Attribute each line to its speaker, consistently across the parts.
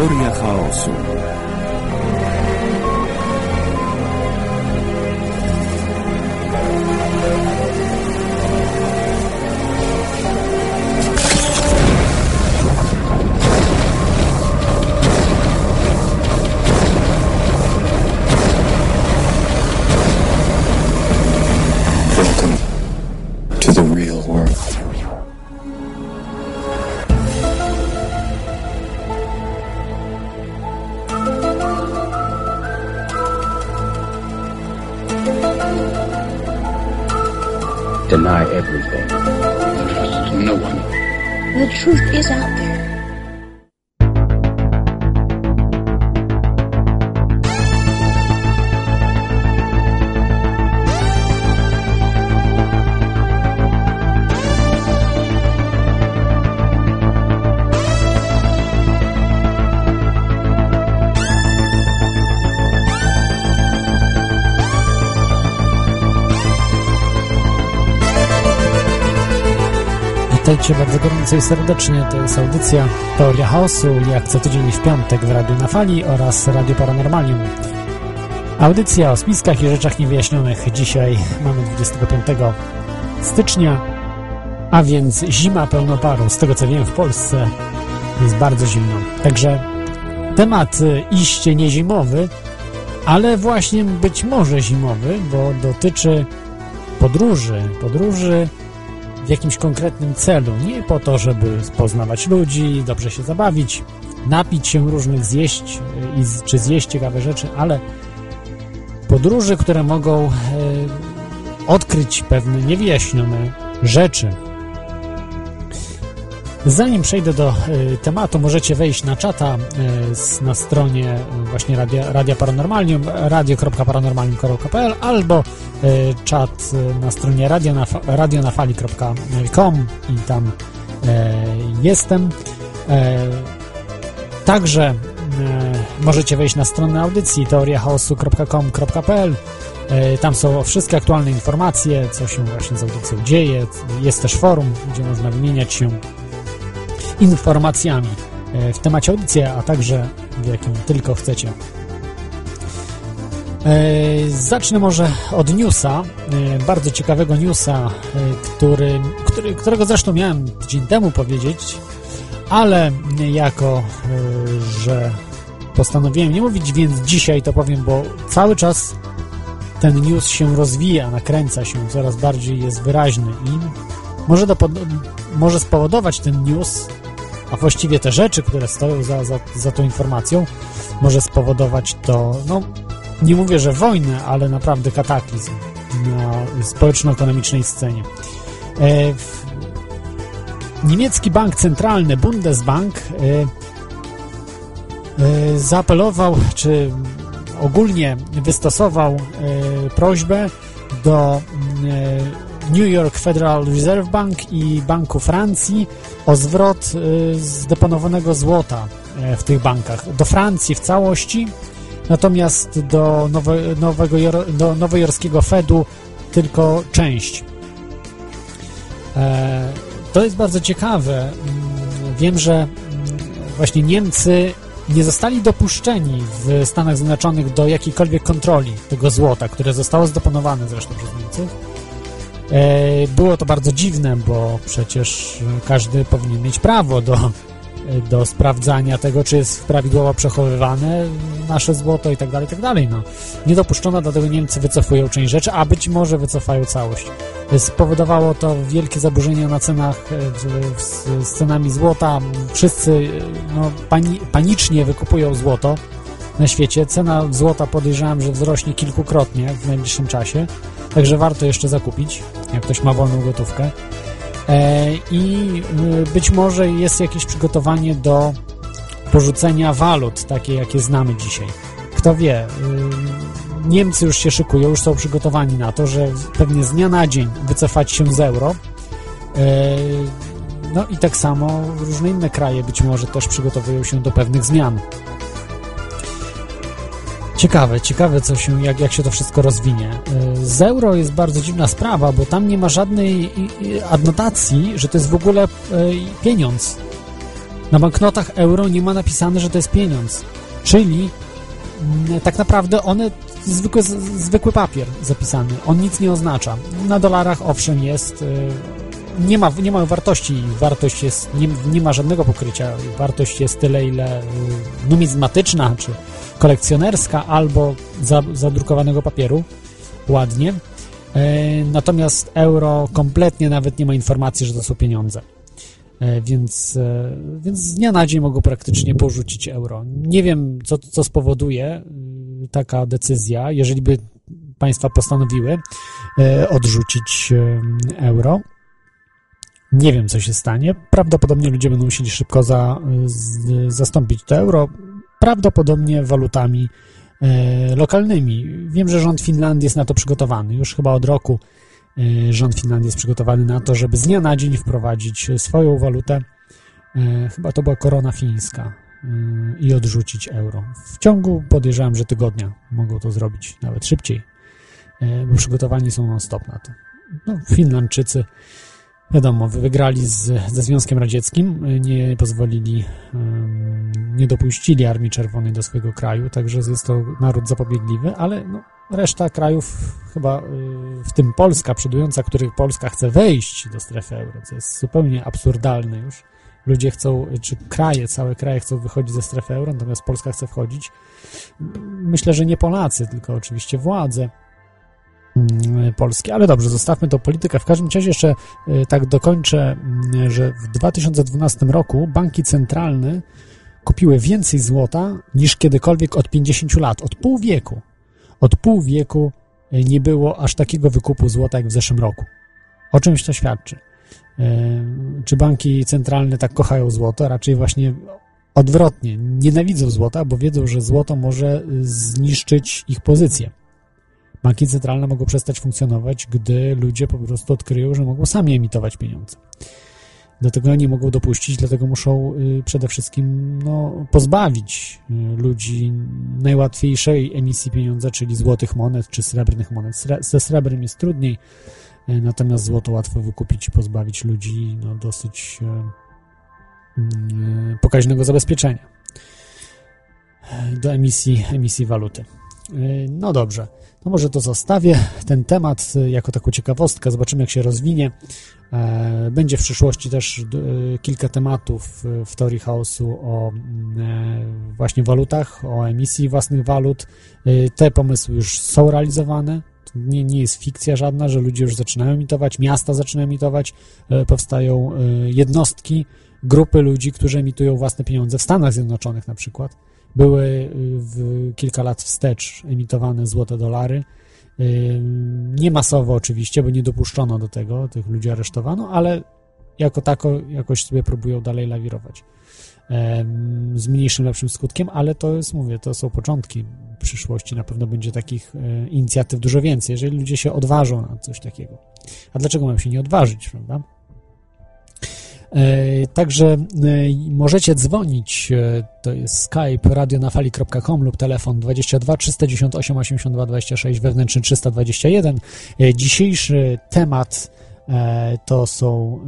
Speaker 1: Teoria chaosu.
Speaker 2: Bardzo gorąco i serdecznie. To jest audycja Teoria Chaosu, jak co tydzień w piątek w Radiu na Fali oraz Radio Paranormalium. Audycja o spiskach i rzeczach niewyjaśnionych. Dzisiaj mamy 25 stycznia, a więc zima pełno paru. Z tego co wiem w Polsce jest bardzo zimno. Także temat y, iście nie zimowy, ale właśnie być może zimowy, bo dotyczy podróży. Podróży jakimś konkretnym celu. Nie po to, żeby poznawać ludzi, dobrze się zabawić, napić się różnych, zjeść z- czy zjeść ciekawe rzeczy, ale podróże, które mogą e, odkryć pewne niewyjaśnione rzeczy. Zanim przejdę do e, tematu, możecie wejść na czata e, na stronie e, właśnie Radia, Radia Paranormalium, radio.paranormalium.pl albo e, czat na stronie radionafa- radionafali.com i tam e, jestem. E, Także możecie wejść na stronę audycji teoriachaosu.com.pl Tam są wszystkie aktualne informacje, co się właśnie z audycją dzieje. Jest też forum, gdzie można wymieniać się informacjami w temacie audycji, a także w jakim tylko chcecie. E, Zacznę może od newsa, e, bardzo ciekawego newsa, e, który, który, którego zresztą miałem tydzień temu powiedzieć, ale jako, że postanowiłem nie mówić, więc dzisiaj to powiem, bo cały czas ten news się rozwija, nakręca się, coraz bardziej jest wyraźny i może, do, może spowodować ten news, a właściwie te rzeczy, które stoją za, za, za tą informacją, może spowodować to, no nie mówię, że wojnę, ale naprawdę kataklizm na społeczno-ekonomicznej scenie. E, w, niemiecki bank centralny Bundesbank e, e, zaapelował, czy ogólnie wystosował e, prośbę do e, New York Federal Reserve Bank i Banku Francji o zwrot e, zdeponowanego złota e, w tych bankach. Do Francji w całości, natomiast do, nowe, nowego, do nowojorskiego Fedu tylko część. E, to jest bardzo ciekawe. Mm, Wiem, że mm, właśnie Niemcy nie zostali dopuszczeni w Stanach Zjednoczonych do jakiejkolwiek kontroli tego złota, które zostało zdeponowane zresztą przez Niemców. E, Było to bardzo dziwne, bo przecież każdy powinien mieć prawo do, do sprawdzania tego, czy jest prawidłowo przechowywane nasze złoto i tak dalej, tak dalej. No, nie dopuszczono, dlatego Niemcy wycofują część rzeczy, a być może wycofają całość. Spowodowało to wielkie zaburzenia na cenach e, z cenami złota. Wszyscy e, no, pani, panicznie wykupują złoto na świecie. Cena złota podejrzewam, że wzrośnie kilkukrotnie w najbliższym czasie, także warto jeszcze zakupić, jak ktoś ma wolną gotówkę. E, I y, być może jest jakieś przygotowanie do porzucenia walut, takie jakie znamy dzisiaj. Kto wie, y, Niemcy już się szykują, już są przygotowani na to, że pewnie z dnia na dzień wycofać się z euro. E, No i tak samo różne inne kraje być może też przygotowują się do pewnych zmian. Ciekawe, ciekawe co się, jak, jak się to wszystko rozwinie. E, Z euro jest bardzo dziwna sprawa, bo tam nie ma żadnej adnotacji, że to jest w ogóle e, pieniądz. Na banknotach euro nie ma napisane, że to jest pieniądz. Czyli mm, tak naprawdę one zwykły, zwykły papier zapisany. On nic nie oznacza. Na dolarach owszem jest. Y, Nie ma, nie ma wartości. Wartość jest, nie, nie ma żadnego pokrycia. Wartość jest tyle, ile y, numizmatyczna, czy kolekcjonerska, albo za, zadrukowanego papieru. Ładnie. E, Natomiast euro kompletnie nawet nie ma informacji, że to są pieniądze. E, Więc, e, więc z dnia na dzień mogą praktycznie porzucić euro. Nie wiem, co, co spowoduje y, taka decyzja, jeżeli by państwa postanowiły odrzucić e, euro. Nie wiem, co się stanie. Prawdopodobnie ludzie będą musieli szybko za, z, zastąpić to euro, prawdopodobnie walutami e, lokalnymi. Wiem, że rząd Finlandii jest na to przygotowany. Już chyba od roku e, rząd Finlandii jest przygotowany na to, żeby z dnia na dzień wprowadzić swoją walutę. E, chyba to była korona fińska e, i odrzucić euro. W ciągu podejrzewam, że tygodnia mogą to zrobić, nawet szybciej, e, bo przygotowani są non-stop na to. No, Finlandczycy Wiadomo, wygrali z, ze Związkiem Radzieckim, nie pozwolili, nie dopuścili Armii Czerwonej do swojego kraju, także jest to naród zapobiegliwy, ale no, reszta krajów, chyba y, w tym Polska, przodująca, których Polska chce wejść do strefy euro, co jest zupełnie absurdalne już. Ludzie chcą, czy kraje, całe kraje chcą wychodzić ze strefy euro, natomiast Polska chce wchodzić. Myślę, że nie Polacy, tylko oczywiście władze mm, polskie, ale dobrze, zostawmy tą politykę. W każdym razie jeszcze y, tak dokończę, mm, że w 2012 roku banki centralne kupiły więcej złota niż kiedykolwiek od 50 lat, od pół wieku. Od pół wieku y, nie było aż takiego wykupu złota jak w zeszłym roku. O czymś to świadczy? Y, Czy banki centralne tak kochają złoto? Raczej właśnie odwrotnie. Nienawidzą złota, bo wiedzą, że złoto może y, zniszczyć ich pozycję. Banki centralne mogą przestać funkcjonować, gdy ludzie po prostu odkryją, że mogą sami emitować pieniądze. Dlatego nie mogą dopuścić, dlatego muszą y, przede wszystkim no, pozbawić y, ludzi najłatwiejszej emisji pieniądza, czyli złotych monet czy srebrnych monet. Ze srebrem jest trudniej, y, natomiast złoto łatwo wykupić i pozbawić ludzi no, dosyć pokaźnego zabezpieczenia do emisji, emisji waluty. No dobrze, no może to zostawię, ten temat y, jako taką ciekawostkę, zobaczymy jak się rozwinie. E, Będzie w przyszłości też y, kilka tematów y, w teorii chaosu o mm, e, właśnie walutach, o emisji własnych walut. Te pomysły już są realizowane. Nie, nie jest fikcja żadna, że ludzie już zaczynają emitować, miasta zaczynają emitować, e, powstają jednostki, grupy ludzi, którzy emitują własne pieniądze w Stanach Zjednoczonych na przykład. Były y, w kilka lat wstecz emitowane złote dolary. Y, Nie masowo oczywiście, bo nie dopuszczono do tego, tych ludzi aresztowano, ale jako tako jakoś sobie próbują dalej lawirować. Z mniejszym, lepszym skutkiem, ale to jest, mówię, to są początki. W przyszłości na pewno będzie takich e, inicjatyw dużo więcej, jeżeli ludzie się odważą na coś takiego. A dlaczego mają się nie odważyć, prawda? E, Także e, możecie dzwonić, e, to jest skype radionafali.com lub telefon 22 398 82 26 wewnętrzny 321. E, Dzisiejszy temat to są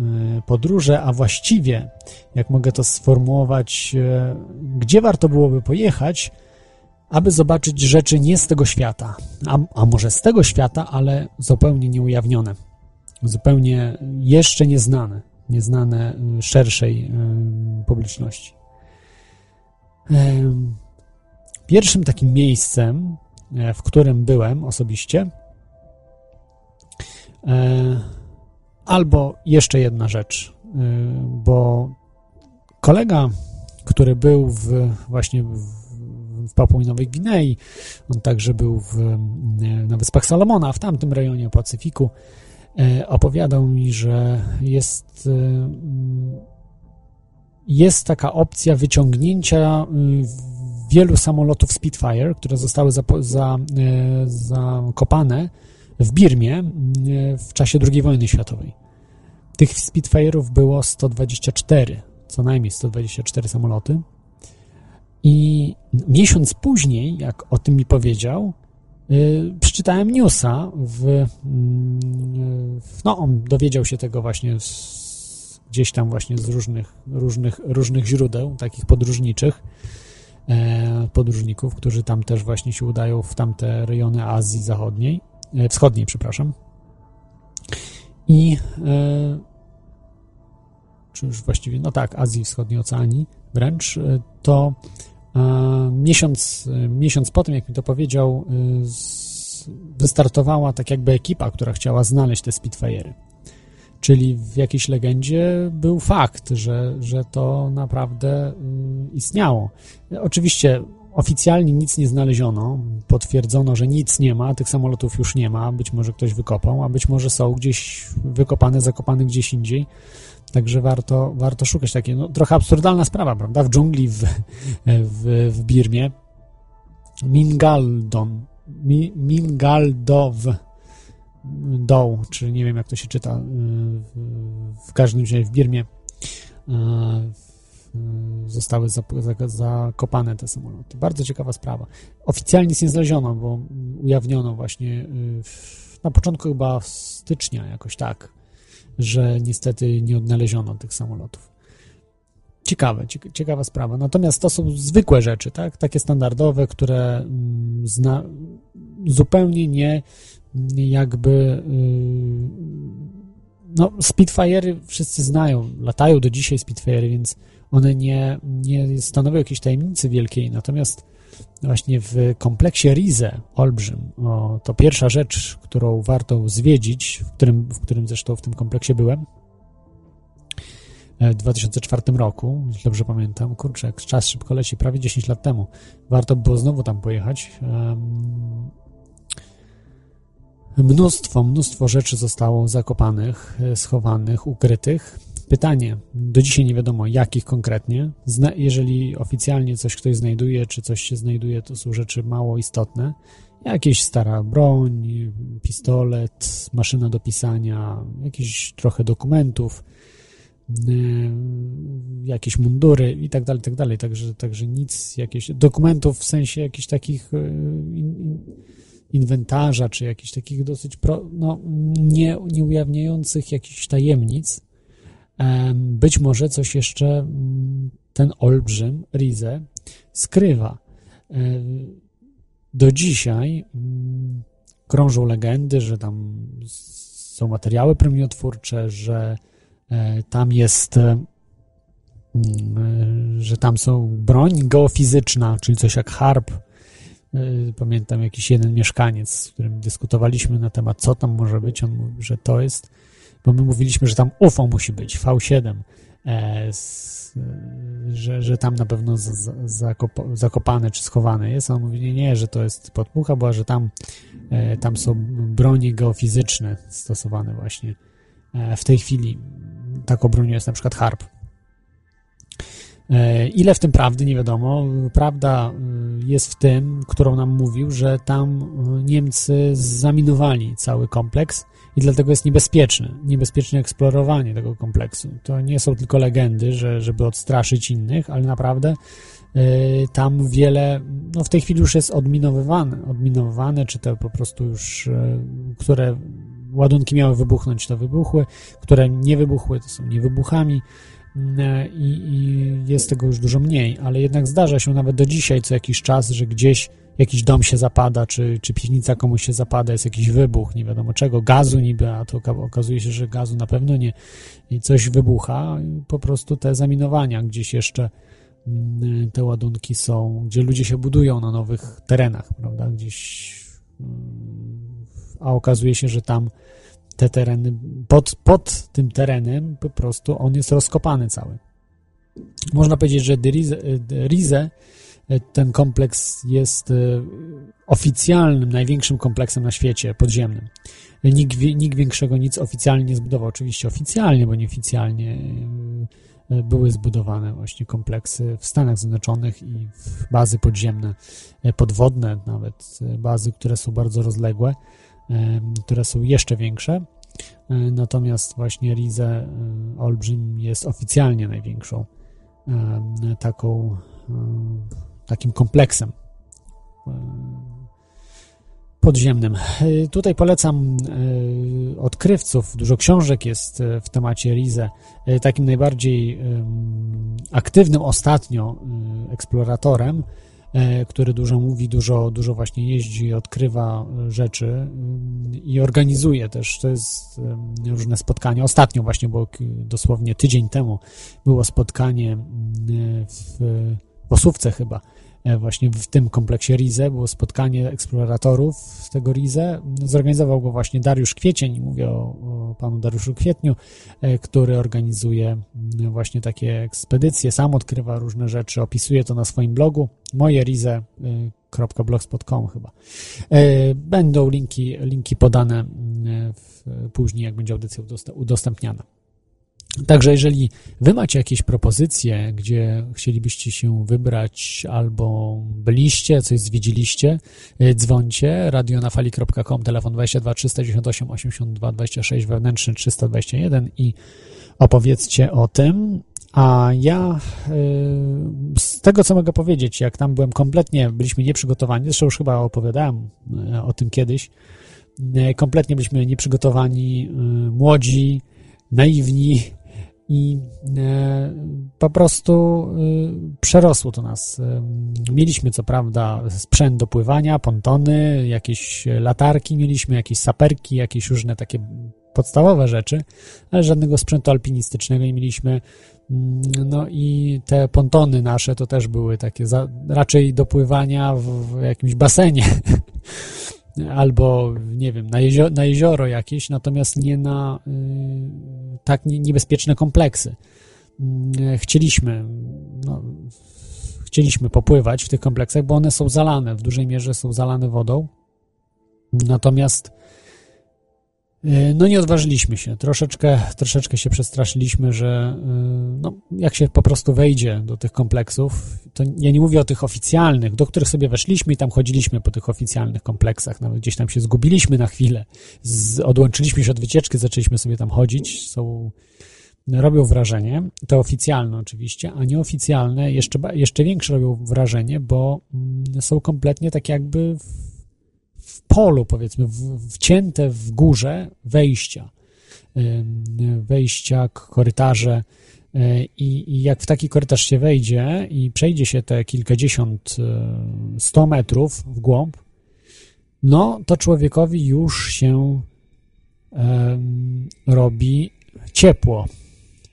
Speaker 2: podróże, a właściwie, jak mogę to sformułować, gdzie warto byłoby pojechać, aby zobaczyć rzeczy nie z tego świata, a, a może z tego świata, ale zupełnie nieujawnione, zupełnie jeszcze nieznane nieznane y, szerszej y, publiczności. Pierwszym takim miejscem, e, w którym byłem osobiście, e, albo jeszcze jedna rzecz, y, bo kolega, który był w, właśnie w, w Papui Nowej Gwinei, on także był w, na Wyspach Salomona, w tamtym rejonie Pacyfiku, opowiadał mi, że jest, e, jest taka opcja wyciągnięcia y, wielu samolotów Spitfire, które zostały e, zakopane w Birmie w czasie II wojny światowej. Tych Spitfire'ów było 124, co najmniej 124 samoloty. I miesiąc później, jak o tym mi powiedział, przeczytałem newsa w, mm, w, no on dowiedział się tego właśnie z, gdzieś tam właśnie z różnych, różnych, różnych źródeł, takich podróżniczych, e, podróżników, którzy tam też właśnie się udają w tamte rejony Azji Zachodniej, e, Wschodniej, przepraszam. I e, czy już właściwie, no tak, Azji Wschodniej, Oceanii wręcz, to miesiąc, e, miesiąc po tym, jak mi to powiedział, wystartowała tak jakby ekipa, która chciała znaleźć te Spitfire'y. Czyli w jakiejś legendzie był fakt, że, że to naprawdę istniało. Oczywiście oficjalnie nic nie znaleziono, potwierdzono, że nic nie ma, tych samolotów już nie ma, być może ktoś wykopał, a być może są gdzieś wykopane, zakopane gdzieś indziej. Także warto, warto szukać takiej, no, trochę absurdalna sprawa, prawda? W dżungli w, w, w Birmie Mingaldon, Mi, Mingaldow Doł, czy nie wiem jak to się czyta, w, w każdym razie w Birmie zostały zakopane te samoloty. Bardzo ciekawa sprawa. Oficjalnie nic nie znaleziono, bo ujawniono właśnie na początku chyba stycznia jakoś tak, że niestety nie odnaleziono tych samolotów. Ciekawe, ciekawa sprawa. Natomiast to są zwykłe rzeczy, tak? Takie standardowe, które mm, zna, zupełnie nie jakby y, no Spitfire'y wszyscy znają, latają do dzisiaj Spitfire'y, więc one nie, nie stanowią jakiejś tajemnicy wielkiej, natomiast właśnie w kompleksie Rize Olbrzym, o, to pierwsza rzecz, którą warto zwiedzić, w którym, w którym zresztą w tym kompleksie byłem, e, w 2004 roku, dobrze pamiętam, kurczę, czas szybko leci, prawie 10 lat temu. Warto było znowu tam pojechać. Mnóstwo, mnóstwo rzeczy zostało zakopanych, e, schowanych, ukrytych. Pytanie, do dzisiaj nie wiadomo jakich konkretnie. Zna jeżeli oficjalnie coś ktoś znajduje, czy coś się znajduje, to są rzeczy mało istotne. Jakieś stara broń, pistolet, maszyna do pisania, jakieś trochę dokumentów, yy, jakieś mundury i tak dalej, tak dalej. Także, także nic, jakieś dokumentów w sensie jakichś takich yy, inwentarza, czy jakichś takich dosyć pro, no, nie, nie ujawniających jakichś tajemnic być może coś jeszcze mm, ten olbrzym, Rize, skrywa. Do dzisiaj mm, krążą legendy, że tam są materiały promieniotwórcze, że e, tam jest e, że tam są broń geofizyczna, czyli coś jak harp. E, pamiętam jakiś jeden mieszkaniec, z którym dyskutowaliśmy na temat, co tam może być. On mówił, że to jest bo my mówiliśmy, że tam UFO musi być, V7, e, s, że, że tam na pewno z, z, zakop, zakopane czy schowane jest. On mówi, nie, nie, że to jest podmucha, bo że tam, e, tam są bronie geofizyczne stosowane właśnie. E, w tej chwili taką bronią jest na przykład HARP. E, ile w tym prawdy, nie wiadomo. Prawda e, jest w tym, którą nam mówił, że tam e, Niemcy zaminowali cały kompleks i dlatego jest niebezpieczne, niebezpieczne eksplorowanie tego kompleksu. To nie są tylko legendy, że, żeby odstraszyć innych, ale naprawdę tam wiele, no w tej chwili już jest odminowywane, odminowane, czy to po prostu już, które ładunki miały wybuchnąć, to wybuchły, które nie wybuchły, to są niewybuchami, E, i, i jest tego już dużo mniej, ale jednak zdarza się nawet do dzisiaj co jakiś czas, że gdzieś jakiś dom się zapada, czy, czy piwnica komuś się zapada, jest jakiś wybuch, nie wiadomo czego, gazu niby, a to okazuje się, że gazu na pewno nie. I coś wybucha, po prostu te zaminowania gdzieś jeszcze mm, te ładunki są, gdzie ludzie się budują na nowych terenach, prawda, gdzieś mm, a okazuje się, że tam te tereny, pod, pod tym terenem po prostu on jest rozkopany cały. Można powiedzieć, że Rize, ten kompleks jest e, oficjalnym, największym kompleksem na świecie podziemnym. Nikt, nikt większego nic oficjalnie nie zbudował. Oczywiście oficjalnie, bo nieoficjalnie e, były zbudowane właśnie kompleksy w Stanach Zjednoczonych i bazy podziemne, podwodne nawet, bazy, które są bardzo rozległe które są jeszcze większe. E, natomiast właśnie Rize e, Olbrzym jest oficjalnie największą taką, e, takim kompleksem. podziemnym. Y, Tutaj polecam y, odkrywców. Dużo książek jest w temacie Rize. Takim najbardziej ym, aktywnym ostatnio eksploratorem, który dużo mówi, dużo, dużo właśnie jeździ, odkrywa rzeczy i organizuje też. To jest różne spotkania. Ostatnio właśnie k- dosłownie tydzień temu było spotkanie w w Osówce chyba e, właśnie w tym kompleksie Rize było spotkanie eksploratorów z tego Rize. Zorganizował go właśnie Dariusz Kwiecień, mówię o, o panu Dariuszu Kwietniu, e, który organizuje mm, właśnie takie ekspedycje, sam odkrywa różne rzeczy, opisuje to na swoim blogu mojerize.blogspot.com chyba. E, Będą linki, linki podane mm, w, później, jak będzie audycja udost- udostępniana. Także jeżeli wy macie jakieś propozycje, gdzie chcielibyście się wybrać albo byliście, coś zwiedziliście, y, dzwońcie radionafali.com, telefon 22 398 82 26, wewnętrzny 321 i opowiedzcie o tym. A ja y, z tego, co mogę powiedzieć, jak tam byłem kompletnie, byliśmy nieprzygotowani, zresztą już chyba opowiadałem y, o tym kiedyś, kompletnie byliśmy nieprzygotowani, młodzi, naiwni i e, po prostu e, przerosło to nas. E, mieliśmy co prawda sprzęt do pływania, pontony, jakieś latarki, mieliśmy jakieś saperki, jakieś różne takie podstawowe rzeczy, ale żadnego sprzętu alpinistycznego nie mieliśmy. Mm, No i te pontony nasze to też były takie za, raczej do pływania w, w jakimś basenie albo, nie wiem, na, na jezioro jakieś, natomiast nie na y, tak nie, niebezpieczne kompleksy. Y, chcieliśmy, no, chcieliśmy popływać w tych kompleksach, bo one są zalane, w dużej mierze są zalane wodą. Natomiast no nie odważyliśmy się. Troszeczkę, troszeczkę się przestraszyliśmy, że y, no, jak się po prostu wejdzie do tych kompleksów, to ja nie mówię o tych oficjalnych, do których sobie weszliśmy i tam chodziliśmy po tych oficjalnych kompleksach, nawet gdzieś tam się zgubiliśmy na chwilę, z, odłączyliśmy się od wycieczki, zaczęliśmy sobie tam chodzić, są, robią wrażenie, te oficjalne oczywiście, a nieoficjalne jeszcze, jeszcze większe robią wrażenie, bo mm, są kompletnie tak jakby w polu, powiedzmy, w, wcięte w górze wejścia, wejścia, korytarze, E, I, I jak w taki korytarz się wejdzie i przejdzie się te kilkadziesiąt, e, sto metrów w głąb, no to człowiekowi już się em, robi ciepło.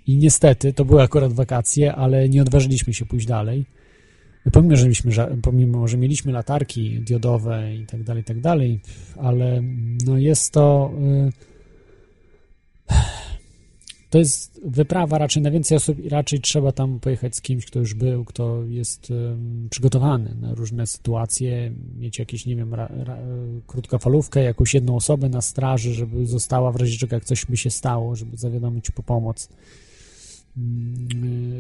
Speaker 2: I niestety, to były akurat wakacje, ale nie odważyliśmy się pójść dalej. Pomimo, że mieliśmy, pomimo, że mieliśmy latarki diodowe i tak dalej, i tak dalej, ale no jest to... y, to jest wyprawa raczej na więcej osób i raczej trzeba tam pojechać z kimś, kto już był, kto jest um, przygotowany na różne sytuacje, mieć jakieś, nie wiem, ra, krótkofalówkę, jakąś jedną osobę na straży, żeby została w razie czego, jak coś by się stało, żeby zawiadomić po pomoc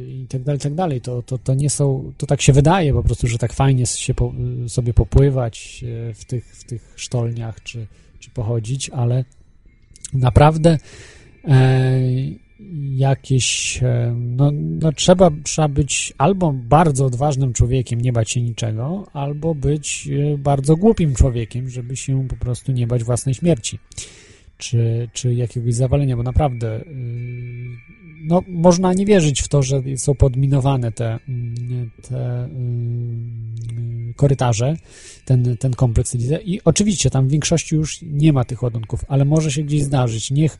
Speaker 2: i tak dalej, tak dalej. To, to, to nie są, to tak się wydaje po prostu, że tak fajnie się po, sobie popływać e, w tych, w tych sztolniach, czy, czy pochodzić, ale naprawdę e, jakieś, e, no, no trzeba, trzeba być albo bardzo odważnym człowiekiem, nie bać się niczego, albo być e, bardzo głupim człowiekiem, żeby się po prostu nie bać własnej śmierci, czy, czy jakiegoś zawalenia, bo naprawdę y, no, można nie wierzyć w to, że są podminowane te, mm, te y, korytarze, ten, ten kompleks. I oczywiście tam w większości już nie ma tych ładunków, ale może się gdzieś zdarzyć. Niech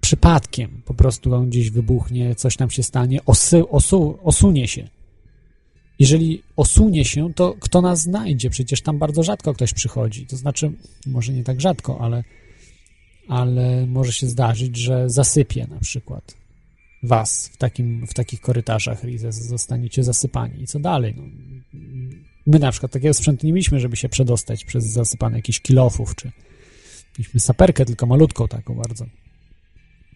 Speaker 2: przypadkiem po prostu on gdzieś wybuchnie, coś tam się stanie, osu, osunie się. Jeżeli osunie się, to kto nas znajdzie? Przecież tam bardzo rzadko ktoś przychodzi. To znaczy, może nie tak rzadko, ale, ale może się zdarzyć, że zasypie na przykład was w, takim, w takich korytarzach i zostaniecie zasypani. I co dalej? No, my na przykład takiego sprzętu nie mieliśmy, żeby się przedostać przez zasypane jakichś kilofów, czy mieliśmy saperkę, tylko malutką taką bardzo.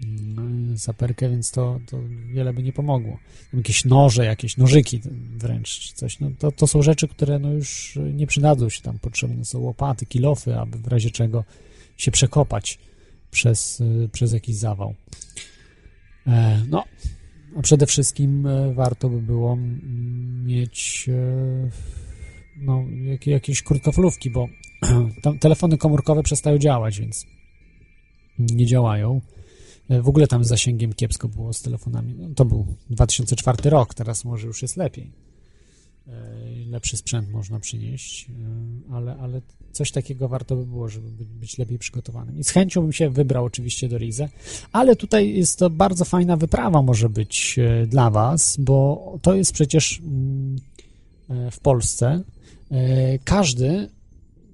Speaker 2: No, saperkę, więc to, to wiele by nie pomogło. Jakieś noże, jakieś nożyki wręcz, czy coś. No, to, to są rzeczy, które no już nie przydadzą się tam. Potrzebne są łopaty, kilofy, aby w razie czego się przekopać przez, przez jakiś zawał. No, a przede wszystkim warto by było mieć no, jakieś krótkofalówki, bo telefony komórkowe przestają działać, więc nie działają. W ogóle tam z zasięgiem kiepsko było z telefonami. No, to był 2004 rok, teraz może już jest lepiej. Lepszy sprzęt można przynieść, ale, ale coś takiego warto by było, żeby być lepiej przygotowanym. I z chęcią bym się wybrał oczywiście do Rize, ale tutaj jest to bardzo fajna wyprawa może być dla Was, bo to jest przecież mm, w Polsce. Każdy,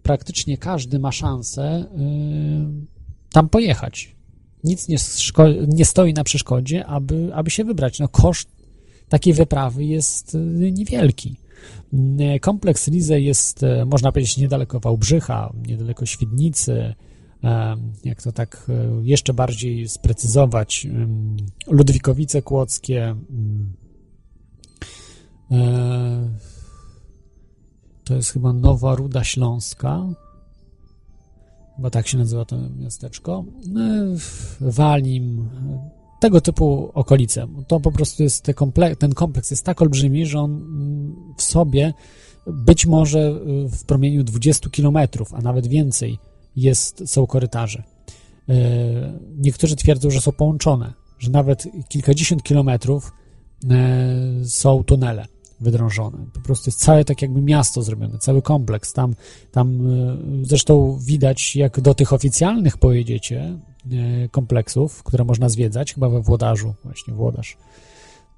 Speaker 2: praktycznie każdy ma szansę tam pojechać. Nic nie, nie stoi na przeszkodzie, aby, aby się wybrać. No koszt takiej wyprawy jest y, niewielki. Y, kompleks Rize jest, y, można powiedzieć, niedaleko Wałbrzycha, niedaleko Świdnicy, jak to tak jeszcze bardziej sprecyzować, Ludwikowice Kłodzkie, to jest chyba Nowa Ruda Śląska, bo tak się nazywa to miasteczko, Walim, tego typu okolice. To po prostu jest ten kompleks, jest tak olbrzymi, że on w sobie być może w promieniu 20 kilometrów, a nawet więcej jest, są korytarze. E, niektórzy twierdzą, że są połączone, że nawet kilkadziesiąt kilometrów e, są tunele wydrążone. Po prostu jest całe tak jakby miasto zrobione, cały kompleks. Tam, tam zresztą widać, jak do tych oficjalnych pojedziecie kompleksów, które można zwiedzać, chyba we Włodarzu, właśnie Włodarz,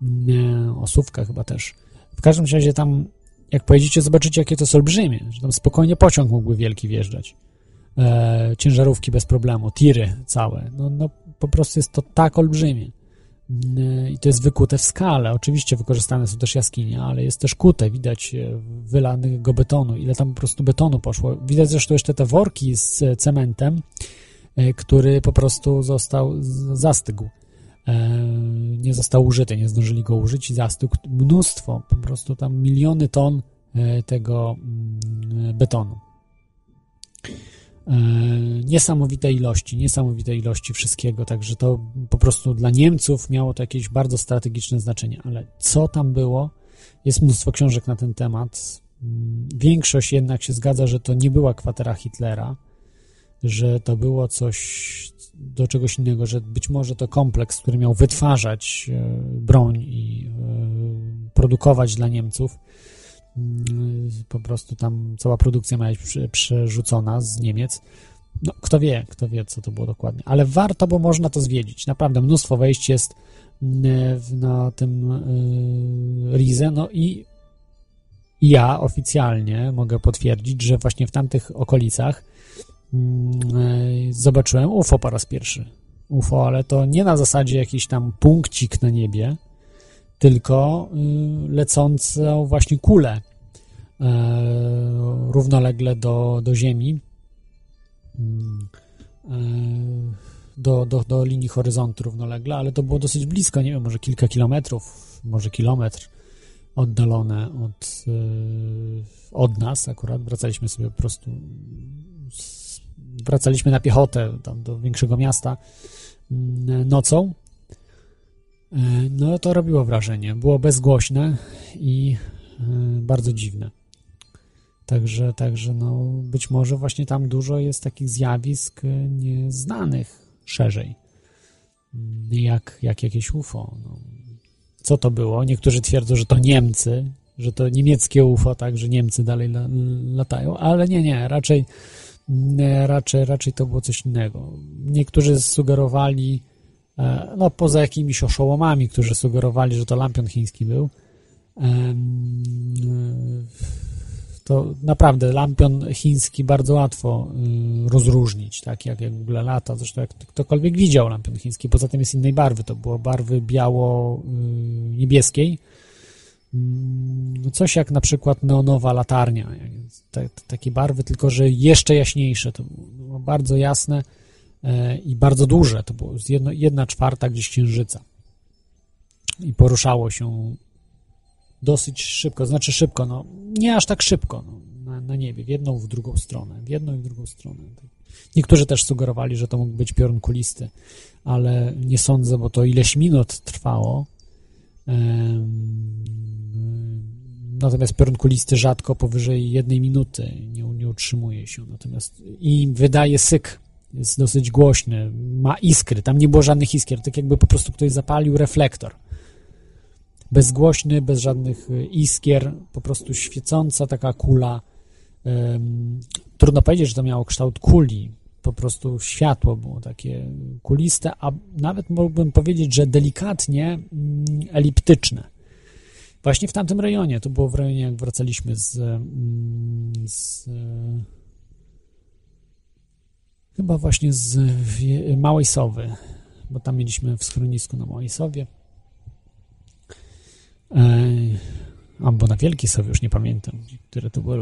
Speaker 2: e, Osówka chyba też. W każdym razie tam, jak pojedziecie, zobaczycie, jakie to są olbrzymie, że tam spokojnie pociąg mógłby wielki wjeżdżać. E, ciężarówki bez problemu, tiry całe. No, no po prostu jest to tak olbrzymie i to jest wykute w skale. Oczywiście wykorzystane są też jaskinie, ale jest też kute, widać e, wylanego betonu, ile tam po prostu betonu poszło. Widać zresztą jeszcze te worki z cementem, e, który po prostu został, zastygł. E, nie został użyty, nie zdążyli go użyć i zastygł. Mnóstwo, po prostu tam miliony ton tego mm, betonu. E, niesamowite ilości, niesamowite ilości wszystkiego, także to po prostu dla Niemców miało to jakieś bardzo strategiczne znaczenie, ale co tam było? Jest mnóstwo książek na ten temat. Mm, większość jednak się zgadza, że to nie była kwatera Hitlera, że to było coś do czegoś innego, że być może to kompleks, który miał wytwarzać e, broń i e, produkować dla Niemców, po prostu tam cała produkcja ma być przerzucona z Niemiec. No, kto wie, kto wie, co to było dokładnie. Ale warto, bo można to zwiedzić. Naprawdę mnóstwo wejść jest mm, na tym Rize. No i ja oficjalnie mogę potwierdzić, że właśnie w tamtych okolicach mm, zobaczyłem UFO po raz pierwszy. UFO, ale to nie na zasadzie jakiś tam punkcik na niebie, tylko y, lecącą właśnie kulę e, równolegle do, do Ziemi, mm, e, do, do, do linii horyzontu równolegle, ale to było dosyć blisko, nie wiem, może kilka kilometrów, może kilometr oddalone od, e, od nas akurat. Wracaliśmy sobie po prostu, wracaliśmy na piechotę tam do większego miasta mm, nocą E, no to robiło wrażenie. Było bezgłośne i e, bardzo dziwne. Także, także no, być może właśnie tam dużo jest takich zjawisk e, nieznanych szerzej, mm, jak, jak jakieś UFO. No. Co to było? Niektórzy twierdzą, że to Niemcy, że to niemieckie UFO, tak, że Niemcy dalej la, latają, ale nie, nie, raczej, raczej, raczej to było coś innego. Niektórzy sugerowali, E, no poza jakimiś oszołomami, którzy sugerowali, że to lampion chiński był, to naprawdę lampion chiński bardzo łatwo y, rozróżnić, tak jak, jak w ogóle lata, zresztą jak ktokolwiek widział lampion chiński, poza tym jest innej barwy, to było barwy biało-niebieskiej, coś jak na przykład neonowa latarnia, takie barwy, tylko że jeszcze jaśniejsze, to było bardzo jasne, E, i bardzo duże, to było jedno, jedna czwarta gdzieś księżyca i poruszało się dosyć szybko, znaczy szybko, no nie aż tak szybko no, na, na niebie, w jedną, w drugą stronę, w jedną i w drugą stronę. Niektórzy też sugerowali, że to mógł być piorun kulisty, ale nie sądzę, bo to ileś minut trwało. Natomiast piorun kulisty rzadko powyżej jednej minuty nie, nie utrzymuje się. Natomiast i wydaje syk, jest dosyć głośny, ma iskry, tam nie było żadnych iskier, tak jakby po prostu ktoś zapalił reflektor. Bezgłośny, bez żadnych y, iskier, po prostu świecąca taka kula. Trudno powiedzieć, że to miało kształt kuli, po prostu światło było takie kuliste, a nawet mógłbym powiedzieć, że delikatnie mm, eliptyczne. Właśnie w tamtym rejonie, to było w rejonie, jak wracaliśmy z, mm, z chyba właśnie z Małej Sowy, bo tam mieliśmy w schronisku na Małej Sowie. Albo na Wielkiej Sowie, już nie pamiętam, które to było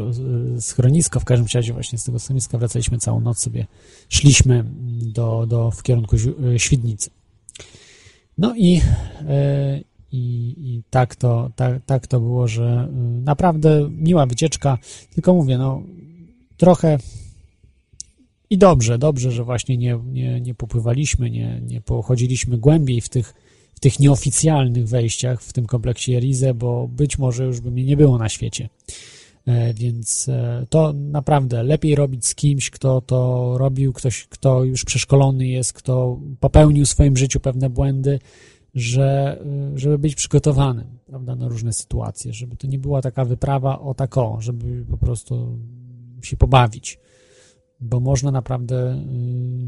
Speaker 2: schronisko. W każdym razie właśnie z tego schroniska wracaliśmy całą noc sobie, szliśmy do, do, w kierunku Świdnicy. No i, i, i tak, to, tak, tak to było, że y, naprawdę miła wycieczka, tylko mówię, no trochę i dobrze, dobrze, że właśnie nie, nie, nie popływaliśmy, nie, nie pochodziliśmy głębiej w tych, w tych nieoficjalnych wejściach w tym kompleksie Erize, bo być może już by mnie nie było na świecie. E, więc e, to naprawdę lepiej robić z kimś, kto to robił, ktoś, kto już przeszkolony jest, kto popełnił w swoim życiu pewne błędy, że, żeby być przygotowanym prawda, na różne sytuacje, żeby to nie była taka wyprawa o tako, żeby po prostu się pobawić, bo można naprawdę y,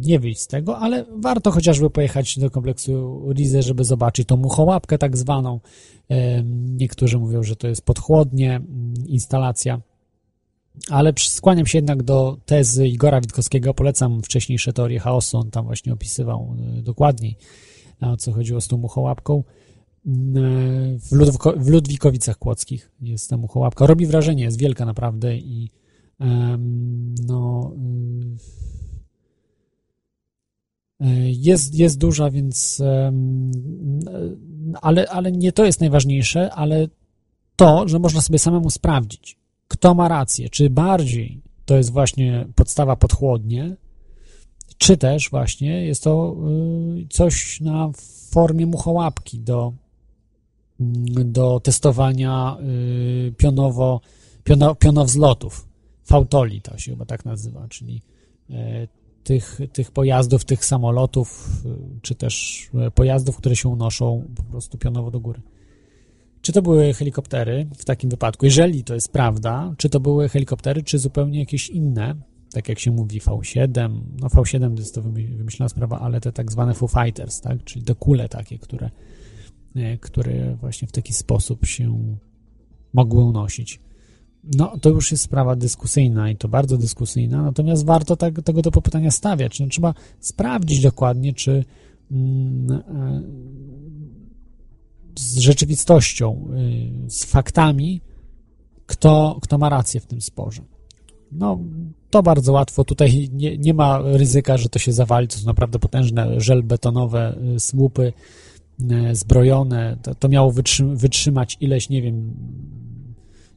Speaker 2: nie wyjść z tego, ale warto chociażby pojechać do kompleksu Rize, żeby zobaczyć tą muchołapkę tak zwaną. Niektórzy mówią, że to jest podchłodnie, mm, instalacja, ale skłaniam się jednak do tezy Igora Witkowskiego, polecam wcześniejsze teorie chaosu, on tam właśnie opisywał y, dokładniej o co chodziło z tą muchołapką. Mm, w, Ludwiko, w Ludwikowicach Kłodzkich jest ta muchołapka. Robi wrażenie, jest wielka naprawdę i no y, jest, jest duża, więc um, ale, ale nie to jest najważniejsze, ale to, że można sobie samemu sprawdzić, kto ma rację, czy bardziej to jest właśnie podstawa podchłodnie, czy też właśnie jest to y, coś na formie muchołapki do, mm, do testowania y, pionowo, piono. Fautoli to się chyba tak nazywa, czyli e, tych, tych pojazdów, tych samolotów, y, czy też e, pojazdów, które się unoszą po prostu pionowo do góry. Czy to były helikoptery w takim wypadku? Jeżeli to jest prawda, czy to były helikoptery, czy zupełnie jakieś inne, tak jak się mówi V7, no V7 to jest to wymyślona sprawa, ale te tak zwane Foo Fighters, tak, czyli te kule takie, które, e, które właśnie w taki sposób się mogły unosić. No, to już jest sprawa dyskusyjna i to bardzo dyskusyjna, natomiast warto tak, tego do pytania stawiać. No, trzeba sprawdzić dokładnie, czy mm, e, z rzeczywistością, y, z faktami, kto, kto ma rację w tym sporze. No, to bardzo łatwo. Tutaj nie, nie ma ryzyka, że to się zawali. To są naprawdę potężne żelbetonowe y, słupy y, zbrojone. To, to miało wytrzymać ileś, nie wiem,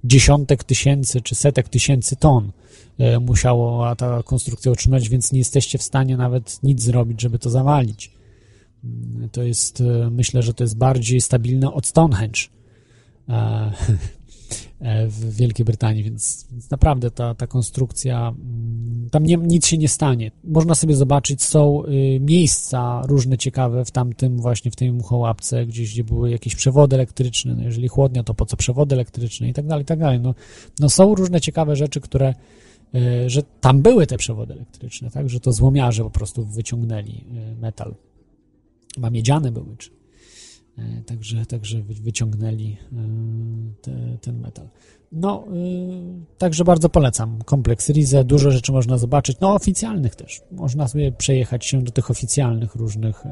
Speaker 2: dziesiątek tysięcy czy setek tysięcy ton y, musiało ta konstrukcja utrzymać, więc nie jesteście w stanie nawet nic zrobić, żeby to zawalić. To jest, myślę, że to jest bardziej stabilne od Stonehenge. E, w Wielkiej Brytanii, więc, więc naprawdę ta, ta konstrukcja, mm, tam nie, nic się nie stanie. Można sobie zobaczyć, są y, miejsca różne ciekawe w tamtym właśnie, w tej muchołapce, gdzieś, gdzie były jakieś przewody elektryczne, no jeżeli chłodnia, to po co przewody elektryczne i tak dalej, i tak dalej. No, no są różne ciekawe rzeczy, które y, że tam były te przewody elektryczne, tak, że to złomiarze po prostu wyciągnęli y, metal. Chyba miedziane były, czy także, także wyciągnęli e, te, ten metal. No, e, także bardzo polecam kompleks Rize. Dużo rzeczy można zobaczyć, no oficjalnych też. Można sobie przejechać się do tych oficjalnych różnych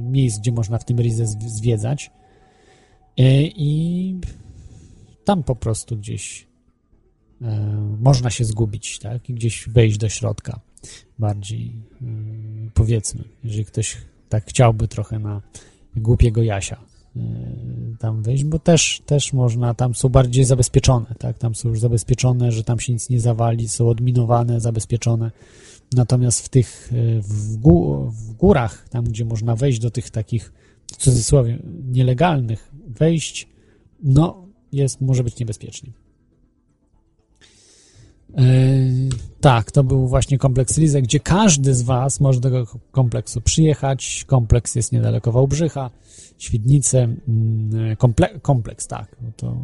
Speaker 2: miejsc, gdzie można w tym Rize zwiedzać i tam po prostu gdzieś można się zgubić, tak? I gdzieś wejść do środka bardziej, powiedzmy, jeżeli ktoś tak chciałby trochę na głupiego Jasia y, tam wejść, bo też, też można, tam są bardziej zabezpieczone, tak, tam są już zabezpieczone, że tam się nic nie zawali, są odminowane, zabezpieczone, natomiast w tych, y, w, gó w górach, tam gdzie można wejść do tych takich, w cudzysłowie, nielegalnych wejść, no, jest, może być niebezpiecznie. E, tak, to był właśnie kompleks Rize, gdzie każdy z Was może do tego kompleksu przyjechać. Kompleks jest niedaleko Wałbrzycha, Świdnice, mm, komple kompleks, tak. No to,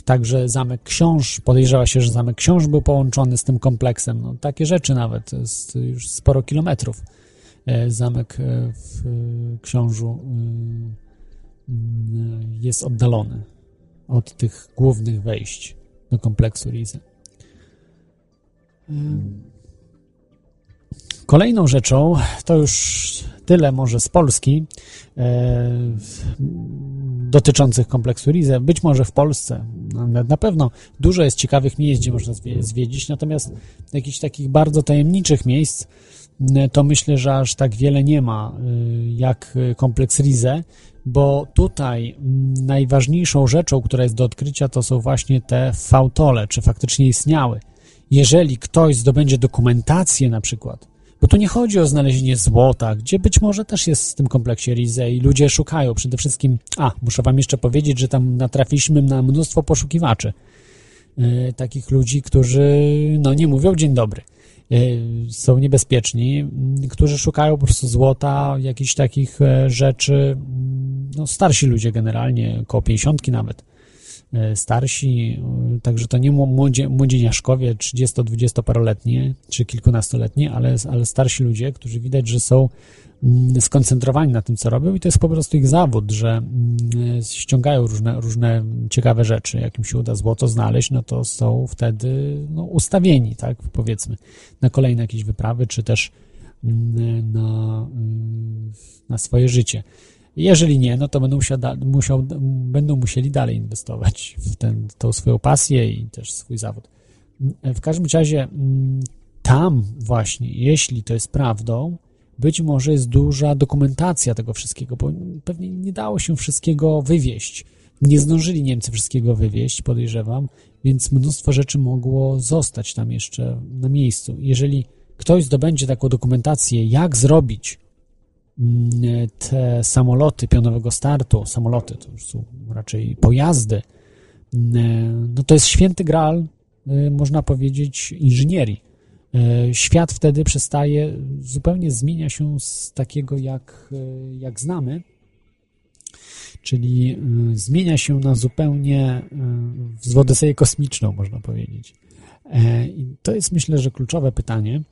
Speaker 2: y, także Zamek Książ, podejrzewa się, że Zamek Książ był połączony z tym kompleksem. No, takie rzeczy nawet, jest już sporo kilometrów. E, zamek e, w Książu y, jest oddalony od tych głównych wejść do kompleksu Rizy. Kolejną rzeczą, to już tyle może z Polski, e, dotyczących kompleksu Rize, być może w Polsce. Na pewno dużo jest ciekawych miejsc, gdzie można zwiedzić, natomiast jakichś takich bardzo tajemniczych miejsc, to myślę, że aż tak wiele nie ma y, jak kompleks Rize, bo tutaj najważniejszą rzeczą, która jest do odkrycia, to są właśnie te fautole, czy faktycznie istniały jeżeli ktoś zdobędzie dokumentację na przykład, bo tu nie chodzi o znalezienie złota, gdzie być może też jest w tym kompleksie Rize i ludzie szukają. Przede wszystkim, a muszę wam jeszcze powiedzieć, że tam natrafiliśmy na mnóstwo poszukiwaczy, yy, takich ludzi, którzy no nie mówią dzień dobry, yy, są niebezpieczni, którzy szukają po prostu złota, jakichś takich e, rzeczy, no starsi ludzie generalnie, około pięćdziesiątki nawet, E, starsi, e, także to nie młodzie, młodzieniaszkowie 30-20-paroletni czy kilkunastoletni, ale, ale starsi ludzie, którzy widać, że są mm, skoncentrowani na tym, co robią i to jest po prostu ich zawód, że mm, ściągają różne, różne ciekawe rzeczy. Jak im się uda złoto znaleźć, no to są wtedy no, ustawieni, tak, powiedzmy, na kolejne jakieś wyprawy, czy też mm, na, na swoje życie. Jeżeli nie, no to będą, musiał, będą musieli dalej inwestować w ten, tą swoją pasję i też swój zawód. W każdym razie mm, tam właśnie, jeśli to jest prawdą, być może jest duża dokumentacja tego wszystkiego, bo pewnie nie dało się wszystkiego wywieźć. Nie zdążyli Niemcy wszystkiego wywieźć, podejrzewam, więc mnóstwo rzeczy mogło zostać tam jeszcze na miejscu. Jeżeli ktoś zdobędzie taką dokumentację, jak zrobić te samoloty pionowego startu, samoloty to już są raczej pojazdy, mm, no to jest święty graal, y, można powiedzieć, inżynierii. Y, świat wtedy przestaje, zupełnie zmienia się z takiego, jak, y, jak znamy, czyli zmienia się na zupełnie w Odyseję kosmiczną, można powiedzieć. E, I to jest, myślę, że kluczowe pytanie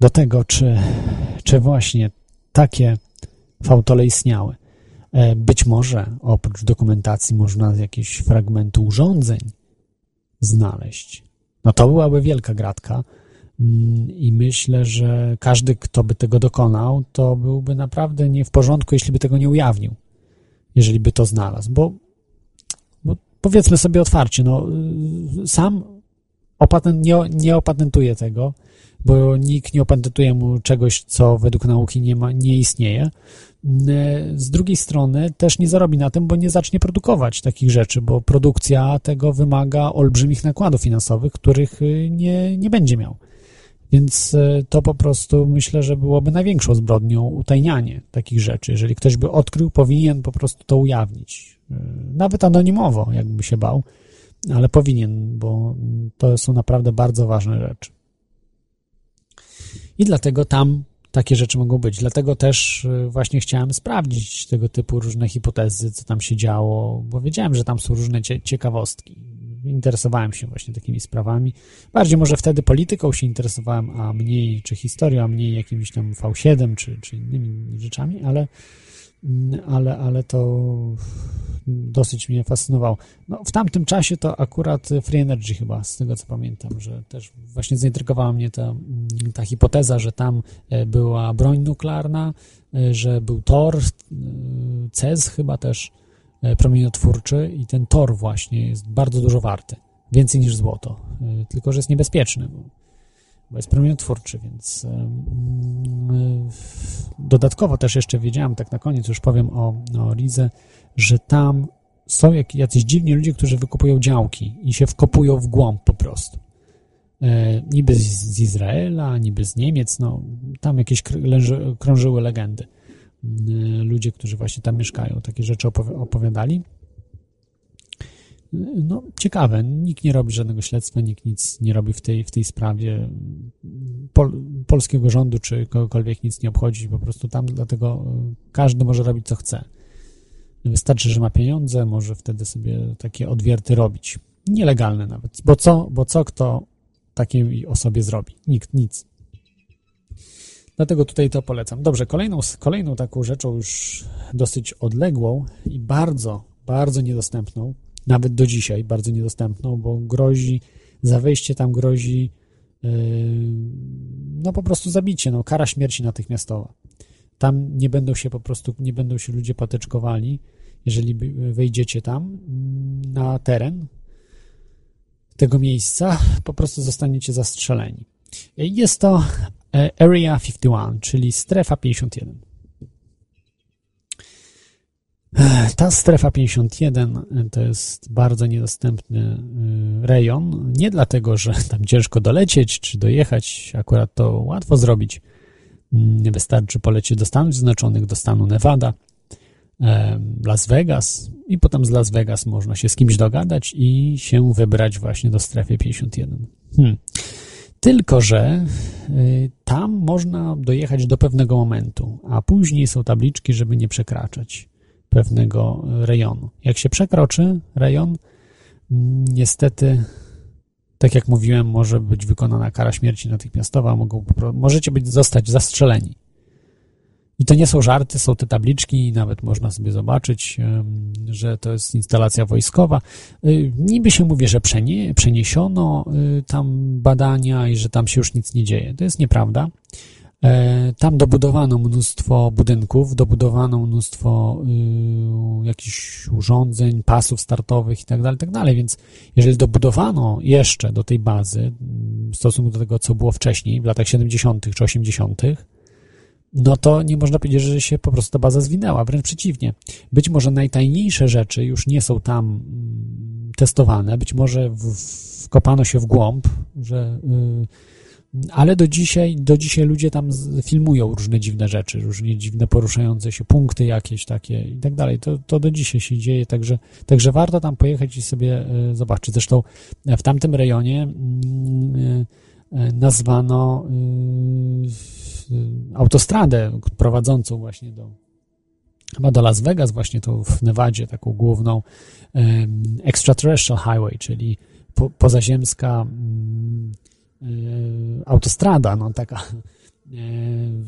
Speaker 2: do tego, czy, czy właśnie takie fałtole istniały. E, być może oprócz dokumentacji można jakieś fragmenty urządzeń znaleźć. No to byłaby wielka gratka mm, i myślę, że każdy, kto by tego dokonał, to byłby naprawdę nie w porządku, jeśli by tego nie ujawnił, jeżeli by to znalazł, bo, bo powiedzmy sobie otwarcie, no, y, sam opatent, nie, nie opatentuje tego, bo nikt nie opatentuje mu czegoś, co według nauki nie, ma, nie istnieje. Z drugiej strony też nie zarobi na tym, bo nie zacznie produkować takich rzeczy, bo produkcja tego wymaga olbrzymich nakładów finansowych, których y, nie, nie będzie miał. Więc y, to po prostu myślę, że byłoby największą zbrodnią utajnianie takich rzeczy. Jeżeli ktoś by odkrył, powinien po prostu to ujawnić. Y, nawet anonimowo, jakby się bał, ale powinien, bo to są naprawdę bardzo ważne rzeczy. I dlatego tam takie rzeczy mogą być. Dlatego też y, właśnie chciałem sprawdzić tego typu różne hipotezy, co tam się działo, bo wiedziałem, że tam są różne ciekawostki. Interesowałem się właśnie takimi sprawami. Bardziej może wtedy polityką się interesowałem, a mniej, czy historią, a mniej jakimiś tam V7, czy, czy innymi rzeczami, ale ale, ale to dosyć mnie fascynowało. No, w tamtym czasie to akurat Free Energy chyba, z tego co pamiętam, że też właśnie zaintrygowała mnie ta, mm, ta hipoteza, że tam e, była broń nuklearna, e, że był tor, e, CES chyba też promieniotwórczy i ten tor właśnie jest bardzo dużo warty, więcej niż złoto, tylko że jest niebezpieczny, bo bo jest promieniotwórczy, więc dodatkowo też jeszcze wiedziałem, tak na koniec już powiem o, o Rize, że tam są jacyś dziwni ludzie, którzy wykupują działki i się wkopują w głąb po prostu. E, niby z, Izraela, niby z Niemiec, no tam jakieś krążyły legendy. E, ludzie, którzy właśnie tam mieszkają, takie rzeczy opowi opowiadali. No, ciekawe. Nikt nie robi żadnego śledztwa, nikt nic nie robi w tej, w tej sprawie. Pol, polskiego rządu czy kogokolwiek nic nie obchodzi po prostu tam, dlatego e, każdy może robić co chce. Wystarczy, że ma pieniądze, może wtedy sobie takie odwierty robić. Nielegalne nawet. Bo co, bo co kto takiej osobie zrobi? Nikt, nic. Dlatego tutaj to polecam. Dobrze, kolejną, kolejną taką rzeczą już dosyć odległą i bardzo, bardzo niedostępną, nawet do dzisiaj bardzo niedostępną, bo grozi, za wejście tam grozi yy, no po prostu zabicie, no kara śmierci natychmiastowa. Tam nie będą się po prostu, nie będą się ludzie patyczkowali, jeżeli wejdziecie tam mm, na teren tego miejsca, po prostu zostaniecie zastrzeleni. Jest to e, Area 51, czyli strefa 51. Ta strefa 51 to jest bardzo niedostępny y, rejon. Nie dlatego, że tam ciężko dolecieć czy dojechać, akurat to łatwo zrobić. Mm, wystarczy polecieć do Stanów Zjednoczonych, do stanu Nevada, Las Vegas i potem z Las Vegas można się z kimś dogadać i się wybrać właśnie do strefy 51. Hmm. Tylko, że y, tam można dojechać do pewnego momentu, a później są tabliczki, żeby nie przekraczać pewnego rejonu. Jak się przekroczy rejon, niestety, tak jak mówiłem, może być wykonana kara śmierci natychmiastowa, mogą, możecie być zostać zastrzeleni. I to nie są żarty, są te tabliczki, nawet można sobie zobaczyć, że to jest instalacja wojskowa. Y, niby się mówi, że przeniesiono y, tam badania i że tam się już nic nie dzieje. To jest nieprawda. E, tam dobudowano mnóstwo budynków, dobudowano mnóstwo y, jakichś urządzeń, pasów startowych itd., tak itd., tak więc jeżeli dobudowano jeszcze do tej bazy w stosunku do tego, co było wcześniej, w latach 70. czy 80., no to nie można powiedzieć, że się po prostu ta baza zwinęła, wręcz przeciwnie. Być może najtajniejsze rzeczy już nie są tam mm, testowane, być może wkopano się w głąb, że, yy, ale do dzisiaj, do dzisiaj ludzie tam filmują różne dziwne rzeczy, różne dziwne poruszające się punkty jakieś takie i tak dalej. To, to do dzisiaj się dzieje, także, także warto tam pojechać i sobie yy, zobaczyć. Zresztą w tamtym rejonie yy, nazwano autostradę prowadzącą właśnie do chyba do Las Vegas, właśnie to w Nevadzie, taką główną extraterrestrial highway, czyli po, pozaziemska um, autostrada, no taka um,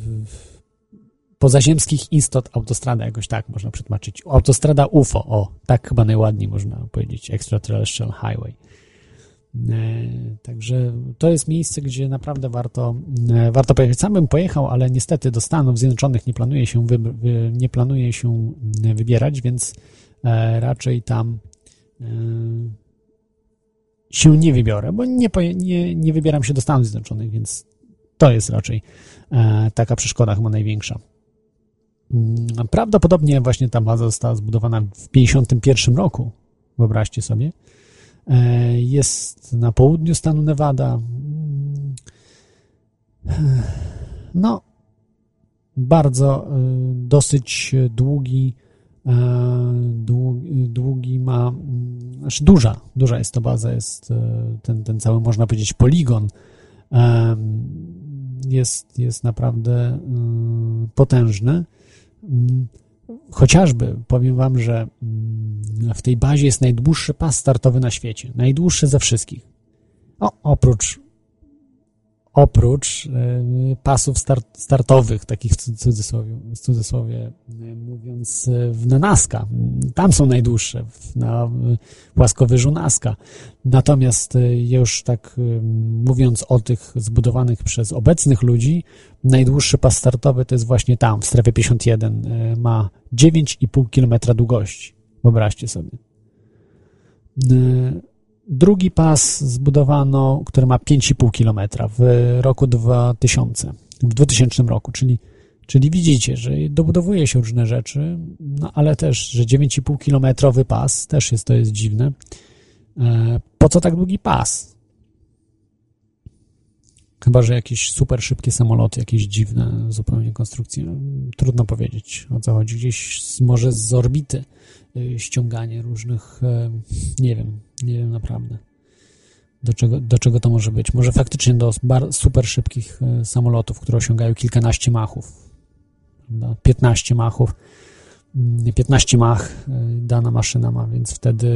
Speaker 2: pozaziemskich istot autostrada, jakoś tak można przetłumaczyć. Autostrada UFO, o, tak chyba najładniej można powiedzieć, extraterrestrial highway. E, także to jest miejsce, gdzie naprawdę warto, e, warto pojechać. Sam bym pojechał, ale niestety do Stanów Zjednoczonych nie planuje się, nie planuje się wybierać, więc e, raczej tam się nie wybiorę, bo nie, nie, nie wybieram się do Stanów Zjednoczonych, więc to jest raczej taka przeszkoda chyba największa. Mm, prawdopodobnie właśnie ta baza została zbudowana w 1951 roku, wyobraźcie sobie. E, jest na południu stanu Nevada. No, bardzo e, dosyć długi, e, długi ma, znaczy duża, duża jest to baza, jest ten, ten cały, można powiedzieć, poligon jest, jest naprawdę potężny. Chociażby powiem Wam, że mm, w tej bazie jest najdłuższy pas startowy na świecie. Najdłuższy ze wszystkich. O, oprócz oprócz e, pasów start, startowych, takich w cudzysłowie, w cudzysłowie e, mówiąc, e, w Naska. Tam są najdłuższe, na płaskowyżu Naska. Natomiast już tak mówiąc o tych zbudowanych przez obecnych ludzi, najdłuższy pas startowy to jest właśnie tam, w strefie 51. Ma 9,5 km długości. Wyobraźcie sobie. Drugi pas zbudowano, który ma 5,5 km w roku 2000, w 2000 roku, czyli, czyli widzicie, że dobudowuje się różne rzeczy, no ale też, że 9,5 kilometrowy pas, też jest to jest dziwne. E, po co tak długi pas? Chyba, że jakieś super szybkie samoloty, jakieś dziwne zupełnie konstrukcje. Trudno powiedzieć o co chodzi. Gdzieś może z orbity y, ściąganie różnych, e, nie wiem, nie wiem naprawdę. Do czego, do czego to może być? Może faktycznie do super szybkich e, samolotów, które osiągają kilkanaście machów. Prawda? 15 machów 15 mm, mach e, dana maszyna ma, więc wtedy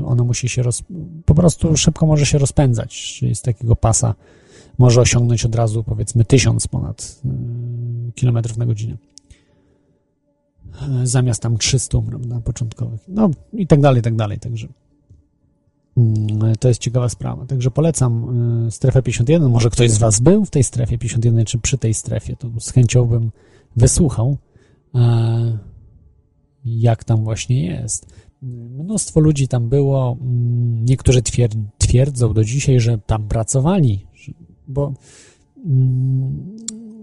Speaker 2: y, ona musi się roz... po prostu szybko może się rozpędzać, czyli z takiego pasa może osiągnąć od razu powiedzmy 1000 ponad kilometrów na godzinę. E, zamiast tam 300, prawda, początkowych. No i tak dalej, i tak dalej, także to jest ciekawa sprawa. Także polecam y, strefę 51. Może ktoś z Was był w tej strefie 51, czy przy tej strefie, to z chęcią bym wysłuchał e, jak tam właśnie jest. Mnóstwo ludzi tam było. Mm, niektórzy twierdzą do dzisiaj, że tam pracowali, bo mm,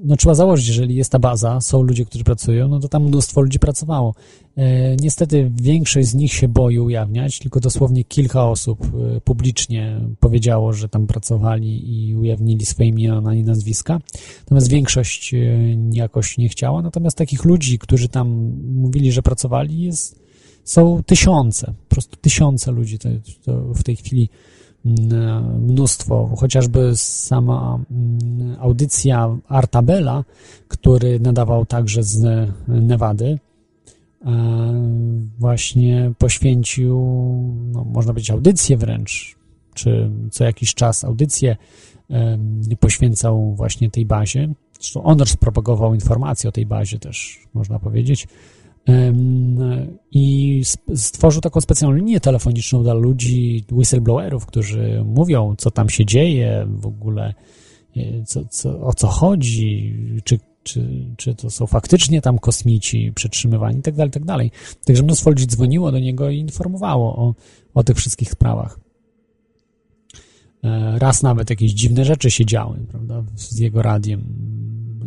Speaker 2: no trzeba założyć, jeżeli jest ta baza, są ludzie, którzy pracują, no to tam mnóstwo ludzi pracowało. E, niestety większość z nich się boi ujawniać, tylko dosłownie kilka osób e, publicznie powiedziało, że tam pracowali i ujawnili swoje imiona i nazwiska. Natomiast większość e, jakoś nie chciała. Natomiast takich ludzi, którzy tam mówili, że pracowali, jest, są tysiące, po prostu tysiące ludzi to, to w tej chwili mnóstwo, chociażby sama audycja Artabella, który nadawał także z Nevady, właśnie poświęcił, no, można powiedzieć, audycję wręcz, czy co jakiś czas audycję poświęcał właśnie tej bazie. Zresztą on propagował informacje o tej bazie też, można powiedzieć i stworzył taką specjalną linię telefoniczną dla ludzi, whistleblowerów, którzy mówią, co tam się dzieje, w ogóle e, co, co, o co chodzi, czy, czy, czy to są faktycznie tam kosmici przetrzymywani, tak dalej, tak. Także mnóstwo ludzi dzwoniło do niego i informowało o, o tych wszystkich sprawach. E, raz nawet jakieś dziwne rzeczy się działy, prawda, z jego radiem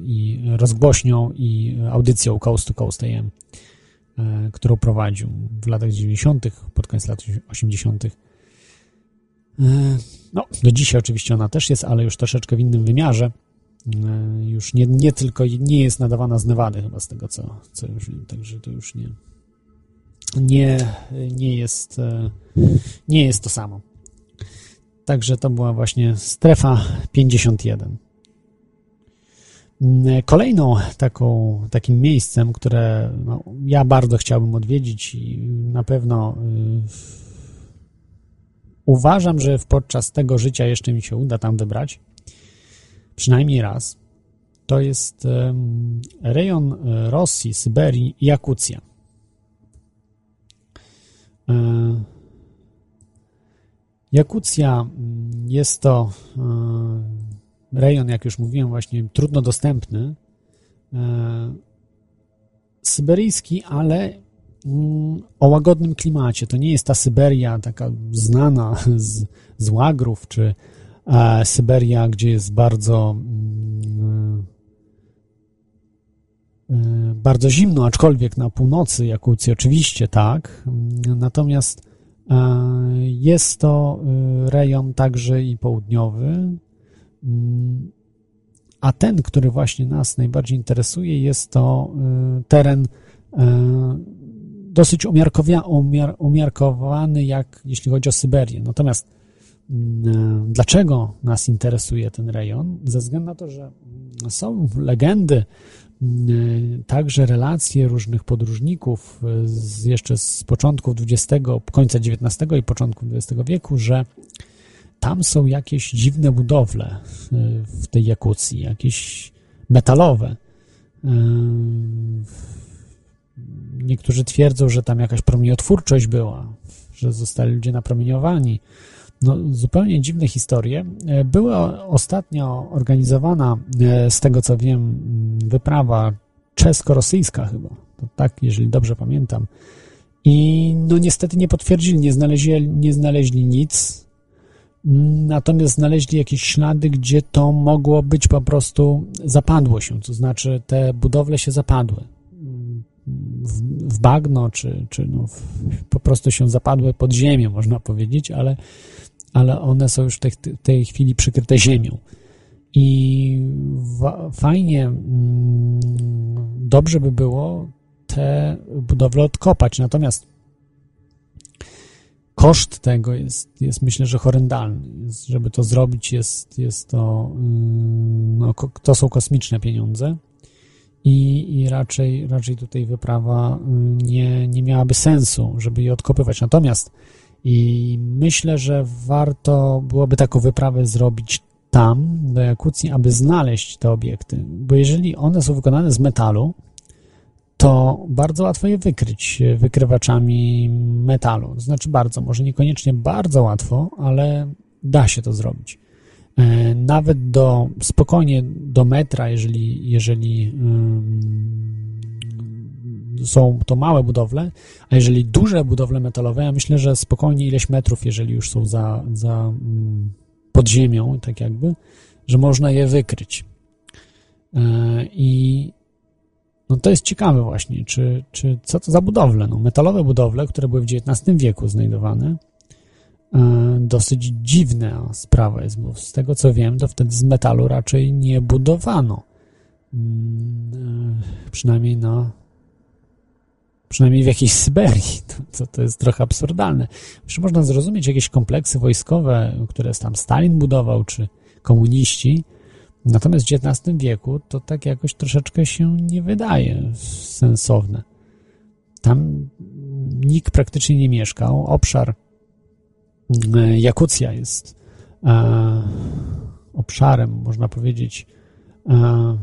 Speaker 2: i rozgłośnią i audycją Coast to Coast AM. E, którą prowadził w latach 90., pod koniec lat 80. E, no, do dzisiaj oczywiście ona też jest, ale już troszeczkę w innym wymiarze. E, już nie, nie tylko, nie jest nadawana z Nevady chyba z tego, co, co już wiem, także to już nie, nie, nie jest, nie jest to samo. Także to była właśnie strefa 51. Mm, kolejną taką, takim miejscem, które no, ja bardzo chciałbym odwiedzić i na pewno y, uważam, że podczas tego życia jeszcze mi się uda tam wybrać, przynajmniej raz, to jest rejon y, Rosji, Syberii i Jakucja. Y, Jakucja jest to y, rejon, jak już mówiłem, właśnie trudno dostępny, e, syberyjski, ale mm, o łagodnym klimacie. To nie jest ta Syberia taka znana z, z łagrów, czy e, Syberia, gdzie jest bardzo mm, e, bardzo zimno, aczkolwiek na północy Jakucji oczywiście tak. Natomiast jest to rejon także i południowy, Mm, a ten, który właśnie nas najbardziej interesuje, jest to teren dosyć umiarkowany, jak jeśli chodzi o Syberię. Natomiast dlaczego nas interesuje ten rejon? Ze względu na to, że są legendy, także relacje różnych podróżników z, jeszcze z początków XX, końca XIX i początku XX wieku, że tam są jakieś dziwne budowle w tej Jakucji, jakieś metalowe. Niektórzy twierdzą, że tam jakaś promieniotwórczość była, że zostali ludzie napromieniowani. No, zupełnie dziwne historie. Była ostatnio organizowana, e, z tego co wiem, wyprawa czesko-rosyjska chyba. To tak, jeżeli dobrze pamiętam. I no niestety nie potwierdzili, nie znaleźli, nie znaleźli nic. Natomiast znaleźli jakieś ślady, gdzie to mogło być po prostu zapadło się, to znaczy te budowle się zapadły w, w bagno, czy, czy no w, po prostu się zapadły pod ziemię, można powiedzieć, ale, ale one są już w tej, tej chwili przykryte ziemią. I fajnie, mm, dobrze by było te budowle odkopać. Natomiast koszt tego jest, jest myślę, że horrendalny. Jest, żeby to zrobić, jest, jest to, mm, no, to są kosmiczne pieniądze i, i raczej, raczej tutaj wyprawa mm, nie, nie miałaby sensu, żeby je odkopywać. Natomiast i myślę, że warto byłoby taką wyprawę zrobić tam, do Jakucji, aby znaleźć te obiekty, bo jeżeli one są wykonane z metalu, to bardzo łatwo je wykryć wykrywaczami metalu. To znaczy bardzo, może niekoniecznie bardzo łatwo, ale da się to zrobić. E, nawet do spokojnie do metra, jeżeli, jeżeli są to małe budowle, a jeżeli duże budowle metalowe, ja myślę, że spokojnie ileś metrów, jeżeli już są za, za pod ziemią, tak jakby, że można je wykryć. E, I no to jest ciekawe właśnie, czy, czy co to za budowle? No, metalowe budowle, które były w XIX wieku znajdowane. E, dosyć dziwna sprawa jest, bo z tego co wiem, to wtedy z metalu raczej nie budowano. Mm, e, przynajmniej na przynajmniej w jakiejś Syberii. To, to, jest trochę absurdalne. Przecież można zrozumieć jakieś kompleksy wojskowe, które tam Stalin budował, czy komuniści, Natomiast w XIX wieku to tak jakoś troszeczkę się nie wydaje sensowne. Tam nikt praktycznie nie mieszkał. Obszar e, Jakucja jest e, obszarem, można powiedzieć, e,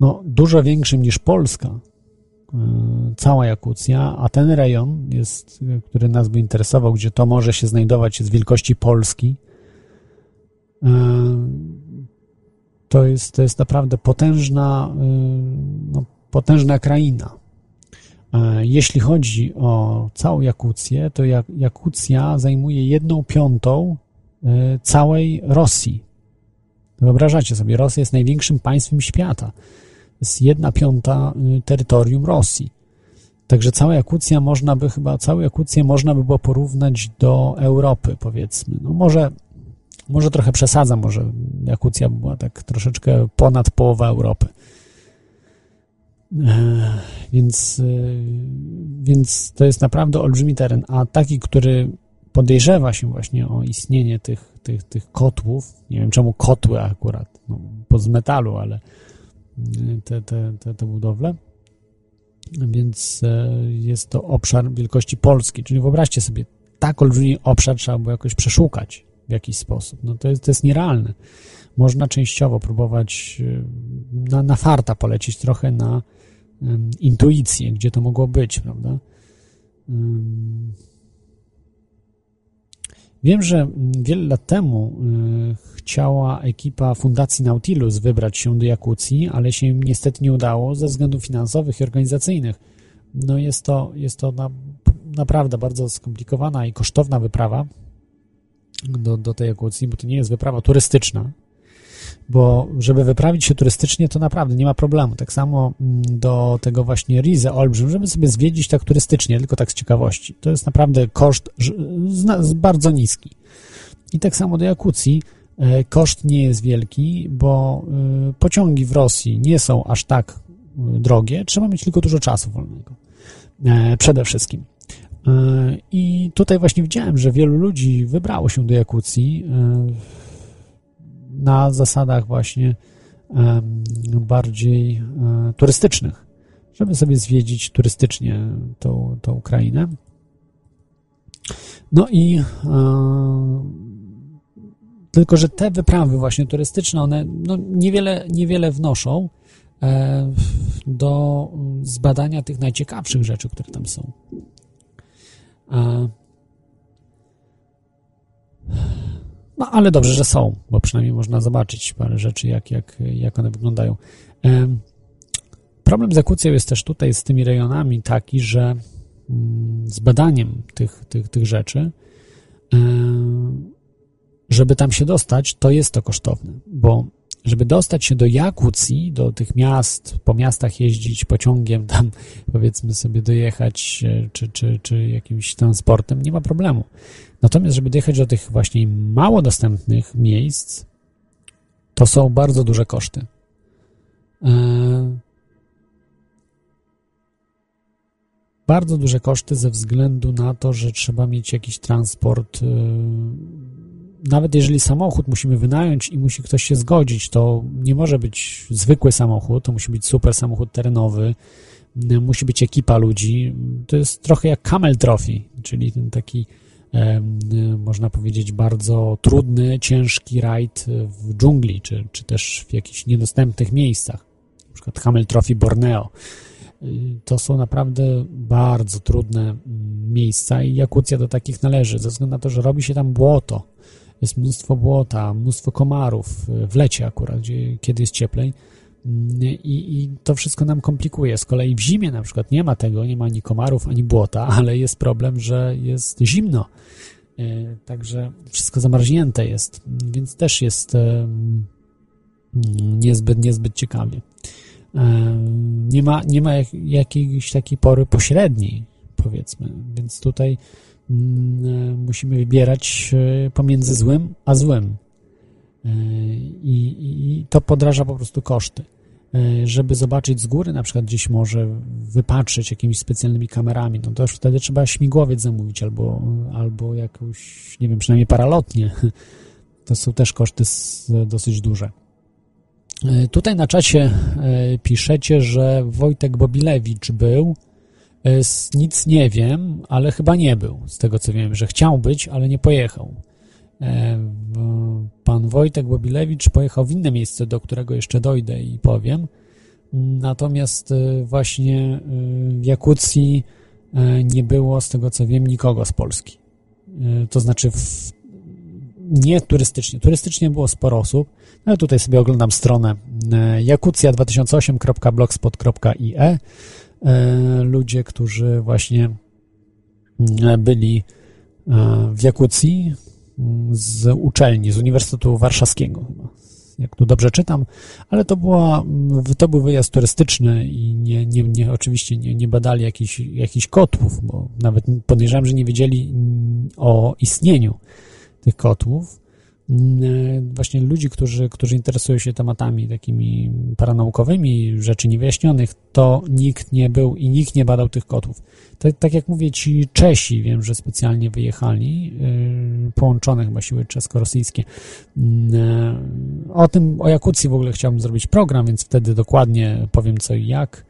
Speaker 2: no, dużo większym niż Polska. E, cała Jakucja, a ten rejon jest, który nas by interesował, gdzie to może się znajdować, jest wielkości Polski e, to jest, to jest naprawdę potężna, no, potężna kraina. E, jeśli chodzi o całą Jakucję, to Jakucja zajmuje jedną piątą całej Rosji. Wyobrażacie sobie, Rosja jest największym państwem świata. Jest jedna piąta y, terytorium Rosji. Także cała Jakucja można by chyba, całą Jakucję można by było porównać do Europy, powiedzmy. No może może trochę przesadzam, może Jakucja była tak troszeczkę ponad połowa Europy. E, więc, e, więc to jest naprawdę olbrzymi teren, a taki, który podejrzewa się właśnie o istnienie tych, tych, tych kotłów, nie wiem czemu kotły akurat, no, z metalu, ale te, te, te, te budowle, więc jest to obszar wielkości Polski, czyli wyobraźcie sobie, tak olbrzymi obszar trzeba było jakoś przeszukać, w jakiś sposób. No to jest, to jest nierealne. Można częściowo próbować y, na, na farta polecieć trochę na um, intuicję, gdzie to mogło być, prawda? Um, wiem, że wiele lat temu y, chciała ekipa Fundacji Nautilus wybrać się do Jakucji, ale się im niestety nie udało ze względów finansowych i organizacyjnych. No jest to, jest to na, naprawdę bardzo skomplikowana i kosztowna wyprawa, do, do tej Jakucji, bo to nie jest wyprawa turystyczna, bo żeby wyprawić się turystycznie, to naprawdę nie ma problemu. Tak samo mm, do tego właśnie Rize Olbrzym, żeby sobie zwiedzić tak turystycznie, tylko tak z ciekawości. To jest naprawdę koszt bardzo niski. I tak samo do Jakucji e, koszt nie jest wielki, bo e, pociągi w Rosji nie są aż tak e, drogie, trzeba mieć tylko dużo czasu wolnego. Przede wszystkim. I tutaj właśnie widziałem, że wielu ludzi wybrało się do Jakucji na zasadach właśnie bardziej e, turystycznych, żeby sobie zwiedzić turystycznie tą, tą Ukrainę. No i tylko, że te wyprawy właśnie turystyczne, one no, niewiele, niewiele wnoszą do zbadania tych najciekawszych rzeczy, które tam są. No ale dobrze, że są, bo przynajmniej można zobaczyć parę rzeczy, jak, jak, jak one wyglądają. Problem z Jakucją jest też tutaj z tymi rejonami taki, że mm, z badaniem tych, tych, tych rzeczy, żeby tam się dostać, to jest to kosztowne, bo żeby dostać się do Jakucji, do tych miast, po miastach jeździć pociągiem, tam powiedzmy sobie dojechać, e, czy, czy, czy jakimś transportem, nie ma problemu. Natomiast, żeby dojechać do tych właśnie mało dostępnych miejsc, To są bardzo duże koszty. E, bardzo duże koszty ze względu na to, że trzeba mieć jakiś transport. E, nawet jeżeli samochód musimy wynająć i musi ktoś się zgodzić, to nie może być zwykły samochód, to musi być super samochód terenowy, musi być ekipa ludzi. To jest trochę jak Camel Trophy, czyli ten taki można powiedzieć, bardzo trudny, ciężki rajd w dżungli, czy, czy też w jakichś niedostępnych miejscach, na przykład Hamel Trophy Borneo. Y, to są naprawdę bardzo trudne miejsca i Jakucja do takich należy, ze względu na to, że robi się tam błoto. Jest mnóstwo błota, mnóstwo komarów, y, w lecie akurat, gdzie, kiedy jest cieplej. Mm, I, I, to wszystko nam komplikuje. Z kolei w zimie na przykład nie ma tego, nie ma ani komarów, ani błota, ale jest problem, że jest zimno. E, także wszystko zamarznięte jest, więc też jest niezbyt, niezbyt ciekawie. E, nie ma, nie ma jakiejś takiej pory pośredniej, powiedzmy, więc tutaj mm, e, musimy wybierać pomiędzy złym a złym. I, i, to podraża po prostu koszty. Żeby zobaczyć z góry, na przykład gdzieś może wypatrzeć jakimiś specjalnymi kamerami, no to już wtedy trzeba śmigłowiec zamówić albo, albo jakąś, nie wiem, przynajmniej paralotnie. To są też koszty dosyć duże. E, tutaj na czacie e, piszecie, że Wojtek Bobilewicz był. E, nic nie wiem, ale chyba nie był, z tego co wiem, że chciał być, ale nie pojechał. Pan Wojtek Bobilewicz pojechał w inne miejsce, do którego jeszcze dojdę i powiem. Natomiast właśnie w Jakucji nie było, z tego co wiem, nikogo z Polski. To znaczy w nie turystycznie. Turystycznie było sporo osób. No tutaj sobie oglądam stronę e, jakucja2008.blogspot.ie e, Ludzie, którzy właśnie e, byli w Jakucji z uczelni, z Uniwersytetu Warszawskiego. Chyba, jak tu dobrze czytam, ale to, była, to był wyjazd turystyczny i nie, nie, nie, oczywiście nie, nie badali jakichś, jakichś kotłów, bo nawet podejrzewam, że nie wiedzieli o istnieniu tych kotłów, mm, właśnie ludzi, którzy, którzy interesują się tematami takimi paranaukowymi, rzeczy niewyjaśnionych, to nikt nie był i nikt nie badał tych kotów. Tak, jak mówię, ci Czesi, wiem, że specjalnie wyjechali, yy, połączone chyba siły czesko-rosyjskie. O tym, o Jakucji w ogóle chciałbym zrobić program, więc wtedy dokładnie powiem co i jak.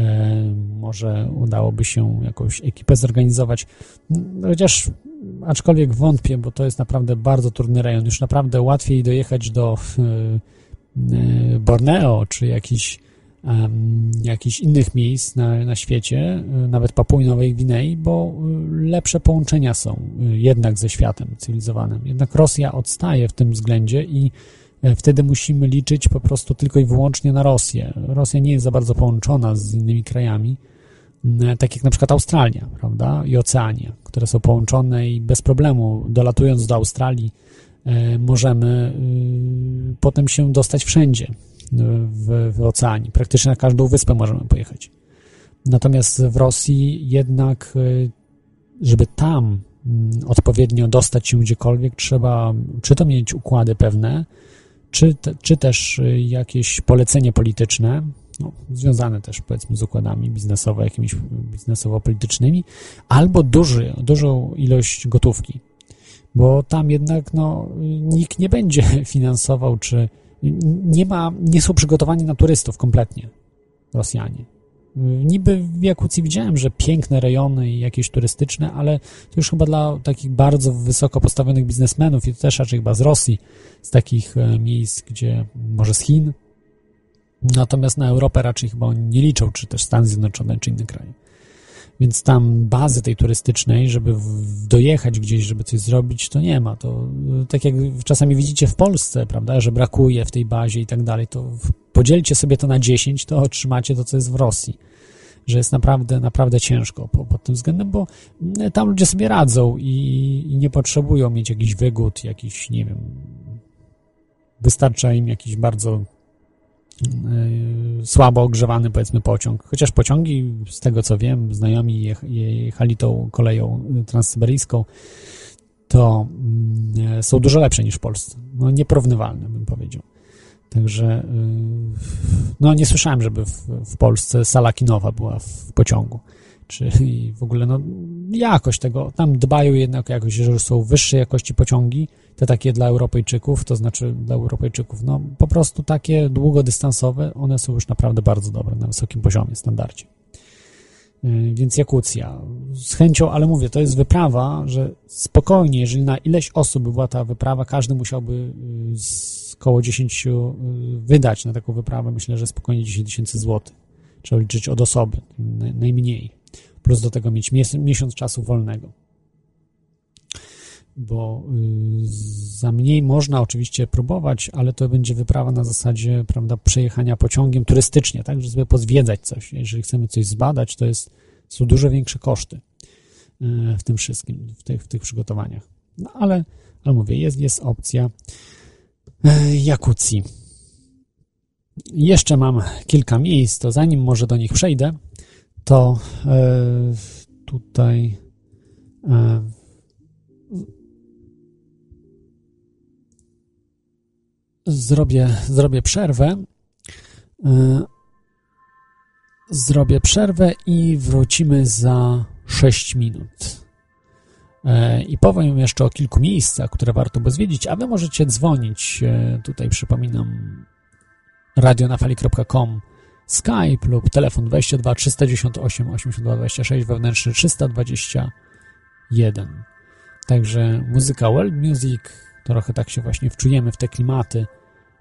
Speaker 2: E, może udałoby się jakąś ekipę zorganizować. Chociaż aczkolwiek wątpię, bo to jest naprawdę bardzo trudny rejon. Już naprawdę łatwiej dojechać do e, e, Borneo czy jakichś jakichś innych miejsc na, na świecie, nawet Papui Nowej Gwinei, bo lepsze połączenia są jednak ze światem cywilizowanym. Jednak Rosja odstaje w tym względzie i wtedy musimy liczyć po prostu tylko i wyłącznie na Rosję. Rosja nie jest za bardzo połączona z innymi krajami, e, tak jak na przykład Australia, prawda, i Oceania, które są połączone i bez problemu, dolatując do Australii, e, możemy potem się dostać wszędzie w, w oceanie. Praktycznie na każdą wyspę możemy pojechać. Natomiast w Rosji jednak, żeby tam mm, odpowiednio dostać się gdziekolwiek, trzeba czy to mieć układy pewne, czy, te, czy też y, jakieś polecenie polityczne, no, związane też powiedzmy z układami biznesowo, jakimiś biznesowo-politycznymi, albo duży, dużą ilość gotówki, bo tam jednak no, nikt nie będzie finansował, czy nie ma, nie są przygotowani na turystów kompletnie Rosjanie. Niby w Jakucji widziałem, że piękne rejony i jakieś turystyczne, ale to już chyba dla takich bardzo wysoko postawionych biznesmenów i to też raczej chyba z Rosji, z takich e, miejsc, gdzie może z Chin. Natomiast na Europę raczej chyba nie liczą, czy też Stany Zjednoczone, czy inne kraje. Więc tam bazy tej turystycznej, żeby dojechać gdzieś, żeby coś zrobić, to nie ma. To e, tak jak czasami widzicie w Polsce, prawda, że brakuje w tej bazie i tak dalej, to podzielcie sobie to na 10, to otrzymacie to, co jest w Rosji. Że jest naprawdę, naprawdę ciężko pod tym względem, bo e, tam ludzie sobie radzą i, i nie potrzebują mieć jakichś wygód, jakiś, nie wiem, wystarcza im jakiś bardzo Y, słabo ogrzewany, powiedzmy, pociąg. Chociaż pociągi, z tego co wiem, znajomi jechali tą koleją transsyberyjską, to mm, są dużo lepsze niż w Polsce. No, nieporównywalne, bym powiedział. Także no nie słyszałem, żeby w, w Polsce sala kinowa była w pociągu. Czy w ogóle no jakość tego, tam dbają jednak jakoś, że są wyższej jakości pociągi, te takie dla Europejczyków, to znaczy dla Europejczyków, no po prostu takie długodystansowe, one są już naprawdę bardzo dobre, na wysokim poziomie, standardzie. Więc Jakucja. Z chęcią, ale mówię, to jest wyprawa, że spokojnie, jeżeli na ileś osób by była ta wyprawa, każdy musiałby z około 10 wydać na taką wyprawę. Myślę, że spokojnie 10 tysięcy złotych. Trzeba liczyć od osoby, najmniej. Plus do tego mieć miesiąc czasu wolnego. Bo za mniej można oczywiście próbować, ale to będzie wyprawa na zasadzie, prawda, przejechania pociągiem turystycznie, tak, żeby pozwiedzać coś. Jeżeli chcemy coś zbadać, to jest, są dużo większe koszty w tym wszystkim, w tych, w tych przygotowaniach. No ale, ale mówię, jest, jest opcja Jakucji. Jeszcze mam kilka miejsc, to zanim może do nich przejdę, to tutaj zrobię, zrobię przerwę. Zrobię przerwę i wrócimy za 6 minut. I powiem jeszcze o kilku miejscach, które warto by zwiedzić, a wy możecie dzwonić. Tutaj przypominam radionafali.com Skype lub telefon 22 398 82 26 wewnętrzny 321. Także muzyka world music, trochę tak się właśnie wczujemy w te klimaty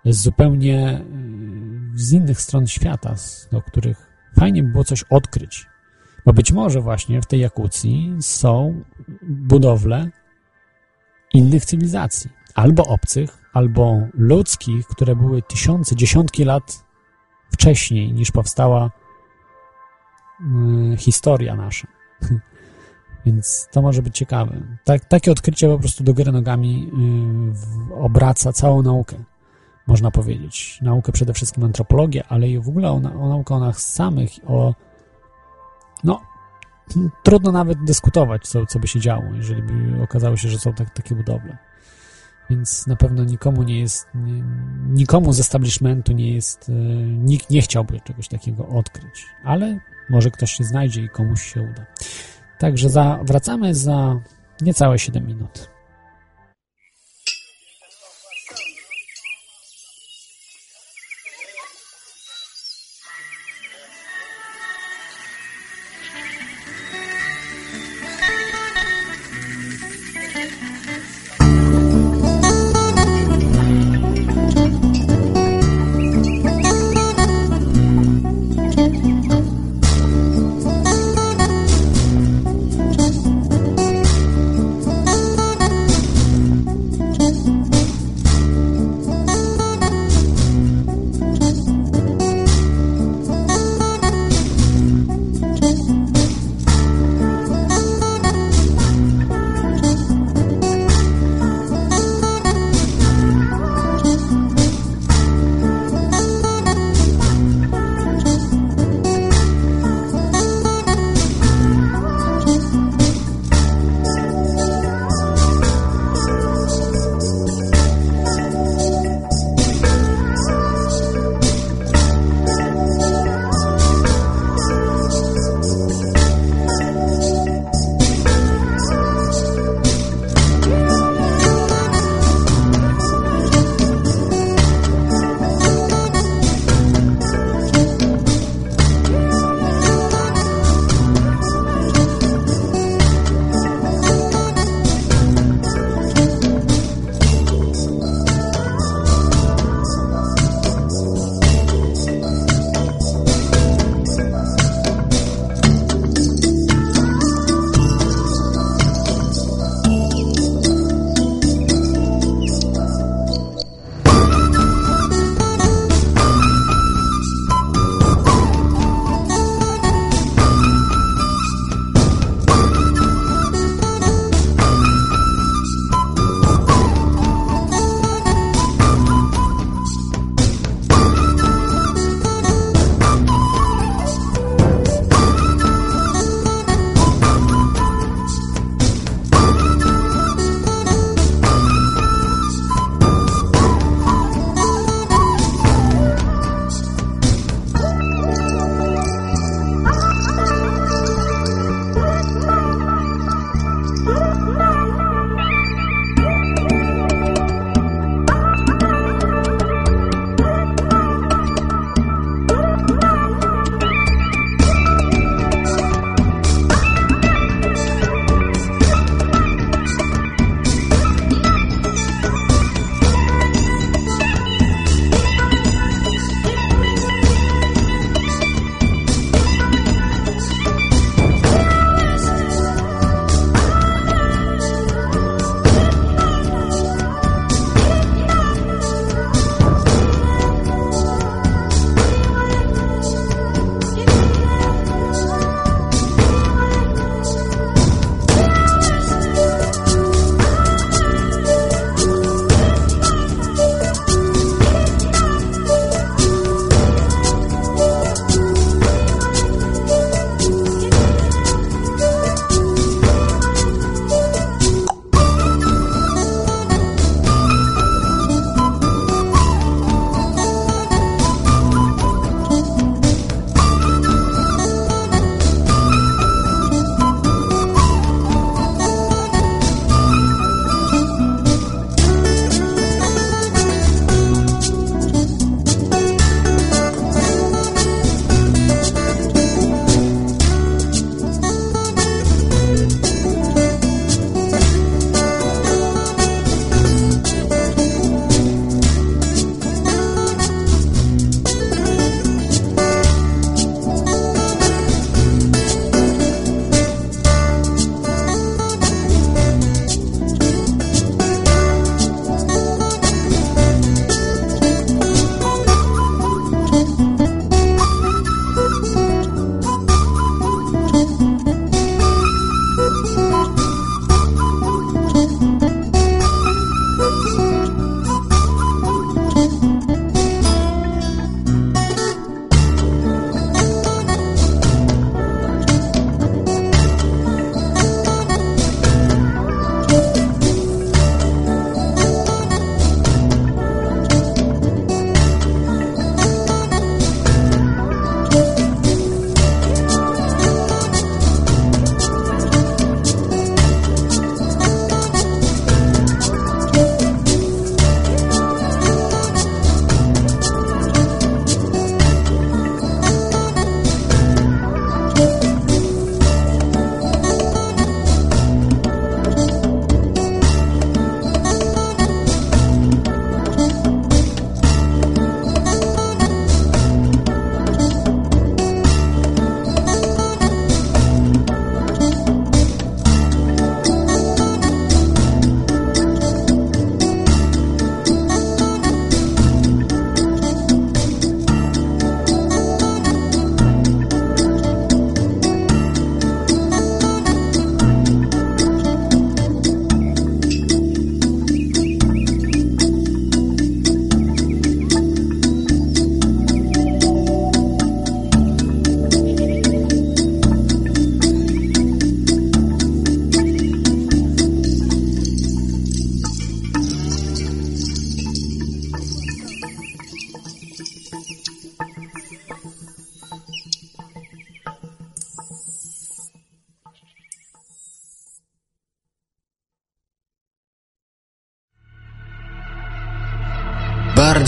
Speaker 2: z zupełnie z innych stron świata, do których fajnie by było coś odkryć. Bo być może właśnie w tej Jakucji są budowle innych cywilizacji, albo obcych, albo ludzkich, które były tysiące, dziesiątki lat wcześniej niż powstała y, historia nasza. Więc to może być ciekawe. Tak, takie odkrycie po prostu do góry nogami y, obraca całą naukę, można powiedzieć. Naukę przede wszystkim antropologię, ale i w ogóle o, o naukę o nas samych, o no, trudno nawet dyskutować, co, co by się działo, jeżeli by okazało się, że są tak, takie budowle. Więc na pewno nikomu nie jest, nikomu z establishmentu nie jest, e, nikt nie chciałby czegoś takiego odkryć, ale może ktoś się znajdzie i komuś się uda. Także za, wracamy za niecałe 7 minut.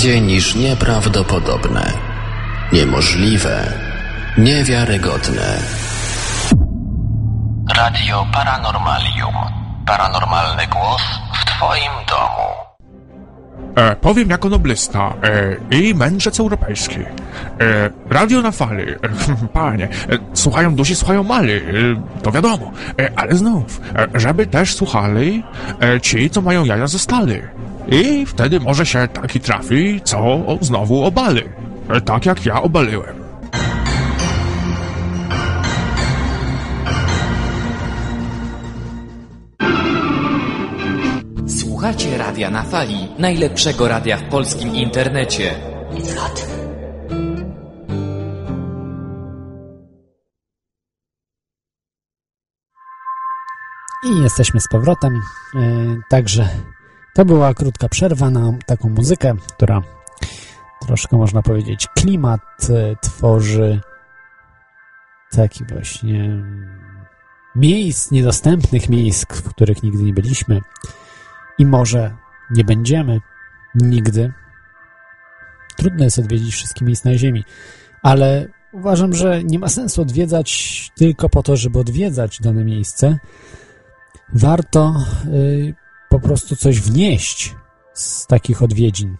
Speaker 1: Bardziej niż nieprawdopodobne, niemożliwe, niewiarygodne. Radio Paranormalium. Paranormalny głos w Twoim domu.
Speaker 3: E, powiem jako noblysta e, i mędrzec europejski. E, radio na fali, e, panie, e, słuchają dusi, słuchają mali, e, to wiadomo. E, ale znów, e, żeby też słuchali e, ci, co mają jaja ze stali. I wtedy może się taki trafi, co znowu obali. E, tak jak ja obaliłem.
Speaker 4: Słuchacie Radia na Fali, najlepszego radia w polskim internecie.
Speaker 2: I jesteśmy z powrotem. E, Także to była krótka przerwa na taką muzykę, która troszkę można powiedzieć klimat e, tworzy taki właśnie miejsc, niedostępnych miejsc, w których nigdy nie byliśmy i może nie będziemy nigdy. Trudno jest odwiedzić wszystkie miejsca na Ziemi, ale uważam, że nie ma sensu odwiedzać tylko po to, żeby odwiedzać dane miejsce. Warto y, po prostu coś wnieść z takich odwiedzin.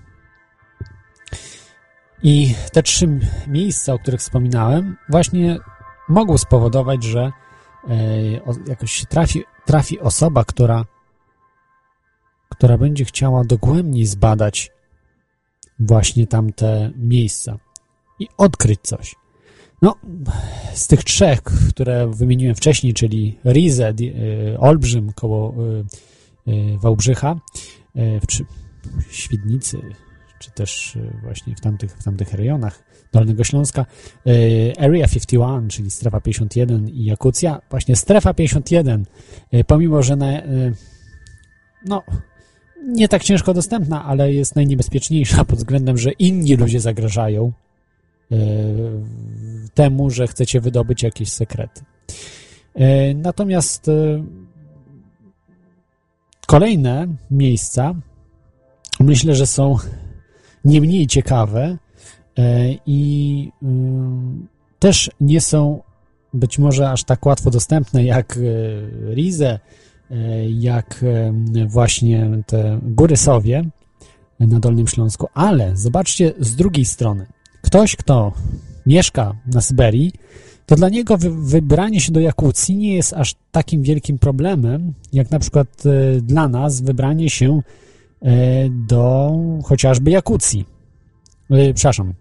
Speaker 2: I te trzy miejsca, o których wspominałem, właśnie mogą spowodować, że o- jakoś trafi, trafi osoba, która, która będzie chciała dogłębniej zbadać właśnie tamte miejsca i odkryć coś. No, z tych trzech, które wymieniłem wcześniej, czyli Rize, Di- y, Olbrzym koło y, Wałbrzycha, y, w Trzy- w Świdnicy, czy też y, właśnie w tamtych, w tamtych rejonach Dolnego Śląska, Area 51, czyli Strefa 51 i Jakucja. Właśnie Strefa 51, y, pomimo, że na, no, nie tak ciężko dostępna, ale jest najniebezpieczniejsza pod względem, że inni ludzie zagrażają e, temu, że chcecie wydobyć jakieś sekrety. E, Natomiast e, kolejne miejsca myślę, że są nie mniej ciekawe e, i mm, też nie są być może aż tak łatwo dostępne jak e, Rize, e, jak właśnie te Góry Sowie na Dolnym Śląsku, ale zobaczcie z drugiej strony. Ktoś, kto mieszka na Syberii, to dla niego wy, wybranie się do Jakucji nie jest aż takim wielkim problemem, jak na przykład e, dla nas wybranie się e, do chociażby Jakucji. E, przepraszam.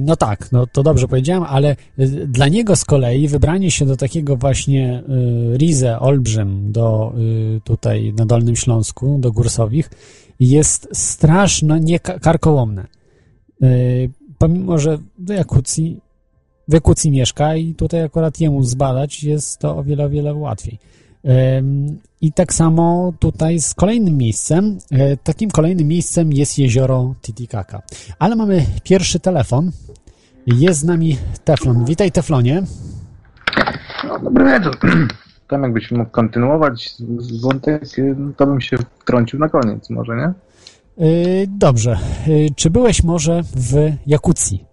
Speaker 2: No tak, no to dobrze powiedziałem, ale dla niego z kolei wybranie się do takiego właśnie Rize, Olbrzym, do tutaj na Dolnym Śląsku, do Górsowich, jest straszno niekarkołomne. Pomimo, że do Jakucji, w Jakucji mieszka i tutaj akurat jemu zbadać jest to o wiele, o wiele łatwiej. I tak samo tutaj z kolejnym miejscem. E, Takim kolejnym miejscem jest jezioro Titicaca. Ale mamy pierwszy telefon. Jest z nami Teflon. Witaj Teflonie.
Speaker 5: No, dobry wieczór. Tam jakbyś mógł kontynuować wątek, y, to bym się wtrącił na koniec może, nie?
Speaker 2: E, Dobrze. E, Czy byłeś może w Jakucji?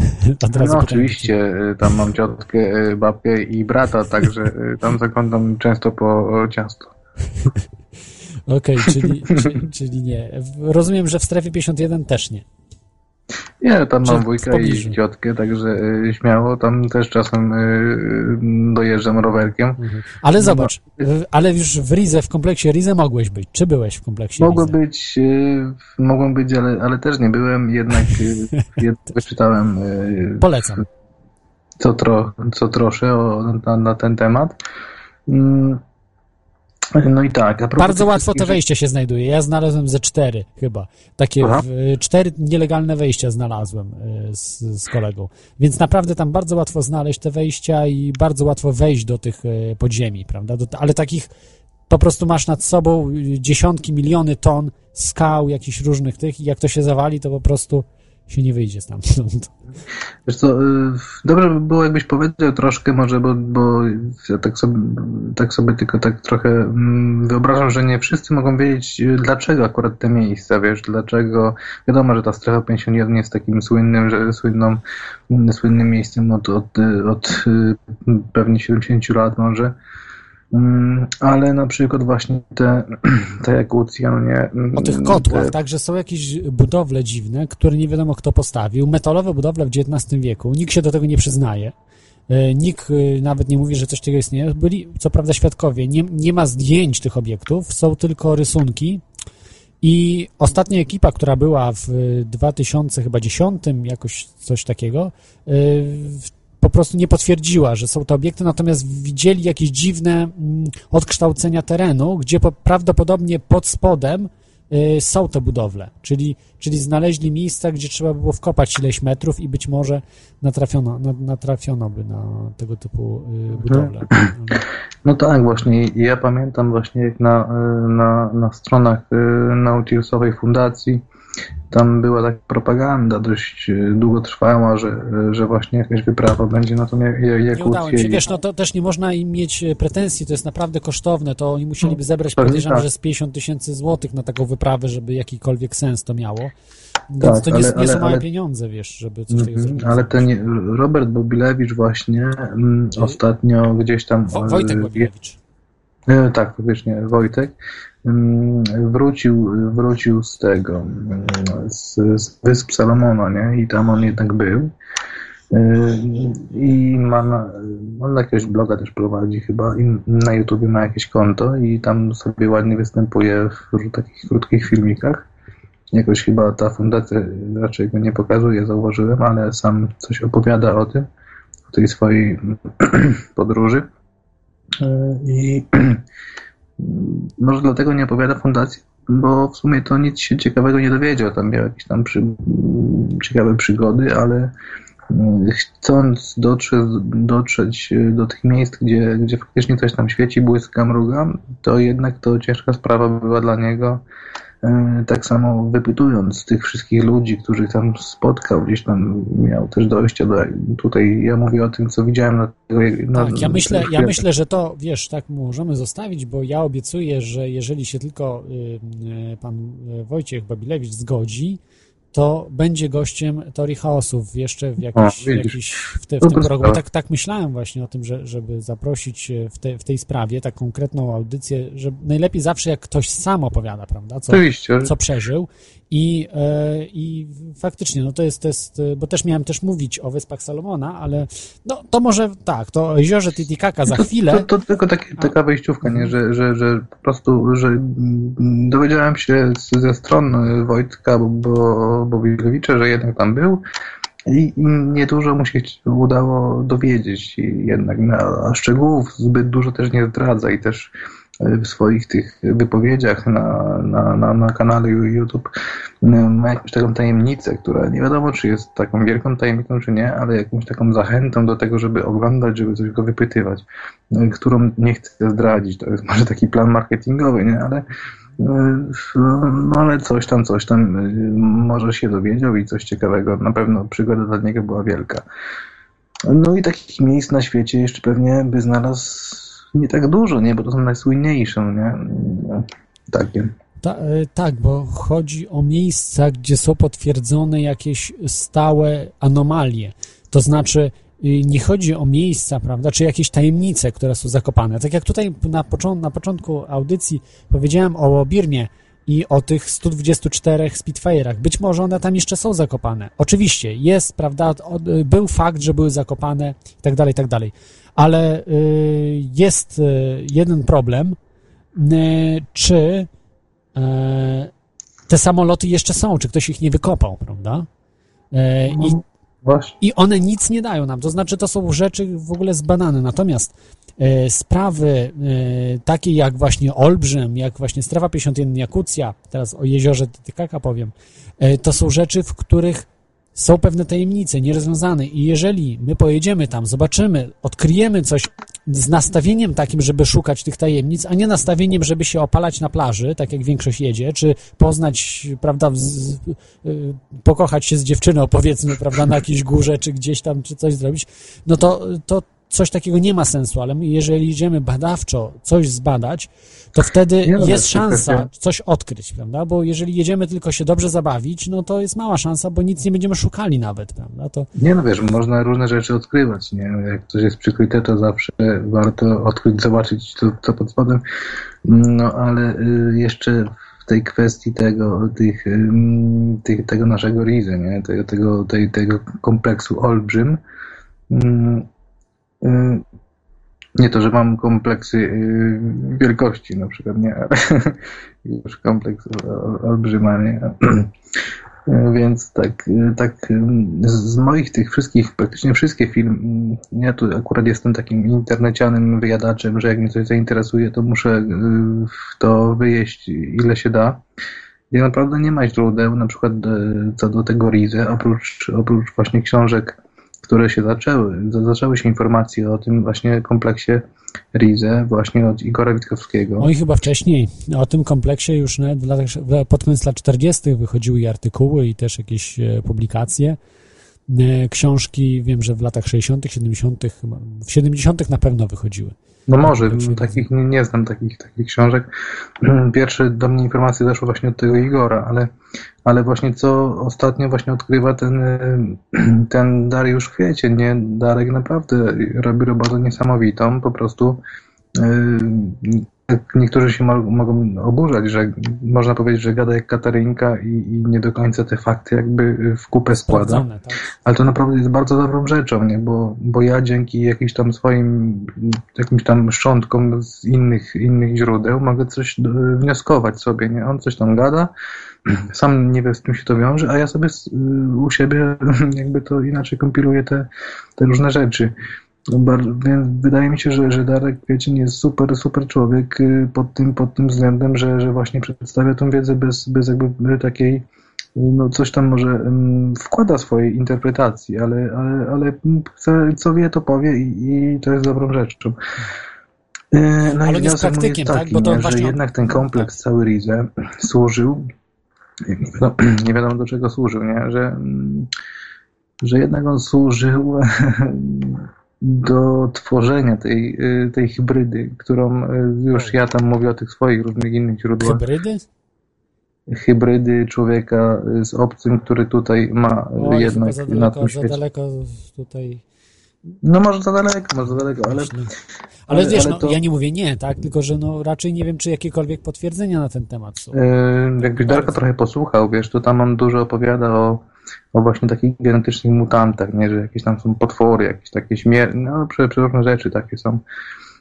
Speaker 2: Od
Speaker 5: No oczywiście, y, tam mam ciotkę, y, babkę i brata, także y, tam zaglądam często po ciasto.
Speaker 2: Okej, czyli, czyli, czyli nie. Rozumiem, że w strefie 51 też nie.
Speaker 5: Nie, tam mam wujka i ciotkę, także y, śmiało, tam też czasem y, dojeżdżam rowerkiem.
Speaker 2: Ale zobacz, w- ale już w Rize, w kompleksie Rize mogłeś być. Czy byłeś w kompleksie
Speaker 5: Mogłem
Speaker 2: Rize?
Speaker 5: być, y, mogłem być, ale, ale też nie byłem, jednak y, jednak wyczytałem y,
Speaker 2: Polecam.
Speaker 5: co, tro, co trosze o, na, na ten temat. Mm, No i tak.
Speaker 2: Bardzo łatwo te wejścia się znajduje. Ja znalazłem ze cztery chyba. Takie w, cztery nielegalne wejścia znalazłem y, z, z kolegą. Więc naprawdę tam bardzo łatwo znaleźć te wejścia i bardzo łatwo wejść do tych y, podziemi, prawda? Do, ale takich po prostu masz nad sobą y, dziesiątki, miliony ton skał, jakichś różnych tych i jak to się zawali, to po prostu się nie wyjdzie stamtąd.
Speaker 5: Wiesz co, y, dobrze by było jakbyś powiedział troszkę może, bo, bo ja tak, sobie, tak sobie tylko tak trochę mm, wyobrażam, że nie wszyscy mogą wiedzieć y, dlaczego akurat te miejsca, wiesz, dlaczego, wiadomo, że ta strefa 51 jest takim słynnym, że słynną, słynnym miejscem od, od, od y, pewnie 70 lat może, ale na przykład właśnie te, te jakucje, no nie...
Speaker 2: O tych kotłach, te... tak, że są jakieś budowle dziwne, które nie wiadomo kto postawił, metalowe budowle w XIX wieku, nikt się do tego nie przyznaje, e, nikt e, nawet nie mówi, że coś takiego istnieje. Byli, co prawda, świadkowie, nie, nie ma zdjęć tych obiektów, są tylko rysunki. I ostatnia ekipa, która była w 2010, jakoś coś takiego, e, po prostu nie potwierdziła, że są to obiekty, natomiast widzieli jakieś dziwne mm, odkształcenia terenu, gdzie prawdopodobnie pod spodem y, są te budowle, czyli, czyli znaleźli miejsca, gdzie trzeba było wkopać ileś metrów i być może natrafiono, natrafiono by na tego typu y, budowle.
Speaker 5: No tak, właśnie. Ja pamiętam właśnie jak na, y, na, na stronach Nautilusowej Fundacji tam była taka propaganda dość e, długotrwała, że, e, że właśnie jakaś wyprawa będzie na tą Jakutję.
Speaker 2: Nie udało się, wiesz, no to też nie można im mieć e, pretensji, to jest naprawdę kosztowne, to oni musieliby zebrać, no, podejrzewam, tak. że z 50 tysięcy złotych na taką wyprawę, żeby jakikolwiek sens to miało. Więc tak, to nie, ale, nie są małe ale, pieniądze, wiesz, żeby coś takiego
Speaker 5: zrobić. Ale ten Robert Bobilewicz właśnie mm, ostatnio gdzieś tam...
Speaker 2: Wo Wojtek Bobilewicz.
Speaker 5: Tak, faktycznie, Wojtek wrócił, wrócił z tego, z, z Wysp Salomona, nie? I tam on jednak był. I ma na, on jakiegoś bloga też prowadzi chyba i na YouTubie ma jakieś konto i tam sobie ładnie występuje w takich krótkich filmikach. Jakoś chyba ta fundacja raczej go nie pokazuje, zauważyłem, ale sam coś opowiada o tym, o tej swojej podróży. I może dlatego nie opowiada fundacji, bo w sumie to nic się ciekawego nie dowiedział. Tam miał jakieś tam przy, ciekawe przygody, ale mm, chcąc dotrzeć, dotrzeć do tych miejsc, gdzie, gdzie faktycznie coś tam świeci, błyska, mruga, to jednak to ciężka sprawa była dla niego E, tak samo wypytując tych wszystkich ludzi, których tam spotkał, gdzieś tam miał też dojście do. Tutaj ja mówię o tym, co widziałem na
Speaker 2: na, Tak, ja myślę, ja myślę, że to wiesz, tak możemy zostawić, bo ja obiecuję, że jeżeli się tylko y, y, pan Wojciech Babilewicz zgodzi, to będzie gościem Teorii Chaosów jeszcze w, jakiś, o, jakiś w, te, w tym roku. Bo tak, tak myślałem właśnie o tym, że, żeby zaprosić w, te, w tej sprawie tak konkretną audycję, że najlepiej zawsze jak ktoś sam opowiada, prawda, co, co przeżył i, e, I faktycznie, no to jest, to jest, bo też miałem też mówić o Wyspach Salomona, ale no to może tak, to jeziorze Titicaca za chwilę.
Speaker 5: To, to, to tylko taki, taka wejściówka, nie? Że, że, że po prostu, że dowiedziałem się ze stron Wojtka bo, że jednak tam był i, i niedużo mu się udało dowiedzieć i jednak na szczegółów zbyt dużo też nie zdradza i też w swoich tych wypowiedziach na, na, na, na kanale YouTube ma jakąś taką tajemnicę, która nie wiadomo, czy jest taką wielką tajemnicą, czy nie, ale jakąś taką zachętą do tego, żeby oglądać, żeby coś go wypytywać, którą nie chcę zdradzić. To jest może taki plan marketingowy, nie, ale no ale coś tam, coś tam może się dowiedział i coś ciekawego. Na pewno przygoda dla niego była wielka. No i takich miejsc na świecie jeszcze pewnie by znalazł nie tak dużo, nie? Bo to są najsłynniejsze, nie? Takie.
Speaker 2: Ta, e, tak, bo chodzi o miejsca, gdzie są potwierdzone jakieś stałe anomalie. To znaczy, y, nie chodzi o miejsca, prawda, czy jakieś tajemnice, które są zakopane. Tak jak tutaj na, począ na początku audycji powiedziałem o Birmie i o tych 124 Spitfire'ach. Być może one tam jeszcze są zakopane. Oczywiście, jest, prawda, był fakt, że były zakopane i tak dalej, i tak dalej ale y, jest y, jeden problem, y, czy te samoloty jeszcze są, czy ktoś ich nie wykopał, prawda? I, I one nic nie dają nam, to znaczy to są rzeczy w ogóle zbadane, natomiast sprawy takie jak właśnie Olbrzym, jak właśnie Strefa 51 Jakucja, teraz o jeziorze Tytykaka powiem, to są rzeczy, w których są pewne tajemnice nierozwiązane i jeżeli my pojedziemy tam, zobaczymy, odkryjemy coś, z nastawieniem takim, żeby szukać tych tajemnic, a nie nastawieniem, żeby się opalać na plaży, tak jak większość jedzie, czy poznać, prawda, z, y, pokochać się z dziewczyną, powiedzmy, prawda, na jakiejś górze, czy gdzieś tam, czy coś zrobić, no to, to coś takiego nie ma sensu, ale jeżeli idziemy badawczo coś zbadać, to wtedy
Speaker 5: Nie, no,
Speaker 2: jest szansa coś odkryć, prawda? Bo jeżeli jedziemy tylko się dobrze zabawić, no to jest mała szansa, bo nic nie będziemy szukali nawet, prawda? To
Speaker 5: Nie no wiesz, można różne rzeczy odkrywać, nie? Jak coś jest przykryte, to zawsze warto odkryć, zobaczyć to, co pod spodem. No ale y, jeszcze w tej kwestii tego, tych, ym, tych, tego naszego Rizy, nie? Tego, tego, tej, tego kompleksu olbrzym. Y, Nie to, że mam kompleksy y, wielkości na przykład, nie, ale już kompleks ol- olbrzyma, nie. Więc tak, y, tak z moich tych wszystkich, praktycznie wszystkie filmy, ja tu akurat jestem takim internecianym wyjadaczem, że jak mnie coś zainteresuje, to muszę w to wyjeść ile się da. I naprawdę nie ma źródeł, na przykład co do tego Rize, oprócz, oprócz właśnie książek, które się zaczęły. za- Zaczęły się informacje o tym właśnie kompleksie Rize, właśnie od Igora Witkowskiego.
Speaker 2: Oj, chyba wcześniej. O tym kompleksie już nawet w latach, pod koniec lat 40. wychodziły i artykuły, i też jakieś e, publikacje. E, Książki, wiem, że w latach 60., 70., chyba, w 70. na pewno wychodziły.
Speaker 5: No może,
Speaker 2: Tak się
Speaker 5: takich nie, nie znam takich, takich książek. Pierwsze do mnie informacje zeszły właśnie od tego Igora, ale, ale właśnie co ostatnio właśnie odkrywa ten, ten Dariusz Kwiecień, nie? Darek naprawdę robi robotę niesamowitą, po prostu y, tak niektórzy się mo- mogą oburzać, że można powiedzieć, że gada jak Katarynka i, i nie do końca te fakty jakby w kupę składa.
Speaker 2: Tak?
Speaker 5: Ale to naprawdę jest bardzo dobrą rzeczą, nie? Bo, bo ja dzięki jakimś tam swoim, jakimś tam szczątkom z innych, innych źródeł mogę coś e, wnioskować sobie, nie? On coś tam gada, sam nie wie z czym się to wiąże, a ja sobie y, u siebie jakby to inaczej kompiluję te, te różne rzeczy. No Więc wydaje mi się, że, że Darek Kwiecień jest super, super człowiek y, pod tym, pod tym względem, że, że właśnie przedstawia tą wiedzę bez, bez jakby takiej no coś tam może wkłada swojej interpretacji, ale, ale, ale co wie, to powie i, i to jest dobrą rzeczą. E, No
Speaker 2: Ale
Speaker 5: i
Speaker 2: jest praktykiem,
Speaker 5: jest
Speaker 2: tak?
Speaker 5: taki,
Speaker 2: Bo to
Speaker 5: nie, że
Speaker 2: właśnie-
Speaker 5: jednak ten kompleks cały Rize służył, nie wiadomo, nie wiadomo do czego służył, nie? Że, mm, że jednak on służył do tworzenia tej, y, tej hybrydy, którą y, już ja tam mówię o tych swoich różnych innych źródłach
Speaker 2: Hybrydy?
Speaker 5: hybrydy człowieka z obcym, który tutaj ma
Speaker 2: chyba
Speaker 5: jednak
Speaker 2: za
Speaker 5: na
Speaker 2: daleko,
Speaker 5: tym
Speaker 2: za
Speaker 5: świecie.
Speaker 2: daleko tutaj
Speaker 5: No może za daleko, może za daleko, ale.
Speaker 2: Ale,
Speaker 5: ale-
Speaker 2: wiesz,
Speaker 5: ale
Speaker 2: no,
Speaker 5: to-
Speaker 2: ja nie mówię nie, tak? Tylko, że no raczej nie wiem, czy jakiekolwiek potwierdzenia na ten temat są.
Speaker 5: yy, jakbyś Darka trochę posłuchał, wiesz, to tam on dużo opowiada o, o właśnie takich genetycznych mutantach, nie, że jakieś tam są potwory, jakieś takie śmier... no prze- przeróżne rzeczy takie są.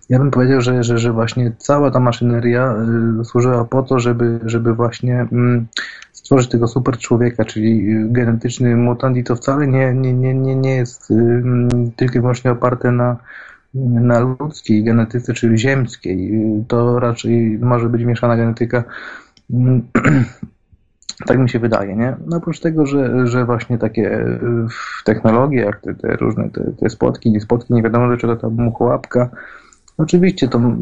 Speaker 5: Ja bym powiedział, że, że, że właśnie cała ta maszyneria y, służyła po to, żeby, żeby właśnie mm, stworzyć tego super człowieka, czyli y, genetyczny mutant i to wcale nie, nie, nie, nie, nie jest y, mm, tylko i wyłącznie oparte na, na ludzkiej genetyce, czyli ziemskiej. Y, To raczej może być mieszana genetyka. Mm, Tak mi się wydaje, nie? No oprócz tego, że, że właśnie takie y, technologie, jak te, te różne te, te spotki, nie spotki, nie wiadomo do czego ta muchołapka, Oczywiście to.
Speaker 2: No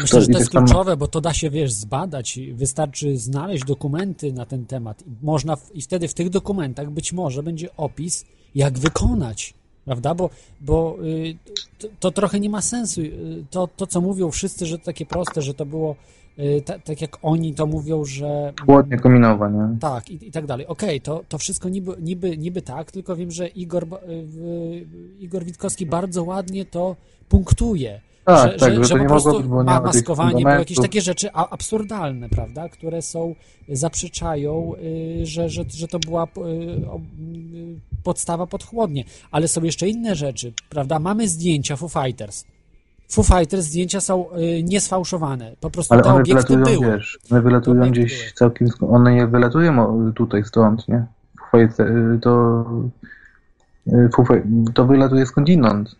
Speaker 2: myślę, że to jest kluczowe, bo to da się, wiesz, zbadać. Wystarczy znaleźć dokumenty na ten temat. I Można w, I wtedy w tych dokumentach być może będzie opis, jak wykonać. Prawda? Bo, bo y, to, to trochę nie ma sensu. Y, To, to, co mówią wszyscy, że to takie proste, że to było ta, tak jak oni to mówią, że.
Speaker 5: Chłodnia kominowa, nie?
Speaker 2: Tak, i, i tak dalej. Okej, to, to wszystko niby, niby, niby tak, tylko wiem, że Igor, y, Igor Witkowski bardzo ładnie to punktuje.
Speaker 5: Tak, tak, że to nie
Speaker 2: po prostu
Speaker 5: mogło
Speaker 2: ma maskowanie, bo jakieś takie rzeczy absurdalne, prawda, które są, zaprzeczają, y, że, że, że to była y, y, podstawa pod chłodnie. Ale są jeszcze inne rzeczy, prawda? Mamy zdjęcia Foo Fighters. Foo Fighters zdjęcia są y, niesfałszowane. Po prostu
Speaker 5: Ale
Speaker 2: te
Speaker 5: one
Speaker 2: obiekty
Speaker 5: wylatują,
Speaker 2: były.
Speaker 5: wiesz, one wylatują gdzieś
Speaker 2: były.
Speaker 5: całkiem, one nie wylatują tutaj stąd, nie? Fajce, to, y, Foo Fi- to wylatuje skądinąd.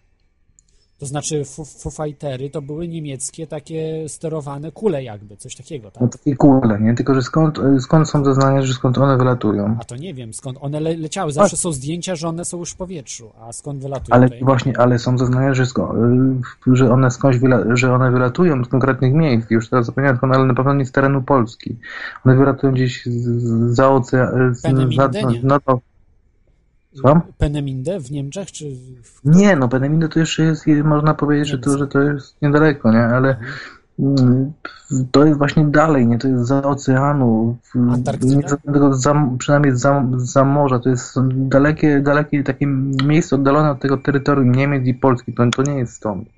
Speaker 2: To znaczy Foo, Fightery to były niemieckie takie sterowane kule jakby, coś takiego, tak?
Speaker 5: No takie kule, nie? Tylko, że skąd, skąd są zeznania, że skąd one wylatują?
Speaker 2: A to nie wiem, skąd one le leciały. Zawsze są zdjęcia, że one są już w powietrzu, a skąd wylatują?
Speaker 5: Ale właśnie, ale są zeznania, że, y, że one skądś że one wylatują z konkretnych miejsc. Już teraz zapomniałem, skąd, ale na pewno nie z terenu Polski. One wylatują gdzieś z, z, za oceanu.
Speaker 2: Peneminde, nie?
Speaker 5: No to. Słucham?
Speaker 2: Peneminde w Niemczech, czy... W...
Speaker 5: Nie, no Peneminde to jeszcze jest, można powiedzieć, że to, że to jest niedaleko, nie? Ale mm, to jest właśnie dalej, nie? To jest za oceanu, nie za, przynajmniej za, za morza. To jest dalekie, dalekie takie miejsce oddalone od tego terytorium Niemiec i Polski. To, to nie jest stąd.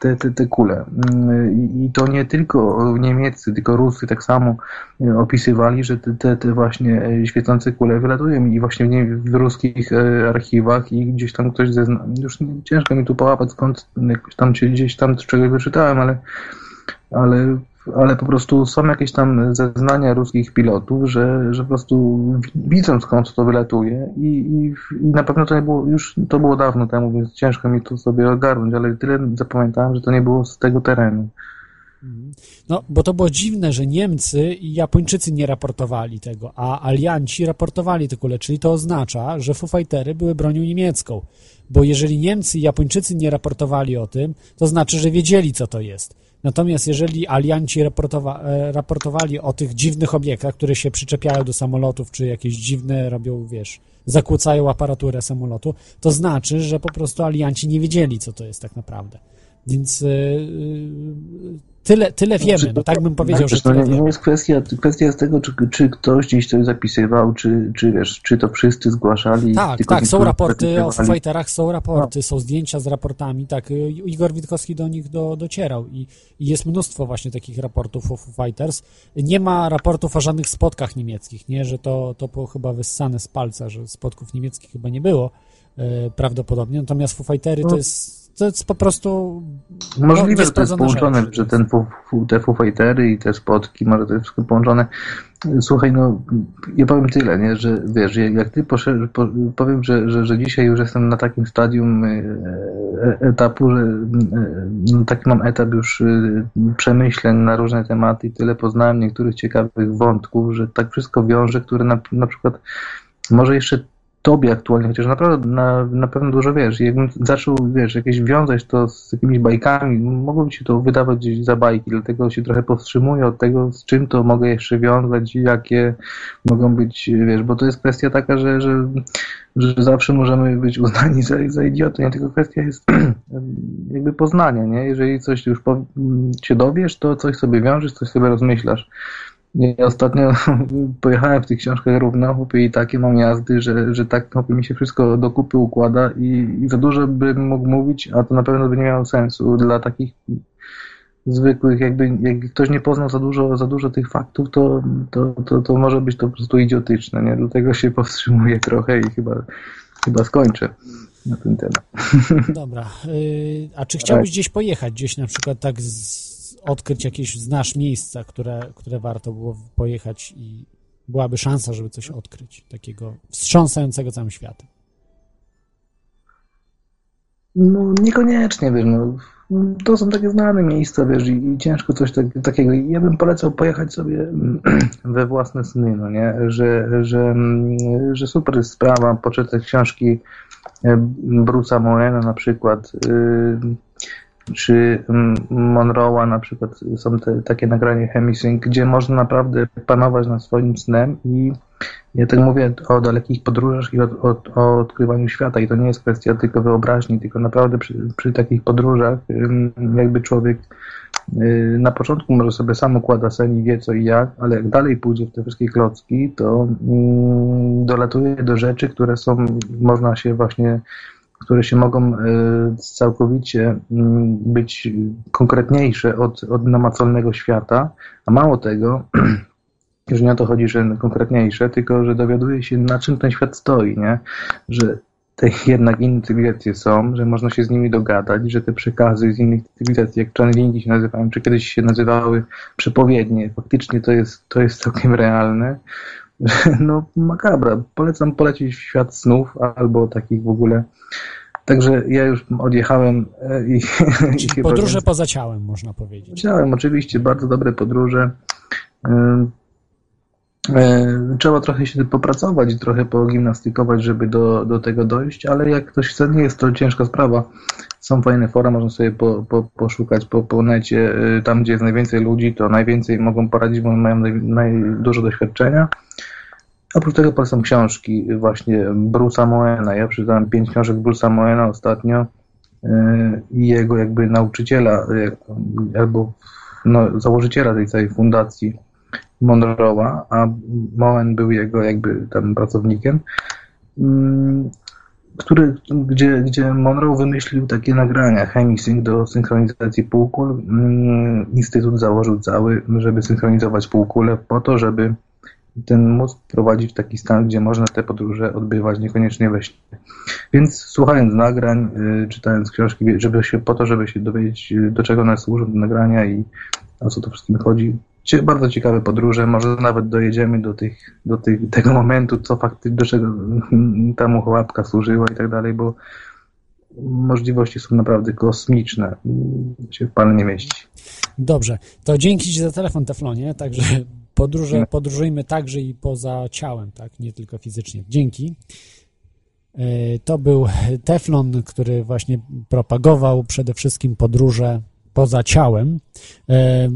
Speaker 5: Te, te, te kule. Mm, I, to nie tylko Niemieccy, tylko Rusy tak samo e, opisywali, że te, te, te właśnie e, świecące kule wylatują i właśnie w, nie, w ruskich e, archiwach i gdzieś tam ktoś zezna... Już ciężko mi tu połapać skąd tam gdzieś tam z czegoś wyczytałem, ale ale, ale po prostu są jakieś tam zeznania ruskich pilotów, że, że po prostu widzą skąd to wylatuje i, i, i na pewno to nie było, już to było dawno temu, więc ciężko mi to sobie ogarnąć, ale tyle zapamiętałem, że to nie było z tego terenu.
Speaker 2: No, bo to było dziwne, że Niemcy i Japończycy nie raportowali tego, a alianci raportowali kule, czyli to oznacza, że Foo Fightery były bronią niemiecką. Bo jeżeli Niemcy i Japończycy nie raportowali o tym, to znaczy, że wiedzieli, co to jest. Natomiast jeżeli alianci raportowa e, raportowali o tych dziwnych obiektach, które się przyczepiają do samolotów, czy jakieś dziwne robią, wiesz, zakłócają aparaturę samolotu, to znaczy, że po prostu alianci nie wiedzieli, co to jest tak naprawdę. Więc e, tyle, tyle wiemy, no tak bym powiedział, że
Speaker 5: Wiesz, no
Speaker 2: tyle wiemy.
Speaker 5: jest kwestia, kwestia jest tego, czy, czy ktoś gdzieś coś zapisywał, czy, czy wiesz, czy to wszyscy zgłaszali.
Speaker 2: Tak, tak, są raporty o. Fighterach, są raporty, są zdjęcia z raportami, tak, y, Igor Witkowski do nich do, docierał i, i jest mnóstwo właśnie takich raportów o Foo Fighters. Nie ma raportów o żadnych spotkach niemieckich, nie, że to, to było chyba wyssane z palca, że spotków niemieckich chyba nie było e, prawdopodobnie, natomiast Foo Fightery to
Speaker 5: No.
Speaker 2: jest, to jest po prostu
Speaker 5: Możliwe, że to jest połączone,
Speaker 2: rzecz.
Speaker 5: że ten te Foo Fightery i te spotki, może to jest wszystko połączone. Słuchaj, no, ja powiem tyle, nie, że wiesz, jak ty po, powiem, że, że, że dzisiaj już jestem na takim stadium e, e, etapu, że e, no, taki mam etap już przemyśleń na różne tematy i tyle poznałem niektórych ciekawych wątków, że tak wszystko wiąże, które na, na przykład może jeszcze tobie aktualnie, chociaż naprawdę na, na pewno dużo wiesz. Jakbym zaczął, wiesz, jakieś wiązać to z jakimiś bajkami, mogłoby się to wydawać za bajki, dlatego się trochę powstrzymuję od tego, z czym to mogę jeszcze wiązać i jakie mogą być, wiesz, bo to jest kwestia taka, że, że, że zawsze możemy być uznani za, za idiotę, nie? tylko kwestia jest jakby poznania, nie? Jeżeli coś już po, się dowiesz, to coś sobie wiążesz, coś sobie rozmyślasz. Ja ostatnio pojechałem w tych książkach równo chłopie, i takie mam jazdy, że, że tak chłopie, mi się wszystko do kupy układa i, i za dużo bym mógł mówić, a to na pewno by nie miało sensu dla takich zwykłych, jakby jak ktoś nie poznał za dużo, za dużo tych faktów, to, to, to, to może być to po prostu idiotyczne, nie? Dlatego się powstrzymuję trochę i chyba, chyba skończę na ten temat.
Speaker 2: Dobra. Y, A czy chciałbyś gdzieś pojechać, gdzieś na przykład tak z, odkryć jakieś, znasz miejsca, które, które warto było pojechać i byłaby szansa, żeby coś odkryć, takiego wstrząsającego całym światem?
Speaker 5: No niekoniecznie, wiesz, no. To są takie znane miejsca, wiesz, i, i ciężko coś tak, takiego. Ja bym polecał pojechać sobie we własne sny, no nie? Że, że, że super jest sprawa, poczytać książki e, Bruce'a Morena na przykład, y, czy Monroe'a na przykład są te, takie nagrania Hemisync, gdzie można naprawdę panować nad swoim snem i ja tak mówię o dalekich podróżach i o, o, o odkrywaniu świata. I to nie jest kwestia tylko wyobraźni, tylko naprawdę przy, przy takich podróżach jakby człowiek y, na początku może sobie sam układa sen i wie co i jak, ale jak dalej pójdzie w te wszystkie klocki, to mm, dolatuje do rzeczy, które są, można się właśnie które się mogą y, całkowicie mm, być konkretniejsze od, od namacalnego świata, a mało tego, już nie o to chodzi, że konkretniejsze, tylko że dowiaduje się, na czym ten świat stoi, nie? Że te jednak inne cywilizacje są, że można się z nimi dogadać, że te przekazy z innych cywilizacji, jak channelingi się nazywają, czy kiedyś się nazywały przepowiednie, faktycznie to jest, to jest całkiem realne. No makabra. Polecam polecieć w świat snów albo takich w ogóle Także ja już odjechałem e, i...
Speaker 2: Czyli
Speaker 5: i chyba
Speaker 2: podróże poza ciałem, można powiedzieć.
Speaker 5: Chciałem oczywiście, bardzo dobre podróże. E, Trzeba trochę się popracować trochę pogimnastykować, żeby do, do tego dojść, ale jak ktoś chce, nie jest to ciężka sprawa. Są fajne fora, można sobie po, po, poszukać po, po necie, y, tam gdzie jest najwięcej ludzi, to najwięcej mogą poradzić, bo mają naj, naj, dużo doświadczenia. Oprócz tego polecam książki właśnie Bruce'a Moena. Ja przeczytałem pięć książek Bruce'a Moena ostatnio y, i jego jakby nauczyciela y, albo no, założyciela tej całej fundacji Monroe'a, a Moen był jego jakby tam pracownikiem, mm, który, gdzie, gdzie Monroe wymyślił takie nagrania HemiSync do synchronizacji półkul. Mm, Instytut założył cały, żeby synchronizować półkule po to, żeby ten mózg prowadzić w taki stan, gdzie można te podróże odbywać niekoniecznie we śnie. Więc słuchając nagrań, y, czytając książki, żeby się, po to, żeby się dowiedzieć, y, do czego one służą nagrania i o co to wszystkim chodzi. Bardzo ciekawe podróże, może nawet dojedziemy do, tych, do tych, tego momentu, co faktycznie, do czego ta muchołapka służyła i tak dalej, bo możliwości są naprawdę kosmiczne. Się w pan nie mieści.
Speaker 2: Dobrze, to dzięki Ci za telefon, Teflonie, także podróże, podróżujmy także i poza ciałem, tak, nie tylko fizycznie. Dzięki. E, To był Teflon, który właśnie propagował przede wszystkim podróże poza ciałem. E,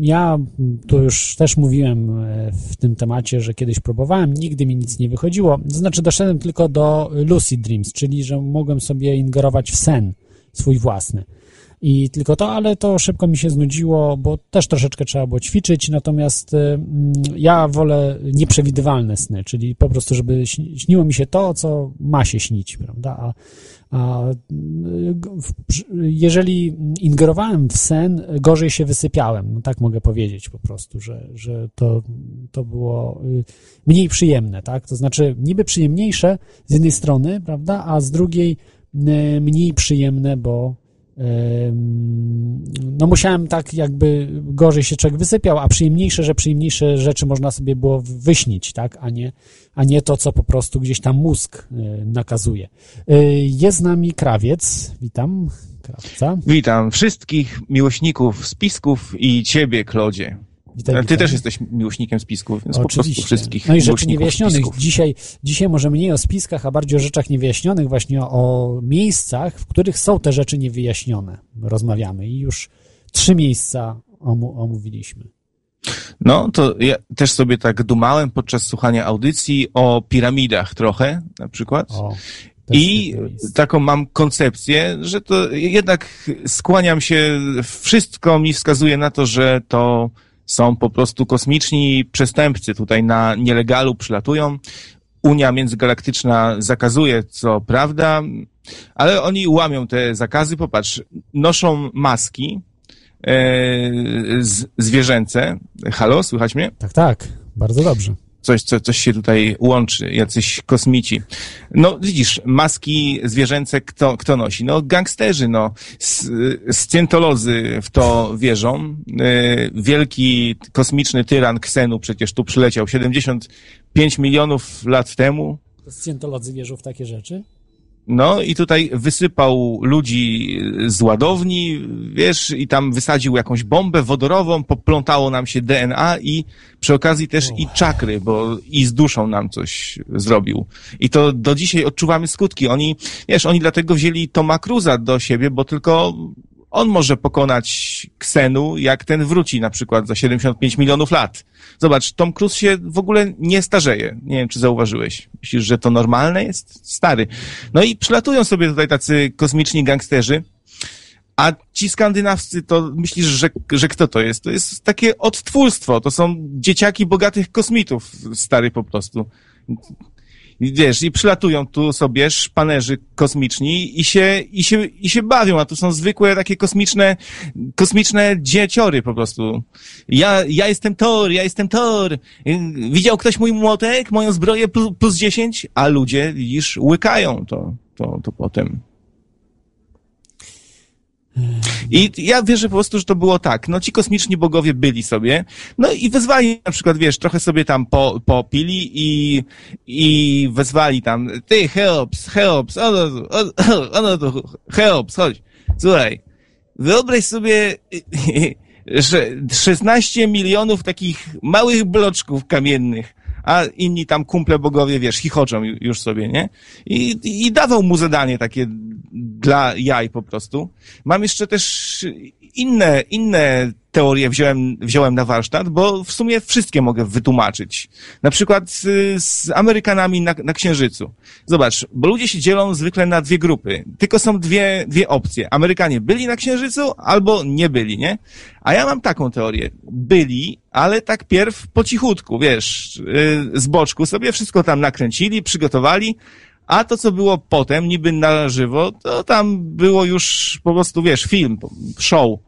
Speaker 2: Ja tu już też mówiłem e, w tym temacie, że kiedyś próbowałem, nigdy mi nic nie wychodziło. To znaczy doszedłem tylko do lucid dreams, czyli że mogłem sobie ingerować w sen swój własny. I tylko to, ale to szybko mi się znudziło, bo też troszeczkę trzeba było ćwiczyć, natomiast y, mm, ja wolę nieprzewidywalne sny, czyli po prostu, żeby śni- śniło mi się to, co ma się śnić, prawda? A, jeżeli ingerowałem w sen, gorzej się wysypiałem, no tak mogę powiedzieć po prostu, że, że to, to było y, mniej przyjemne, tak? To znaczy niby przyjemniejsze z jednej strony, prawda, a z drugiej y, mniej przyjemne, bo no musiałem tak jakby gorzej się człowiek wysypiał, a przyjemniejsze, że przyjemniejsze rzeczy można sobie było wyśnić, tak, a nie, a nie to, co po prostu gdzieś tam mózg y, nakazuje. Y, Jest z nami krawiec, witam, krawca.
Speaker 6: Witam wszystkich miłośników spisków i ciebie, Klodzie.
Speaker 2: Witaj,
Speaker 6: Ty
Speaker 2: witaj.
Speaker 6: też jesteś miłośnikiem spisków, więc po prostu wszystkich
Speaker 2: No i rzeczy niewyjaśnionych.
Speaker 6: spisków.
Speaker 2: Dzisiaj, dzisiaj może mniej o spiskach, a bardziej o rzeczach niewyjaśnionych, właśnie o miejscach, w których są te rzeczy niewyjaśnione. Rozmawiamy i już trzy miejsca omówiliśmy.
Speaker 6: No, to ja też sobie tak dumałem podczas słuchania audycji o piramidach trochę, na przykład.
Speaker 2: O,
Speaker 6: I taką mam koncepcję, że to jednak skłaniam się, wszystko mi wskazuje na to, że to są po prostu kosmiczni przestępcy tutaj na nielegalu przylatują. Unia Międzygalaktyczna zakazuje, co prawda, ale oni łamią te zakazy. Popatrz, noszą maski z, zwierzęce. Halo, słychać mnie?
Speaker 2: Tak, tak, bardzo dobrze.
Speaker 6: coś, co, coś się tutaj łączy, jacyś kosmici. No widzisz, maski zwierzęce kto, kto nosi? No gangsterzy, no. S- Scjentolodzy w to wierzą. E, Wielki kosmiczny tyran Ksenu przecież tu przyleciał 75 milionów lat temu.
Speaker 2: To Scjentolodzy wierzą w takie rzeczy?
Speaker 6: No i tutaj wysypał ludzi z ładowni, wiesz, i tam wysadził jakąś bombę wodorową, poplątało nam się DNA i przy okazji też i czakry, bo i z duszą nam coś zrobił. I to do dzisiaj odczuwamy skutki. Oni, wiesz, oni dlatego wzięli Toma Cruza do siebie, bo tylko on może pokonać Ksenu, jak ten wróci na przykład za 75 milionów lat. Zobacz, Tom Cruise się w ogóle nie starzeje. Nie wiem, czy zauważyłeś. Myślisz, że to normalne jest? Stary. No i przylatują sobie tutaj tacy kosmiczni gangsterzy, a ci skandynawscy to myślisz, że, że kto to jest? To jest takie odtwórstwo. To są dzieciaki bogatych kosmitów, stary po prostu. Wiesz, i przylatują tu sobie szpanerzy kosmiczni i się, i się, i się bawią, a tu są zwykłe takie kosmiczne, kosmiczne dzieciory po prostu. Ja, ja jestem Thor, ja jestem Thor. Widział ktoś mój młotek, moją zbroję plus, plus 10? A ludzie, widzisz, łykają to, to, to potem. I ja wierzę po prostu, że to było tak. No ci kosmiczni bogowie byli sobie, no i wezwali na przykład, wiesz, trochę sobie tam po, popili i, i wezwali tam, ty, Cheops, Cheops, ono, ono, ono to, Cheops, chodź. Słuchaj, wyobraź sobie, że 16 milionów takich małych bloczków kamiennych, a inni tam kumple bogowie, wiesz, chichoczą ju- już sobie, nie? I, I dawał mu zadanie takie dla jaj po prostu. Mam jeszcze też inne, inne teorie wziąłem, wziąłem na warsztat, bo w sumie wszystkie mogę wytłumaczyć. Na przykład z, z Amerykanami na, na Księżycu. Zobacz, bo ludzie się dzielą zwykle na dwie grupy. Tylko są dwie, dwie opcje. Amerykanie byli na Księżycu albo nie byli, nie? A ja mam taką teorię. Byli, ale tak pierw po cichutku, wiesz, yy, z boczku sobie wszystko tam nakręcili, przygotowali, a to, co było potem, niby na żywo, to tam było już po prostu, wiesz, film, show.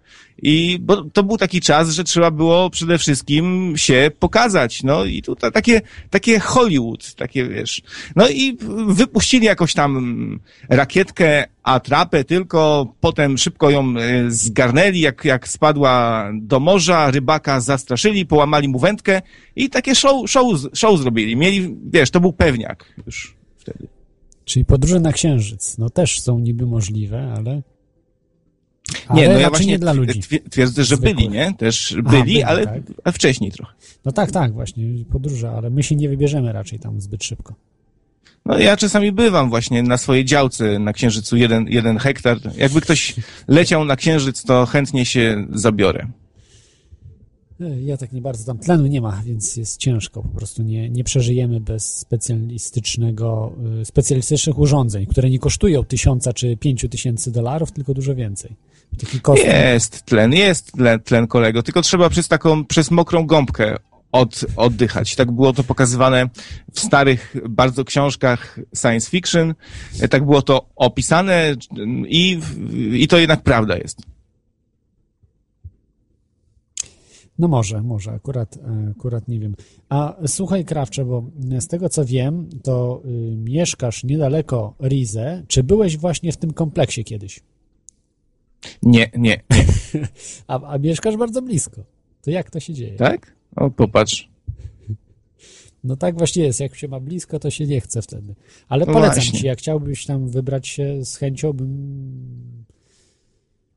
Speaker 6: I bo to był taki czas, że trzeba było przede wszystkim się pokazać. No i tutaj takie, takie Hollywood, takie wiesz. No i wypuścili jakoś tam rakietkę, atrapę, tylko potem szybko ją e, zgarnęli, jak, jak spadła do morza, rybaka zastraszyli, połamali mu wędkę i takie show, show, show zrobili. Mieli, wiesz, to był pewniak już wtedy.
Speaker 2: Czyli podróże na Księżyc, no też są niby możliwe, ale... ale
Speaker 6: Nie, no ja właśnie
Speaker 2: nie dla ludzi.
Speaker 6: twier- twierdzę, że
Speaker 2: Zwykłych.
Speaker 6: byli, nie? Też byli,
Speaker 2: byli,
Speaker 6: ale
Speaker 2: tak.
Speaker 6: wcześniej trochę.
Speaker 2: No tak, tak, właśnie, podróże, ale my się nie wybierzemy raczej tam zbyt szybko.
Speaker 6: No ja czasami bywam właśnie na swojej działce na Księżycu jeden, jeden hektar. Jakby ktoś leciał na Księżyc, to chętnie się zabiorę.
Speaker 2: E, Ja tak nie bardzo tam tlenu nie ma, więc jest ciężko. Po prostu nie, nie przeżyjemy bez specjalistycznego, y, specjalistycznych urządzeń, które nie kosztują tysiąca czy pięciu tysięcy dolarów, tylko dużo więcej. Taki koszt.
Speaker 6: Jest tlen, jest tlen, tlen kolego, tylko trzeba przez taką, przez mokrą gąbkę od, oddychać. Tak było to pokazywane w starych bardzo książkach science fiction. Tak było to opisane i, i to jednak prawda jest.
Speaker 2: No może, może, akurat, akurat nie wiem. A słuchaj, Krawcze, bo z tego co wiem, to y, mieszkasz niedaleko Rize. Czy byłeś właśnie w tym kompleksie kiedyś?
Speaker 6: Nie, nie.
Speaker 2: A, a mieszkasz bardzo blisko. To jak to się dzieje?
Speaker 6: Tak? O, popatrz.
Speaker 2: No tak właśnie jest. Jak się ma blisko, to się nie chce wtedy. Ale
Speaker 6: No
Speaker 2: polecam
Speaker 6: właśnie.
Speaker 2: ci, jak chciałbyś tam wybrać się z chęcią, bym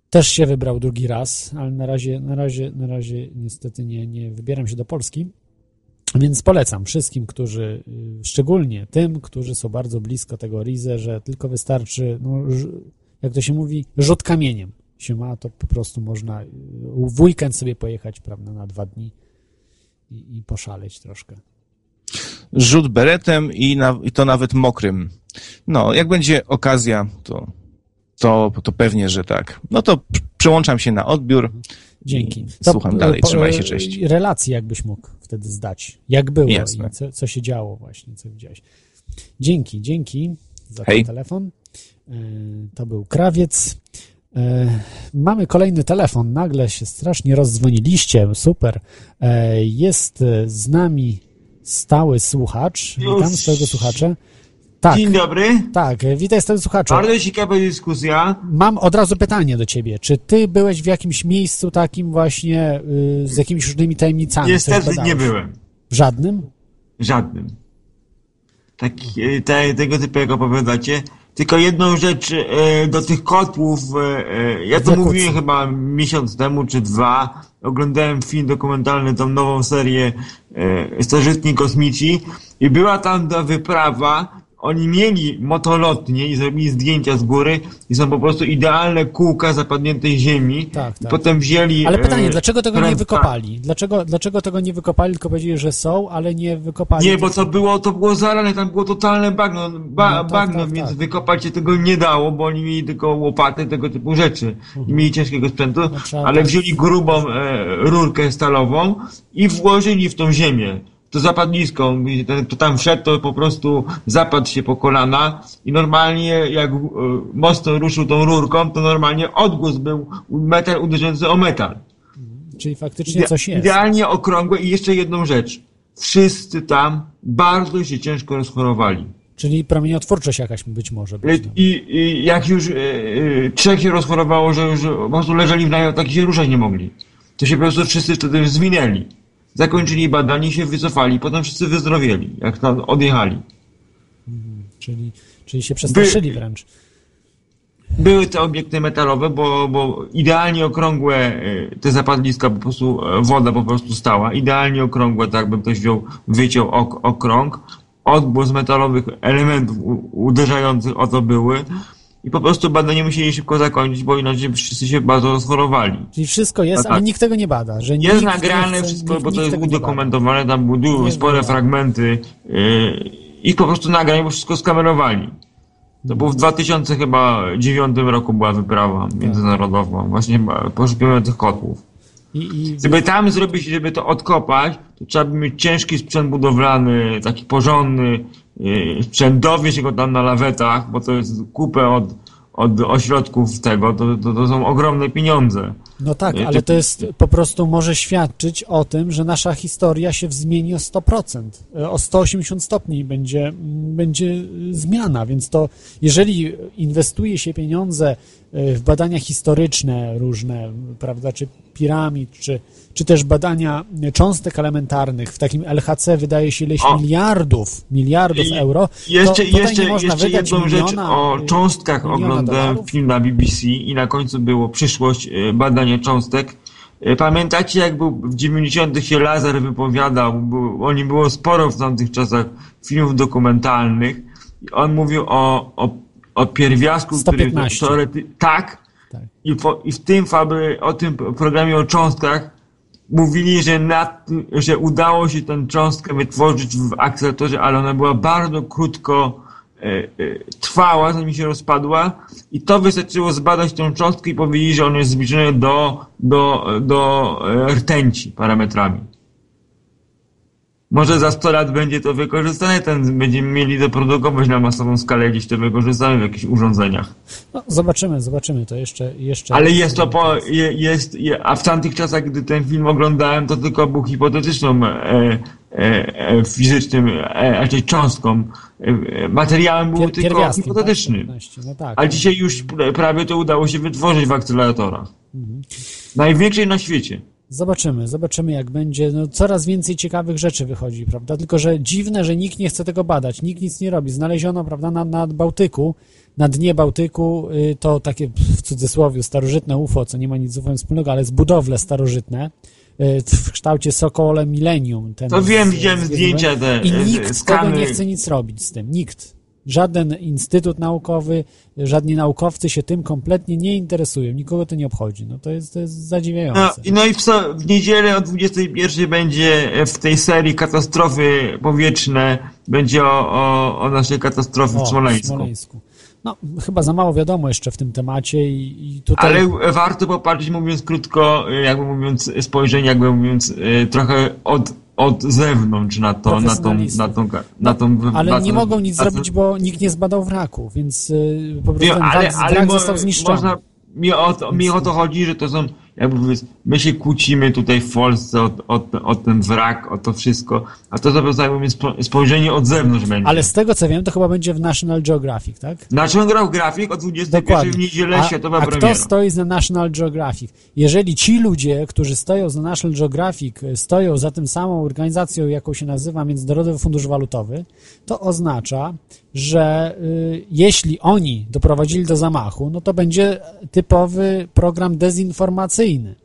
Speaker 2: też się wybrał drugi raz, ale na razie, na razie, na razie niestety nie, nie wybieram się do Polski. Więc polecam wszystkim, którzy, szczególnie tym, którzy są bardzo blisko tego Rize, że tylko wystarczy, no, jak to się mówi, rzut kamieniem się ma, to po prostu można y, w weekend sobie pojechać, prawda, na dwa dni i, i poszaleć troszkę.
Speaker 6: rzut beretem i, na, i to nawet mokrym. No, jak będzie okazja, to, to, to pewnie, że tak. No to przełączam się na odbiór.
Speaker 2: Dzięki. To,
Speaker 6: słucham
Speaker 2: e,
Speaker 6: dalej.
Speaker 2: po-
Speaker 6: Trzymaj się,
Speaker 2: e,
Speaker 6: cześć.
Speaker 2: Relacje jakbyś mógł wtedy zdać. Jak było
Speaker 6: Jasne.
Speaker 2: i co, co się działo właśnie, co widziałeś. Dzięki, dzięki za
Speaker 6: Hej.
Speaker 2: ten telefon. E, To był krawiec. E, Mamy kolejny telefon. Nagle się strasznie rozdzwoniliście. Super. E, Jest z nami stały słuchacz. Witam stałego słuchacza. Tak,
Speaker 7: Dzień dobry.
Speaker 2: tak. Witaj stały słuchaczu.
Speaker 7: Bardzo ciekawa dyskusja.
Speaker 2: Mam od razu pytanie do ciebie. Czy ty byłeś w jakimś miejscu takim właśnie y, z jakimiś różnymi tajemnicami?
Speaker 7: Niestety nie byłem.
Speaker 2: W żadnym?
Speaker 7: Żadnym. Tak, e, te, tego typu jak opowiadacie. Tylko jedną rzecz e, do tych kotłów. E, e, ja to mówiłem chyba miesiąc temu czy dwa. Oglądałem film dokumentalny, tą nową serię Starożytni Kosmici i była tam ta wyprawa. Oni mieli motolotnie i zrobili zdjęcia z góry i są po prostu idealne kółka zapadniętej ziemi.
Speaker 2: Tak, tak.
Speaker 7: I potem wzięli...
Speaker 2: Ale pytanie,
Speaker 7: e,
Speaker 2: dlaczego tego nie
Speaker 7: pręta-
Speaker 2: wykopali? Dlaczego, dlaczego tego nie wykopali, tylko powiedzieli, że są, ale nie wykopali?
Speaker 7: Nie, bo to było, to było zarane, tam było totalne bagno, ba,
Speaker 2: No tak,
Speaker 7: bagno,
Speaker 2: tak,
Speaker 7: więc
Speaker 2: tak.
Speaker 7: wykopać się tego nie dało, bo oni mieli tylko łopaty, tego typu rzeczy. I mieli ciężkiego sprzętu,
Speaker 2: No
Speaker 7: ale
Speaker 2: tak.
Speaker 7: wzięli grubą e, rurkę stalową i włożyli w tą ziemię. To zapadnisko, i ten, kto tam wszedł, to po prostu zapadł się po kolana i normalnie jak e, mocno ruszył tą rurką, to normalnie odgłos był metal uderzający o metal.
Speaker 2: Czyli faktycznie coś jest.
Speaker 7: Idealnie okrągłe i jeszcze jedną rzecz. Wszyscy tam bardzo się ciężko rozchorowali.
Speaker 2: Czyli promieniotwórczość jakaś być może. Być, no.
Speaker 7: I, I jak już e, e, trzech się rozchorowało, że już po prostu leżeli w namiotach i się ruszać nie mogli. To się po prostu wszyscy wtedy zwinęli. Zakończyli badanie, się wycofali, potem wszyscy wyzdrowieli, jak tam odjechali.
Speaker 2: Czyli, czyli się przestraszyli
Speaker 7: By-
Speaker 2: wręcz.
Speaker 7: Były te obiekty metalowe, bo, bo idealnie okrągłe e, te zapadliska, po prostu e, woda po prostu stała. Idealnie okrągłe, tak by ktoś wziął, wyciął ok, okrąg. Odgłos metalowych elementów uderzających o to były. I po prostu badanie musieli szybko zakończyć, bo inaczej wszyscy się bardzo rozchorowali.
Speaker 2: Czyli wszystko jest,
Speaker 7: No tak.
Speaker 2: ale nikt tego nie bada. Że
Speaker 7: Jest nagrane
Speaker 2: nie chce-
Speaker 7: wszystko,
Speaker 2: nikt-
Speaker 7: bo to jest
Speaker 2: nie
Speaker 7: udokumentowane, tam były
Speaker 2: Nie
Speaker 7: spore
Speaker 2: bada.
Speaker 7: fragmenty yy, i po prostu nagrań, bo wszystko skamerowali. To było w 2009 roku była wyprawa
Speaker 2: Tak.
Speaker 7: międzynarodowa, właśnie chyba poszukiwania tych kotłów.
Speaker 2: I, i,
Speaker 7: Żeby tam zrobić, żeby to odkopać, to trzeba by mieć ciężki sprzęt budowlany, taki porządny, yy, sprzęt, dowieść go tam na lawetach, bo to jest kupę od, od ośrodków tego, to, to, to są ogromne pieniądze.
Speaker 2: no tak,
Speaker 7: Nie,
Speaker 2: ale to jest po prostu może świadczyć o tym, że nasza historia się zmieni o 100%. e, O 180 stopni będzie, będzie zmiana, więc to jeżeli inwestuje się pieniądze y, w badania historyczne różne, prawda, czy piramid, czy, czy też badania cząstek elementarnych, w takim LHC wydaje się ileś
Speaker 7: O.
Speaker 2: miliardów, miliardów
Speaker 7: I
Speaker 2: euro,
Speaker 7: Jeszcze, jeszcze,
Speaker 2: nie można
Speaker 7: jeszcze
Speaker 2: wydać
Speaker 7: jedną rzecz
Speaker 2: miliona,
Speaker 7: o
Speaker 2: y,
Speaker 7: cząstkach oglądałem
Speaker 2: dolarów.
Speaker 7: film na BBC i na końcu było przyszłość e, badania cząstek. E, Pamiętacie jak był w 90 się Lazar wypowiadał, był, o nim było sporo w tamtych czasach filmów dokumentalnych i on mówił o, o, o pierwiastku,
Speaker 2: 115.
Speaker 7: który teorety... tak,
Speaker 2: Tak.
Speaker 7: I, po, i w tym fabry, o tym programie o cząstkach mówili, że, nad, że udało się tę cząstkę wytworzyć w akceleratorze, ale ona była bardzo krótko e, e, trwała, zanim się rozpadła i to wystarczyło zbadać tę cząstkę i powiedzieć, że on jest zbliżony do, do, do e, rtęci parametrami. Może za 100 lat będzie to wykorzystane, ten, będziemy mieli to produkować na masową skalę, gdzieś to wykorzystamy w jakichś urządzeniach.
Speaker 2: No, zobaczymy, zobaczymy to jeszcze. jeszcze
Speaker 7: Ale jest to po, je, jest, je, a w tamtych czasach, gdy ten film oglądałem, to tylko był hipotetyczną, e, e, e, fizycznym, e, raczej cząstką. E, materiałem był
Speaker 2: Pier-
Speaker 7: tylko hipotetyczny.
Speaker 2: tak? 15, No tak.
Speaker 7: Ale dzisiaj już pra- prawie to udało się wytworzyć w akceleratorach.
Speaker 2: Mhm.
Speaker 7: Największej na świecie.
Speaker 2: Zobaczymy, zobaczymy jak będzie. No, coraz więcej ciekawych rzeczy wychodzi, prawda? Tylko, że dziwne, że nikt nie chce tego badać, nikt nic nie robi. Znaleziono, prawda, na, na Bałtyku, na dnie Bałtyku, y, to takie w cudzysłowie starożytne UFO, co nie ma nic z UFO wspólnego, ale z budowle starożytne y, w kształcie Sokole Millennium. Ten
Speaker 7: To wiem, widziałem zdjęcia te,
Speaker 2: I
Speaker 7: e,
Speaker 2: nikt tego nie chce nic robić z tym, nikt. Żaden instytut naukowy, żadni naukowcy się tym kompletnie nie interesują, nikogo to nie obchodzi. No to jest, to jest zadziwiające.
Speaker 7: No, i- no i w, w niedzielę o 21 będzie w tej serii katastrofy powietrzne, będzie o, o, o naszej katastrofie w
Speaker 2: O,
Speaker 7: Smoleńsku.
Speaker 2: Smoleńsku. No, chyba za mało wiadomo jeszcze w tym temacie i, i tutaj...
Speaker 7: Ale warto popatrzeć, mówiąc krótko, jakby mówiąc spojrzenie, jakby mówiąc e, trochę od, od zewnątrz na to, na tą, na tą, na tą,
Speaker 2: No, ale
Speaker 7: na
Speaker 2: nie
Speaker 7: tą-
Speaker 2: mogą nic
Speaker 7: na
Speaker 2: zrobić, bo nikt nie zbadał wraku, więc y, po prostu
Speaker 7: Nie,
Speaker 2: ten
Speaker 7: ale,
Speaker 2: wrak,
Speaker 7: ale
Speaker 2: wrak
Speaker 7: mo-
Speaker 2: został zniszczony.
Speaker 7: można, mi o, to, mi o to chodzi, że to są, jakby my się kłócimy tutaj w Polsce o, o, o ten wrak, o to wszystko, a to zapewne spojrzenie od zewnątrz będzie.
Speaker 2: Ale z tego co wiem, to chyba będzie w National Geographic, tak?
Speaker 7: Na czym grał grafik o 21
Speaker 2: Dokładnie.
Speaker 7: w niedzielę
Speaker 2: A,
Speaker 7: światowa
Speaker 2: a
Speaker 7: premiera.
Speaker 2: kto stoi za National Geographic? Jeżeli ci ludzie, którzy stoją za National Geographic, y, stoją za tym samą organizacją, jaką się nazywa Międzynarodowy Fundusz Walutowy, to oznacza, że y, jeśli oni doprowadzili do zamachu, no to będzie typowy program dezinformacyjny.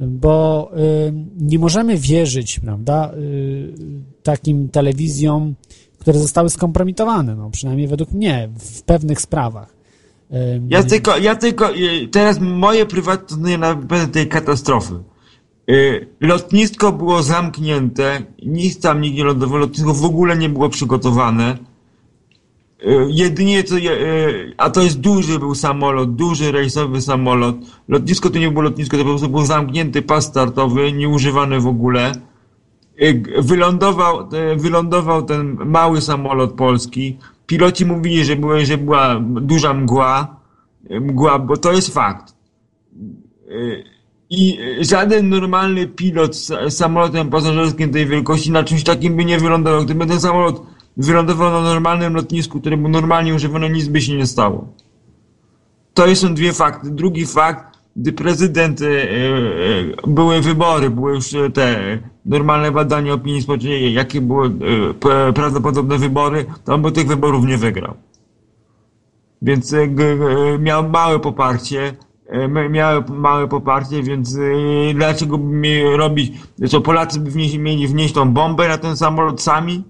Speaker 2: Bo y, nie możemy wierzyć, prawda, y, takim telewizjom, które zostały skompromitowane, no, przynajmniej według mnie, w pewnych sprawach.
Speaker 7: Ja tylko, ja tylko, teraz moje prywatne na tej katastrofy. Lotnisko było zamknięte, nic tam nikt nie lądował, lotnisko w ogóle nie było przygotowane. Y, Jedynie co, y, a to jest duży był samolot, duży rejsowy samolot. Lotnisko to nie było lotnisko, to po prostu był zamknięty pas startowy, nieużywany w ogóle. Y, Wylądował, wylądował ten mały samolot polski. Piloci mówili, że, były, że była duża mgła, mgła, bo to jest fakt. I żaden normalny pilot z samolotem pasażerskim tej wielkości na czymś takim by nie wylądował. Gdyby ten samolot wylądował na normalnym lotnisku, które było normalnie używane, nic by się nie stało. To są dwie fakty. Drugi fakt, gdy prezydent, e, e, były wybory, były już e, te normalne badania opinii społecznej, jakie były prawdopodobne wybory, to on by tych wyborów nie wygrał. Więc miał małe poparcie, miały małe poparcie, więc dlaczego by mi robić, co Polacy by wnieś, mieli wnieść tą bombę na ten samolot sami?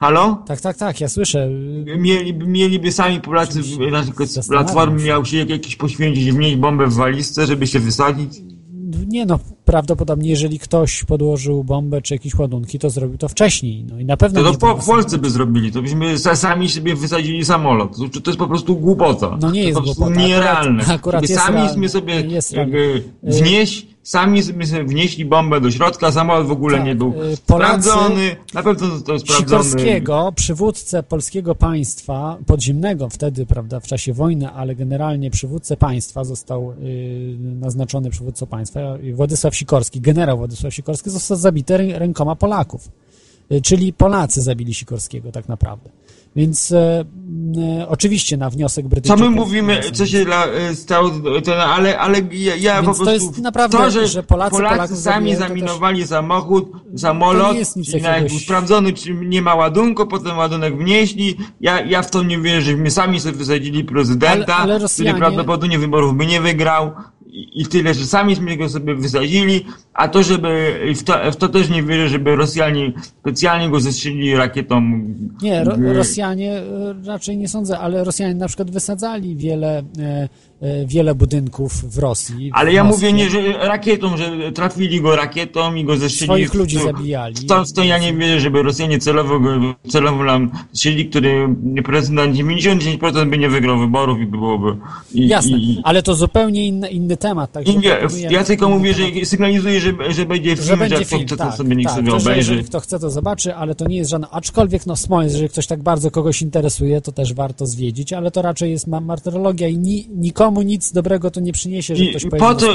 Speaker 7: Halo?
Speaker 2: Tak, tak, tak, ja słyszę.
Speaker 7: Mieliby, mieliby sami Polacy, na przykład Platformy
Speaker 2: się.
Speaker 7: miał się jakiś poświęcić, wnieść bombę w walizce, żeby się wysadzić?
Speaker 2: Nie no, prawdopodobnie jeżeli ktoś podłożył bombę czy jakieś ładunki, to zrobił to wcześniej. No i na pewno
Speaker 7: To, to po, w Polsce by zrobili, to byśmy sa- sami sobie wysadzili samolot. To, to jest po prostu głupota.
Speaker 2: No nie jest
Speaker 7: to po prostu
Speaker 2: głupota.
Speaker 7: nierealne.
Speaker 2: Akurat- akurat jest
Speaker 7: sami realne.śmy sobie
Speaker 2: Jest
Speaker 7: jakby
Speaker 2: realne.
Speaker 7: wnieść, sami sobie wnieśli bombę do środka, samolot w ogóle
Speaker 2: Tak,
Speaker 7: nie był
Speaker 2: y, Polacy-
Speaker 7: sprawdzony, na pewno to sprawdzony.
Speaker 2: Sikorskiego, przywódcę polskiego państwa podziemnego wtedy, prawda, w czasie wojny, ale generalnie przywódcę państwa został y, naznaczony przywódcą państwa. i Władysław Sikorski, generał Władysław Sikorski został zabity rę, rękoma Polaków. Y, czyli Polacy zabili Sikorskiego tak naprawdę. Więc e, e, oczywiście na wniosek
Speaker 7: Co
Speaker 2: Brytyjczyków...
Speaker 7: my mówimy, co się dla, e, stało, to, ale, ale ja, ja po
Speaker 2: to
Speaker 7: prostu...
Speaker 2: jest naprawdę,
Speaker 7: to, że,
Speaker 2: że Polacy Polaków
Speaker 7: sami
Speaker 2: to
Speaker 7: zaminowali samochód,
Speaker 2: To
Speaker 7: samolot, na jakby sprawdzony, czy nie ma ładunku, potem ładunek wnieśli. Ja, ja w to nie wierzę, że my sami sobie wysadzili prezydenta,
Speaker 2: Ale- ale
Speaker 7: który
Speaker 2: Rosjanie-
Speaker 7: prawdopodobnie wyborów by nie wygrał. I, tyle, że samiśmy go sobie wysadzili, a to, żeby, w to, w to też nie wierzę, żeby Rosjanie specjalnie go zestrzelili rakietą.
Speaker 2: Nie, ro, Rosjanie e, raczej nie sądzę, ale Rosjanie na przykład wysadzali wiele, e, wiele budynków w Rosji. w
Speaker 7: Ale ja
Speaker 2: Moskwie.
Speaker 7: mówię nie, że rakietą, że trafili go rakietą i go zestrzelili.
Speaker 2: Swoich ludzi
Speaker 7: w-
Speaker 2: zabijali.
Speaker 7: To, to ja nie wierzę, żeby Rosjanie celowo, celowo nam strzeli, który prezydent 99% by nie wygrał wyborów i byłoby. I,
Speaker 2: Jasne,
Speaker 7: I,
Speaker 2: ale to zupełnie inny, inny temat. Także
Speaker 7: i nie, ja tylko mówię, że sygnalizuję, że, że będzie film,
Speaker 2: że będzie
Speaker 7: kto
Speaker 2: film,
Speaker 7: chce,
Speaker 2: tak,
Speaker 7: to sobie niech
Speaker 2: tak,
Speaker 7: sobie
Speaker 2: to, że
Speaker 7: obejrzy.
Speaker 2: kto chce, to zobaczy, ale to nie jest żadne, aczkolwiek no Smoleńsk, jeżeli ktoś tak bardzo kogoś interesuje, to też warto zwiedzić, ale to raczej jest ma- martyrologia i ni, nikomu nic dobrego to nie przyniesie, że ktoś
Speaker 7: i po co,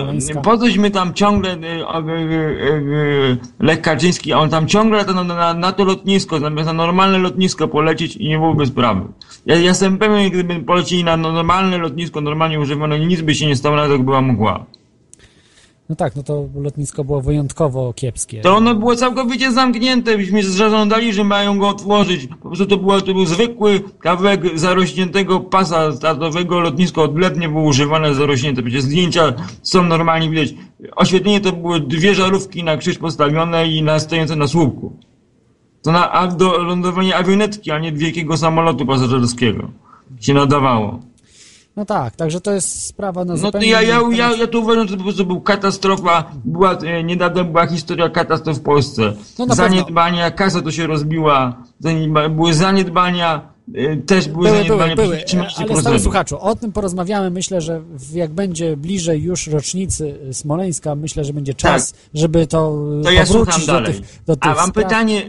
Speaker 7: po cośmy tam ciągle, y, y, y, Lech Kaczyński, a on tam ciągle na, na, na to lotnisko, zamiast na normalne lotnisko polecieć i nie byłoby sprawy. Ja, ja jestem pewien, gdyby polecili na no- normalne lotnisko, normalnie używane, nic by się nie stało, nawet jak była mgła.
Speaker 2: No tak, no to lotnisko było wyjątkowo kiepskie.
Speaker 7: To ono było całkowicie zamknięte, byśmy zażądali, że mają go otworzyć. Po prostu to, było, to był zwykły kawałek zarośniętego pasa startowego, lotnisko odletnie było używane, zarośnięte. Przecież zdjęcia są normalnie widać. Oświetlenie to były dwie żarówki na krzyż postawione i na stojące na słupku. To na, do lądowania awionetki, a nie wielkiego samolotu pasażerskiego się nadawało.
Speaker 2: No tak, także to jest sprawa na
Speaker 7: No to
Speaker 2: zupełnie
Speaker 7: ja, ja, ja, ja to uważam, że to po prostu był katastrofa. Była, e, niedawno była historia katastrof w Polsce.
Speaker 2: No
Speaker 7: zaniedbania, kasa to się rozbiła, zaniedba, były zaniedbania, też były,
Speaker 2: Były, były, były,
Speaker 7: przy 13%.
Speaker 2: ale stały słuchaczu, o tym porozmawiamy, myślę, że jak będzie bliżej już rocznicy Smoleńska, myślę, że będzie czas, żeby to,
Speaker 7: To ja
Speaker 2: powrócić do tych, do tych
Speaker 7: A mam
Speaker 2: spraw.
Speaker 7: pytanie,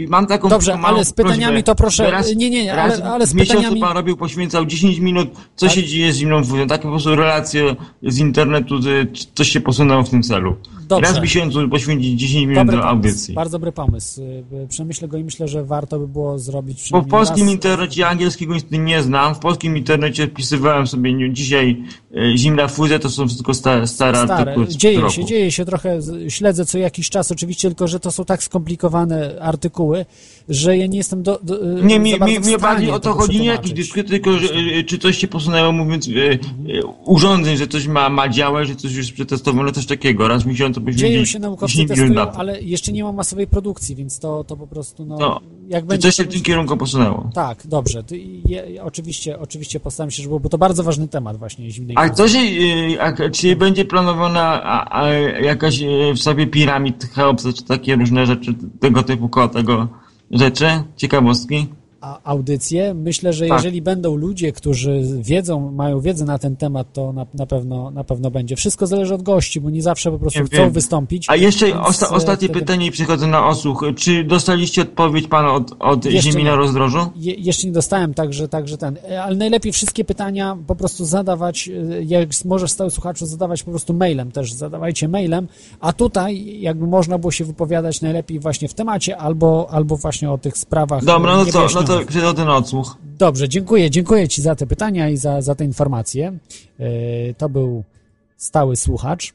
Speaker 7: y, mam taką
Speaker 2: Dobrze, ale z pytaniami
Speaker 7: prośbę.
Speaker 2: to proszę- nie, nie, nie, ale- ale z
Speaker 7: miesiącu
Speaker 2: pytaniami-
Speaker 7: pan robił, poświęcał 10 minut, co
Speaker 2: Tak.
Speaker 7: się dzieje z zimną fuzją, takie po prostu relacje z internetu, coś się posunęło w tym celu.
Speaker 2: Dobrze.
Speaker 7: Raz w miesiącu poświęcić 10 minut
Speaker 2: Dobry
Speaker 7: do audycji.
Speaker 2: bardzo dobry pomysł. Y, Przemyślę go i myślę, że warto by było zrobić
Speaker 7: Bo w polskim
Speaker 2: raz.
Speaker 7: internecie, ja angielskiego nie znam, w polskim internecie wpisywałem sobie dzisiaj zimna fuzja, to są wszystko stare, stare,
Speaker 2: Stare.
Speaker 7: artykuły z
Speaker 2: Dzieje
Speaker 7: roku.
Speaker 2: się, dzieje się trochę, śledzę co jakiś czas oczywiście, tylko że to są tak skomplikowane artykuły, że ja nie jestem do, do
Speaker 7: Nie,
Speaker 2: za
Speaker 7: mi, mi, mnie bardziej o to chodzi, nie jakiś dyskusja, tylko że, e, czy coś się posunęło, mówiąc, e, urządzeń, że coś ma, ma działać, że coś już jest przetestowane, coś takiego, raz w miesiącu poświęcić
Speaker 2: Dzieją się naukowcy,
Speaker 7: 10 minut
Speaker 2: testują,
Speaker 7: to.
Speaker 2: ale jeszcze nie ma masowej produkcji, więc to, to po prostu, no,
Speaker 7: No,
Speaker 2: jak
Speaker 7: Czy
Speaker 2: będzie...
Speaker 7: coś się
Speaker 2: to
Speaker 7: w tym kierunku posunęło?
Speaker 2: Tak, dobrze. To ja, ja oczywiście, oczywiście postaram się, żeby było, bo to bardzo ważny temat właśnie zimnej
Speaker 7: A co się, e, a, czy będzie planowana a, a, jakaś e, w sobie piramid Cheopsa, czy takie różne rzeczy, tego typu tego rzeczy, ciekawostki?
Speaker 2: Audycję. Myślę, że
Speaker 7: Tak.
Speaker 2: jeżeli będą ludzie, którzy wiedzą, mają wiedzę na ten temat, to na, na, pewno, na pewno będzie. Wszystko zależy od gości, bo nie zawsze po prostu chcą
Speaker 7: wiem.
Speaker 2: wystąpić.
Speaker 7: A jeszcze osta-
Speaker 2: e,
Speaker 7: ostatnie
Speaker 2: wtedy-
Speaker 7: pytanie i przychodzę na osłuch. Czy dostaliście odpowiedź pan od, od
Speaker 2: Jeszcze
Speaker 7: Ziemi
Speaker 2: nie.
Speaker 7: na rozdrożu?
Speaker 2: Je, jeszcze nie dostałem, także, także ten. E, Ale najlepiej wszystkie pytania po prostu zadawać, e, jak możesz stały słuchaczu zadawać po prostu mailem też, zadawajcie mailem, a tutaj jakby można było się wypowiadać najlepiej właśnie w temacie albo, albo właśnie o tych sprawach.
Speaker 7: Dobra,
Speaker 2: e,
Speaker 7: no to, no to
Speaker 2: niewyjaśnionych.
Speaker 7: przyjdę ten odsłuch.
Speaker 2: Dobrze, dziękuję, dziękuję Ci za te pytania i za, za te informacje. E, To był stały słuchacz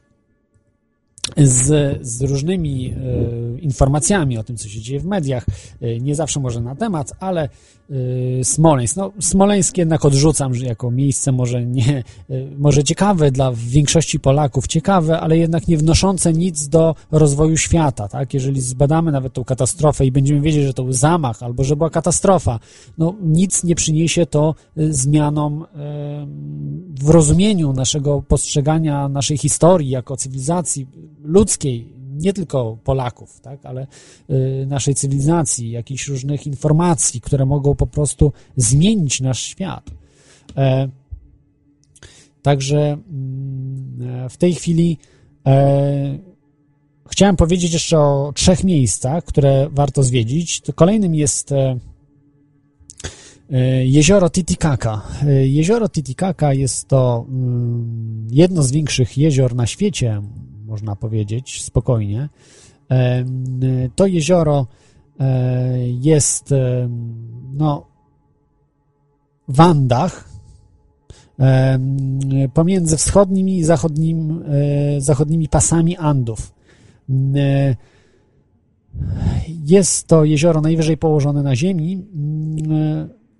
Speaker 2: z, z różnymi e, informacjami o tym, co się dzieje w mediach. E, nie zawsze może na temat, ale e, Smoleńsk. No, Smoleńsk jednak odrzucam, że jako miejsce może nie, może ciekawe dla większości Polaków, ciekawe, ale jednak nie wnoszące nic do rozwoju świata, tak? Jeżeli zbadamy nawet tą katastrofę i będziemy wiedzieć, że to był zamach albo że była katastrofa, no nic nie przyniesie to zmianom w rozumieniu naszego postrzegania naszej historii jako cywilizacji ludzkiej, nie tylko Polaków, tak, ale y, naszej cywilizacji, jakichś różnych informacji, które mogą po prostu zmienić nasz świat. E, także mm, e, w tej chwili e, chciałem powiedzieć jeszcze o trzech miejscach, które warto zwiedzić. Kolejnym jest jezioro Titicaca. Jezioro Titicaca jest to mm, jedno z większych jezior na świecie, można powiedzieć, spokojnie. To jezioro e, jest no, w Andach, pomiędzy wschodnimi i zachodnim, e, zachodnimi pasami Andów. Jest to jezioro najwyżej położone na ziemi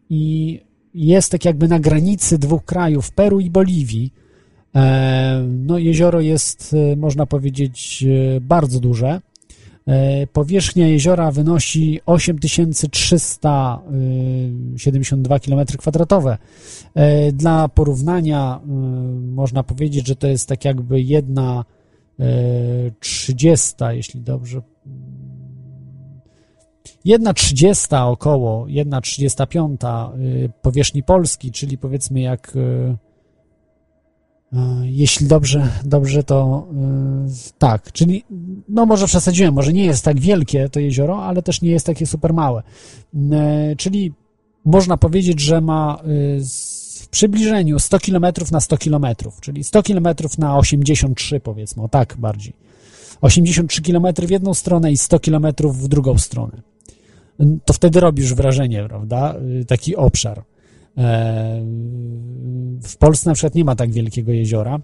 Speaker 2: i jest tak jakby na granicy dwóch krajów, Peru i Boliwii. E, No, jezioro jest, e, można powiedzieć, e, bardzo duże. Powierzchnia jeziora wynosi 8372 km2. E, Dla porównania można powiedzieć, że to jest tak jakby jedna trzydziesta, jeśli dobrze jedna trzydziesta około, jedna trzydziesta piąta powierzchni Polski, czyli powiedzmy jak jeśli dobrze, dobrze to y, tak, czyli no może przesadziłem, może nie jest tak wielkie to jezioro, ale też nie jest takie super małe. Y, Czyli można powiedzieć, że ma w przybliżeniu 100 km na 100 km, czyli 100 km na 83 powiedzmy, o tak bardziej. 83 km w jedną stronę i 100 km w drugą stronę to wtedy robisz wrażenie, prawda? Taki obszar. W Polsce na przykład nie ma tak wielkiego jeziora.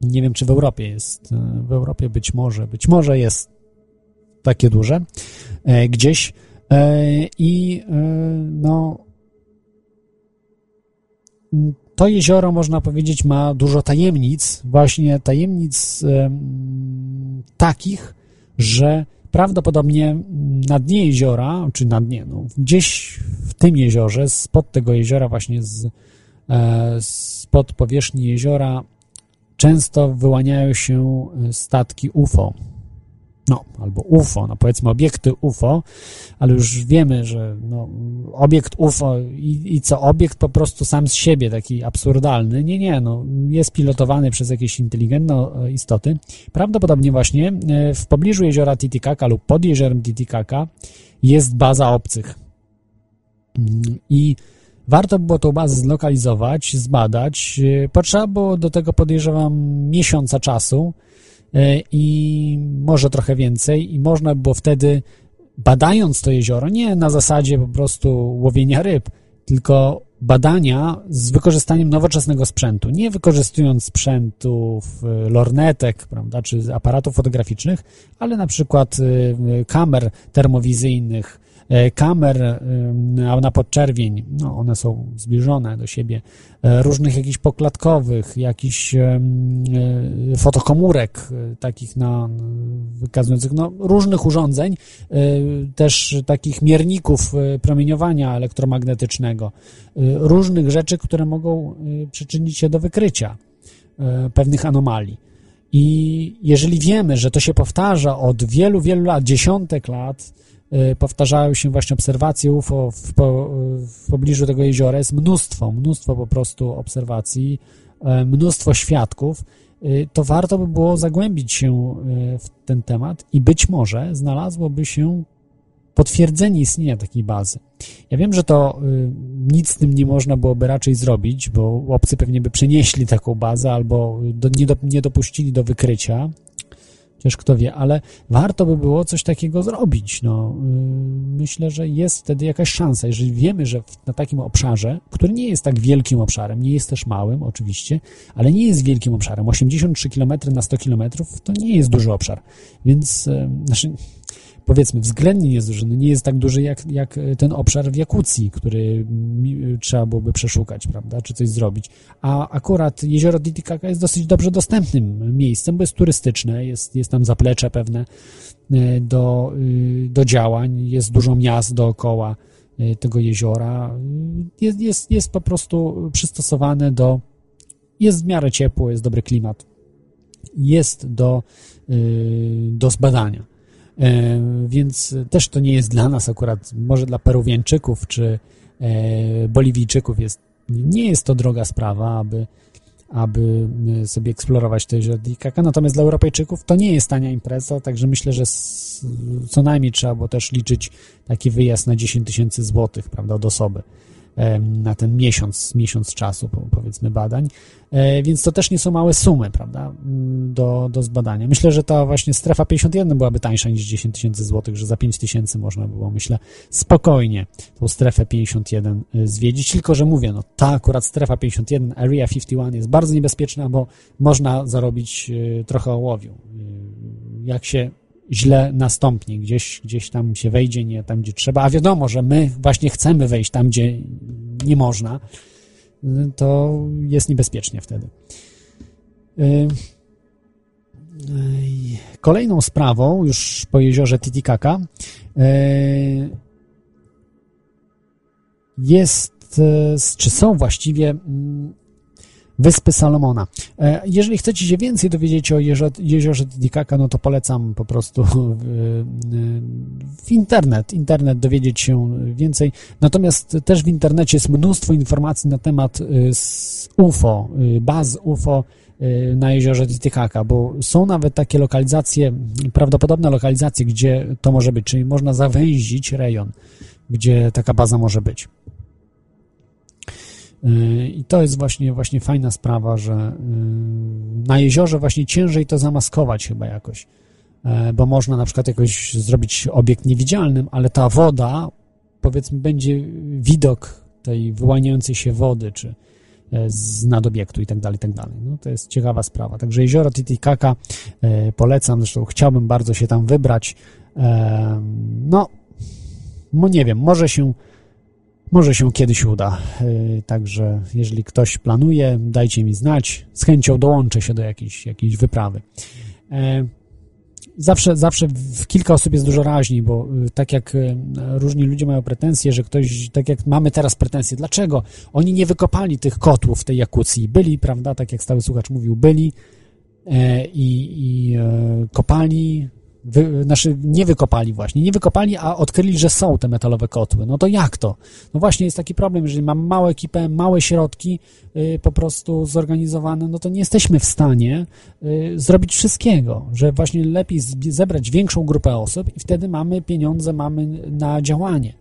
Speaker 2: Nie wiem, czy w Europie jest. W Europie być może, być może jest takie duże e, gdzieś. E, I e, no, to jezioro, można powiedzieć, ma dużo tajemnic, właśnie tajemnic em, takich, że prawdopodobnie na dnie jeziora, czy na dnie, no, gdzieś w tym jeziorze, spod tego jeziora, właśnie z, e, spod powierzchni jeziora, często wyłaniają się statki UFO. No, albo UFO, no powiedzmy obiekty UFO, ale już wiemy, że no, obiekt UFO i, i co, obiekt po prostu sam z siebie, taki absurdalny, nie, nie, no, jest pilotowany przez jakieś inteligentne e, istoty. Prawdopodobnie właśnie e, w pobliżu jeziora Titicaca lub pod jeziorem Titicaca jest baza obcych. Mm, I warto było tą bazę zlokalizować, zbadać. E, Potrzeba było do tego, podejrzewam, miesiąca czasu i może trochę więcej i można było wtedy badając to jezioro, nie na zasadzie po prostu łowienia ryb, tylko badania z wykorzystaniem nowoczesnego sprzętu, nie wykorzystując sprzętów, y, lornetek, prawda, czy aparatów fotograficznych, ale na przykład y, kamer termowizyjnych, kamer y, na podczerwień, no one są zbliżone do siebie, y, różnych jakichś pokładkowych, jakichś fotokomórek takich na wykazujących no, różnych urządzeń, też takich mierników promieniowania elektromagnetycznego, różnych rzeczy, które mogą przyczynić się do wykrycia pewnych anomalii. I jeżeli wiemy, że to się powtarza od wielu, wielu lat, dziesiątek lat, powtarzają się właśnie obserwacje UFO w, po, w pobliżu tego jeziora. Jest mnóstwo, mnóstwo po prostu obserwacji, e, mnóstwo świadków. Y, to warto by było zagłębić się w ten temat i być może znalazłoby się potwierdzenie istnienia takiej bazy. Ja wiem, że to nic z tym nie można byłoby raczej zrobić, bo obcy pewnie by przenieśli taką bazę albo do, nie, do, nie dopuścili do wykrycia, chociaż kto wie, ale warto by było coś takiego zrobić. No, y, myślę, że jest wtedy jakaś szansa, jeżeli wiemy, że na takim obszarze, który nie jest tak wielkim obszarem, nie jest też małym oczywiście, ale nie jest wielkim obszarem, 83 km na 100 km to nie jest duży obszar, więc y, znaczy, powiedzmy względnie jest duży, no nie jest tak duży jak, jak ten obszar w Jakucji, który trzeba byłoby przeszukać, prawda, czy coś zrobić. A akurat jezioro Titicaca jest dosyć dobrze dostępnym miejscem, bo jest turystyczne, jest, jest tam zaplecze pewne e, do, e, do działań, jest dużo miast dookoła e, tego jeziora. Jest, jest, jest po prostu przystosowane do, jest w miarę ciepło, jest dobry klimat, jest do, do zbadania. E, więc też to nie jest dla nas akurat, może dla Peruwieńczyków czy e, Boliwijczyków jest, nie jest to droga sprawa, aby, aby sobie eksplorować to jezioro Titicaca, natomiast dla Europejczyków to nie jest tania impreza, także myślę, że co najmniej trzeba było też liczyć taki wyjazd na 10 tysięcy złotych, prawda, od osoby na ten miesiąc, miesiąc czasu, powiedzmy, badań, e, więc to też nie są małe sumy, prawda, mm, do, do zbadania. Myślę, że ta właśnie strefa 51 byłaby tańsza niż 10 tysięcy złotych, że za 5 tysięcy można było, myślę, spokojnie tą strefę 51 e, zwiedzić, tylko, że mówię, no ta akurat strefa 51, Area 51 jest bardzo niebezpieczna, bo można zarobić e, trochę ołowiu. Jak się źle nastąpnie, gdzieś, gdzieś tam się wejdzie, nie tam, gdzie trzeba, a wiadomo, że my właśnie chcemy wejść tam, gdzie nie można, to jest niebezpiecznie wtedy. Kolejną sprawą, już po jeziorze Titicaca, y, jest, y, czy są właściwie mm, Wyspy Salomona. E, jeżeli chcecie się więcej dowiedzieć o jeziorze, jeziorze Titicaca, no to polecam po prostu w, w, internet, internet dowiedzieć się więcej. Natomiast też w internecie jest mnóstwo informacji na temat y, UFO, y, baz UFO y, na jeziorze Titicaca, bo są nawet takie lokalizacje, prawdopodobne lokalizacje, gdzie to może być, czyli można zawęzić rejon, gdzie taka baza może być. Y, I to jest właśnie, właśnie fajna sprawa, że y, na jeziorze właśnie ciężej to zamaskować chyba jakoś, e, bo można na przykład jakoś zrobić obiekt niewidzialnym, ale ta woda, powiedzmy, będzie widok tej wyłaniającej się wody, czy e, z nadobiektu i tak dalej, i tak dalej. No, to jest ciekawa sprawa. Także jezioro Titicaca e, polecam, zresztą chciałbym bardzo się tam wybrać. No, no nie wiem, może się może się kiedyś uda. E, także jeżeli ktoś planuje, dajcie mi znać. Z chęcią dołączę się do jakiejś, jakiejś wyprawy. E, zawsze, zawsze w kilka osób jest dużo raźniej, bo e, tak jak różni ludzie mają pretensje, że ktoś, tak jak mamy teraz pretensje, dlaczego oni nie wykopali tych kotłów w tej Jakucji? Byli, prawda, tak jak stały słuchacz mówił, byli i, i kopali, wy, znaczy nie wykopali właśnie, nie wykopali, a odkryli, że są te metalowe kotły. No to jak to? No właśnie jest taki problem, jeżeli mamy małą ekipę, małe środki y, po prostu zorganizowane, no to nie jesteśmy w stanie y, zrobić wszystkiego, że właśnie lepiej zebrać większą grupę osób i wtedy mamy pieniądze, mamy na działanie.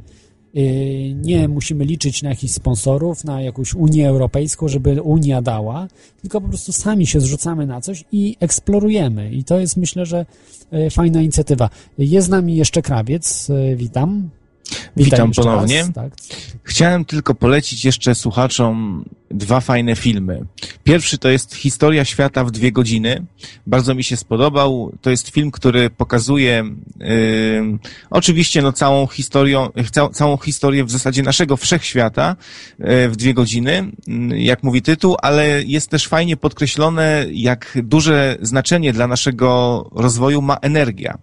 Speaker 2: Y, nie musimy liczyć na jakichś sponsorów, na jakąś Unię Europejską, żeby Unia dała, tylko po prostu sami się zrzucamy na coś i eksplorujemy. I to jest myślę, że y, fajna inicjatywa. Jest z nami jeszcze Krawiec. Y, witam.
Speaker 6: Witam ponownie. Raz, tak. Chciałem tylko polecić jeszcze słuchaczom dwa fajne filmy. Pierwszy to jest Historia świata w dwie godziny. Bardzo mi się spodobał. To jest film, który pokazuje yy, oczywiście no, całą, historię, ca, całą historię w zasadzie naszego wszechświata yy, w dwie godziny, yy, jak mówi tytuł, ale jest też fajnie podkreślone, jak duże znaczenie dla naszego rozwoju ma energia.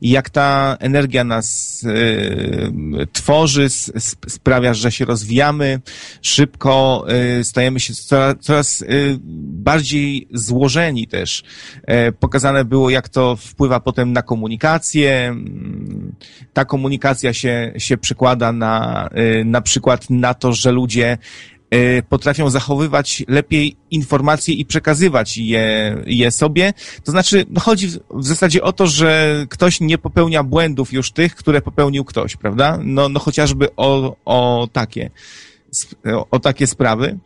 Speaker 6: I jak ta energia nas yy, tworzy, sprawia, że się rozwijamy szybko, yy, stajemy się coraz, coraz y, bardziej złożeni też. Pokazane było, jak to wpływa potem na komunikację. Ta komunikacja się, się przekłada na, y, na przykład na to, że ludzie y, potrafią zachowywać lepiej informacje i przekazywać je, je sobie. To znaczy, no chodzi w, w zasadzie o to, że ktoś nie popełnia błędów już tych, które popełnił ktoś, prawda? No, no chociażby o, o takie o takie sprawy.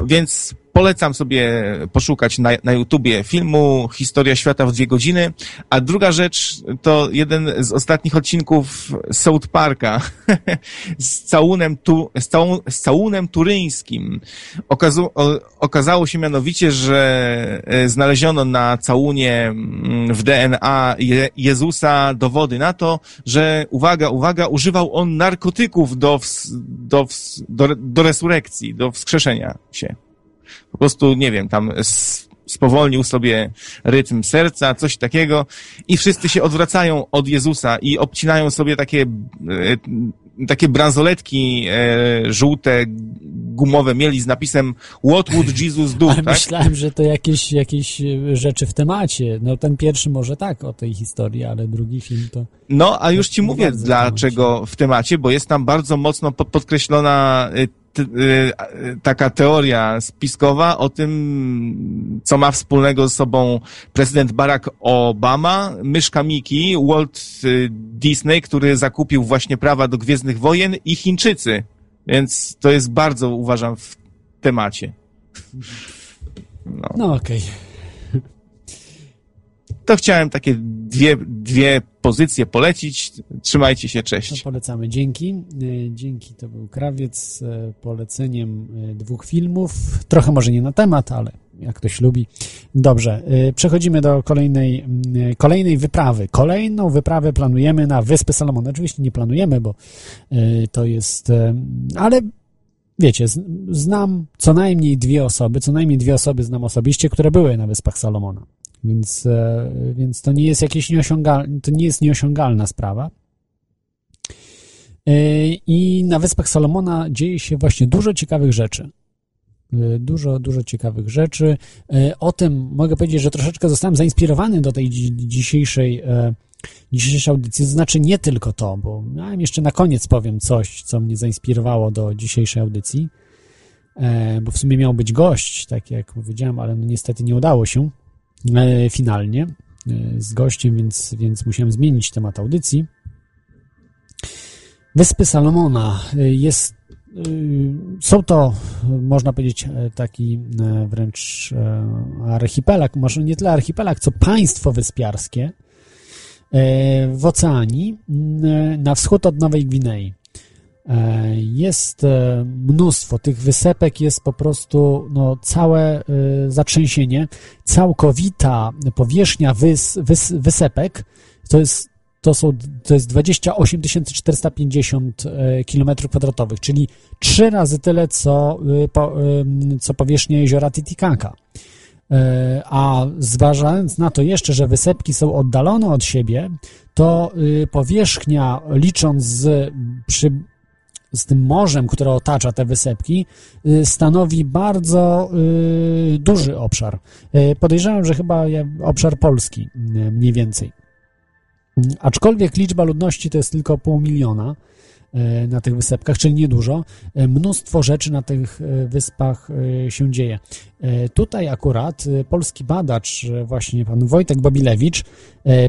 Speaker 6: Więc polecam sobie poszukać na, na YouTubie filmu Historia świata w dwie godziny. A druga rzecz to jeden z ostatnich odcinków South Parka z całunem, tu, z, całun, z całunem turyńskim. Okazu, o, okazało się mianowicie, że e, znaleziono na całunie mm, w DNA Je, Jezusa dowody na to, że uwaga, uwaga, używał on narkotyków do, do, do, do resurrekcji, do wskrzeszenia się po prostu, nie wiem, tam spowolnił sobie rytm serca, coś takiego i wszyscy się odwracają od Jezusa i obcinają sobie takie, e, takie bransoletki e, żółte, gumowe mieli z napisem What would Jesus do?
Speaker 2: Ale
Speaker 6: tak?
Speaker 2: myślałem, że to jakieś, jakieś rzeczy w temacie. No ten pierwszy może tak o tej historii, ale drugi film to...
Speaker 6: No, a już ci mówię, dlaczego w temacie, bo jest tam bardzo mocno podkreślona e, taka teoria spiskowa o tym, co ma wspólnego ze sobą prezydent Barack Obama, myszka Miki, Walt y, Disney, który zakupił właśnie prawa do Gwiezdnych Wojen i Chińczycy. Więc to jest bardzo, uważam, w temacie.
Speaker 2: No, no okej. Okay
Speaker 6: to chciałem takie dwie, dwie pozycje polecić. Trzymajcie się, cześć.
Speaker 2: No, polecamy, dzięki. E, dzięki, to był Krawiec e, poleceniem e, dwóch filmów. Trochę może nie na temat, ale jak ktoś lubi. Dobrze, przechodzimy do kolejnej, kolejnej wyprawy. Kolejną wyprawę planujemy na Wyspy Salomon. Oczywiście nie planujemy, bo to jest, ale wiecie, znam co najmniej dwie osoby, co najmniej dwie osoby znam osobiście, które były na Wyspach Salomona. Więc, e, więc to nie jest jakieś nieosiągalne, to nie jest nieosiągalna sprawa. E, I na Wyspach Salomona dzieje się właśnie dużo ciekawych rzeczy. E, dużo, dużo ciekawych rzeczy. O tym mogę powiedzieć, że troszeczkę zostałem zainspirowany do tej dzisiejszej, dzisiejszej audycji. To znaczy nie tylko to, bo miałem jeszcze na koniec powiem coś, co mnie zainspirowało do dzisiejszej audycji, bo w sumie miał być gość, tak jak powiedziałem, ale no niestety nie udało się. E, finalnie e, z gościem, więc, więc musiałem zmienić temat audycji. Wyspy Salomona e, jest, są to, można powiedzieć, taki wręcz archipelag, może nie tyle archipelag, co państwo wyspiarskie w oceanii na wschód od Nowej Gwinei. E, jest e, mnóstwo tych wysepek, jest po prostu no, całe e, zatrzęsienie, całkowita powierzchnia wys, wys, wysepek to jest, to, są, to jest 28 450 km2, czyli trzy razy tyle, co, co powierzchnia jeziora Titicaca. A zważając na to jeszcze, że wysepki są oddalone od siebie, to powierzchnia licząc z przy z tym morzem, które otacza te wysepki, y, stanowi bardzo y, duży obszar. Y, podejrzewam, że chyba obszar polski mniej więcej. Aczkolwiek liczba ludności to jest tylko pół miliona, na tych wysepkach, czyli niedużo. Mnóstwo rzeczy na tych wyspach się dzieje. Tutaj akurat polski badacz, właśnie pan Wojtek Babilewicz,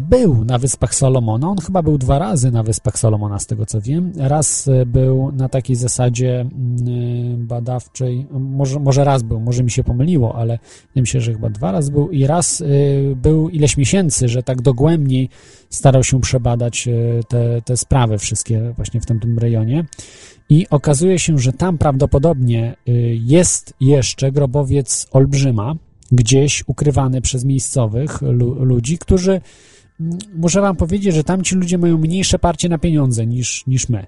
Speaker 2: był na Wyspach Salomona. On chyba był dwa razy na Wyspach Salomona, z tego co wiem. Raz był na takiej zasadzie mm, badawczej, może, może raz był, może mi się pomyliło, ale się, że chyba dwa razy był i raz był ileś miesięcy, że tak dogłębniej starał się przebadać te, te sprawy wszystkie właśnie w tym rejonie i okazuje się, że tam prawdopodobnie y, jest jeszcze grobowiec olbrzyma, gdzieś ukrywany przez miejscowych ludzi, którzy, mm, muszę wam powiedzieć, że tamci ludzie mają mniejsze parcie na pieniądze niż, niż my.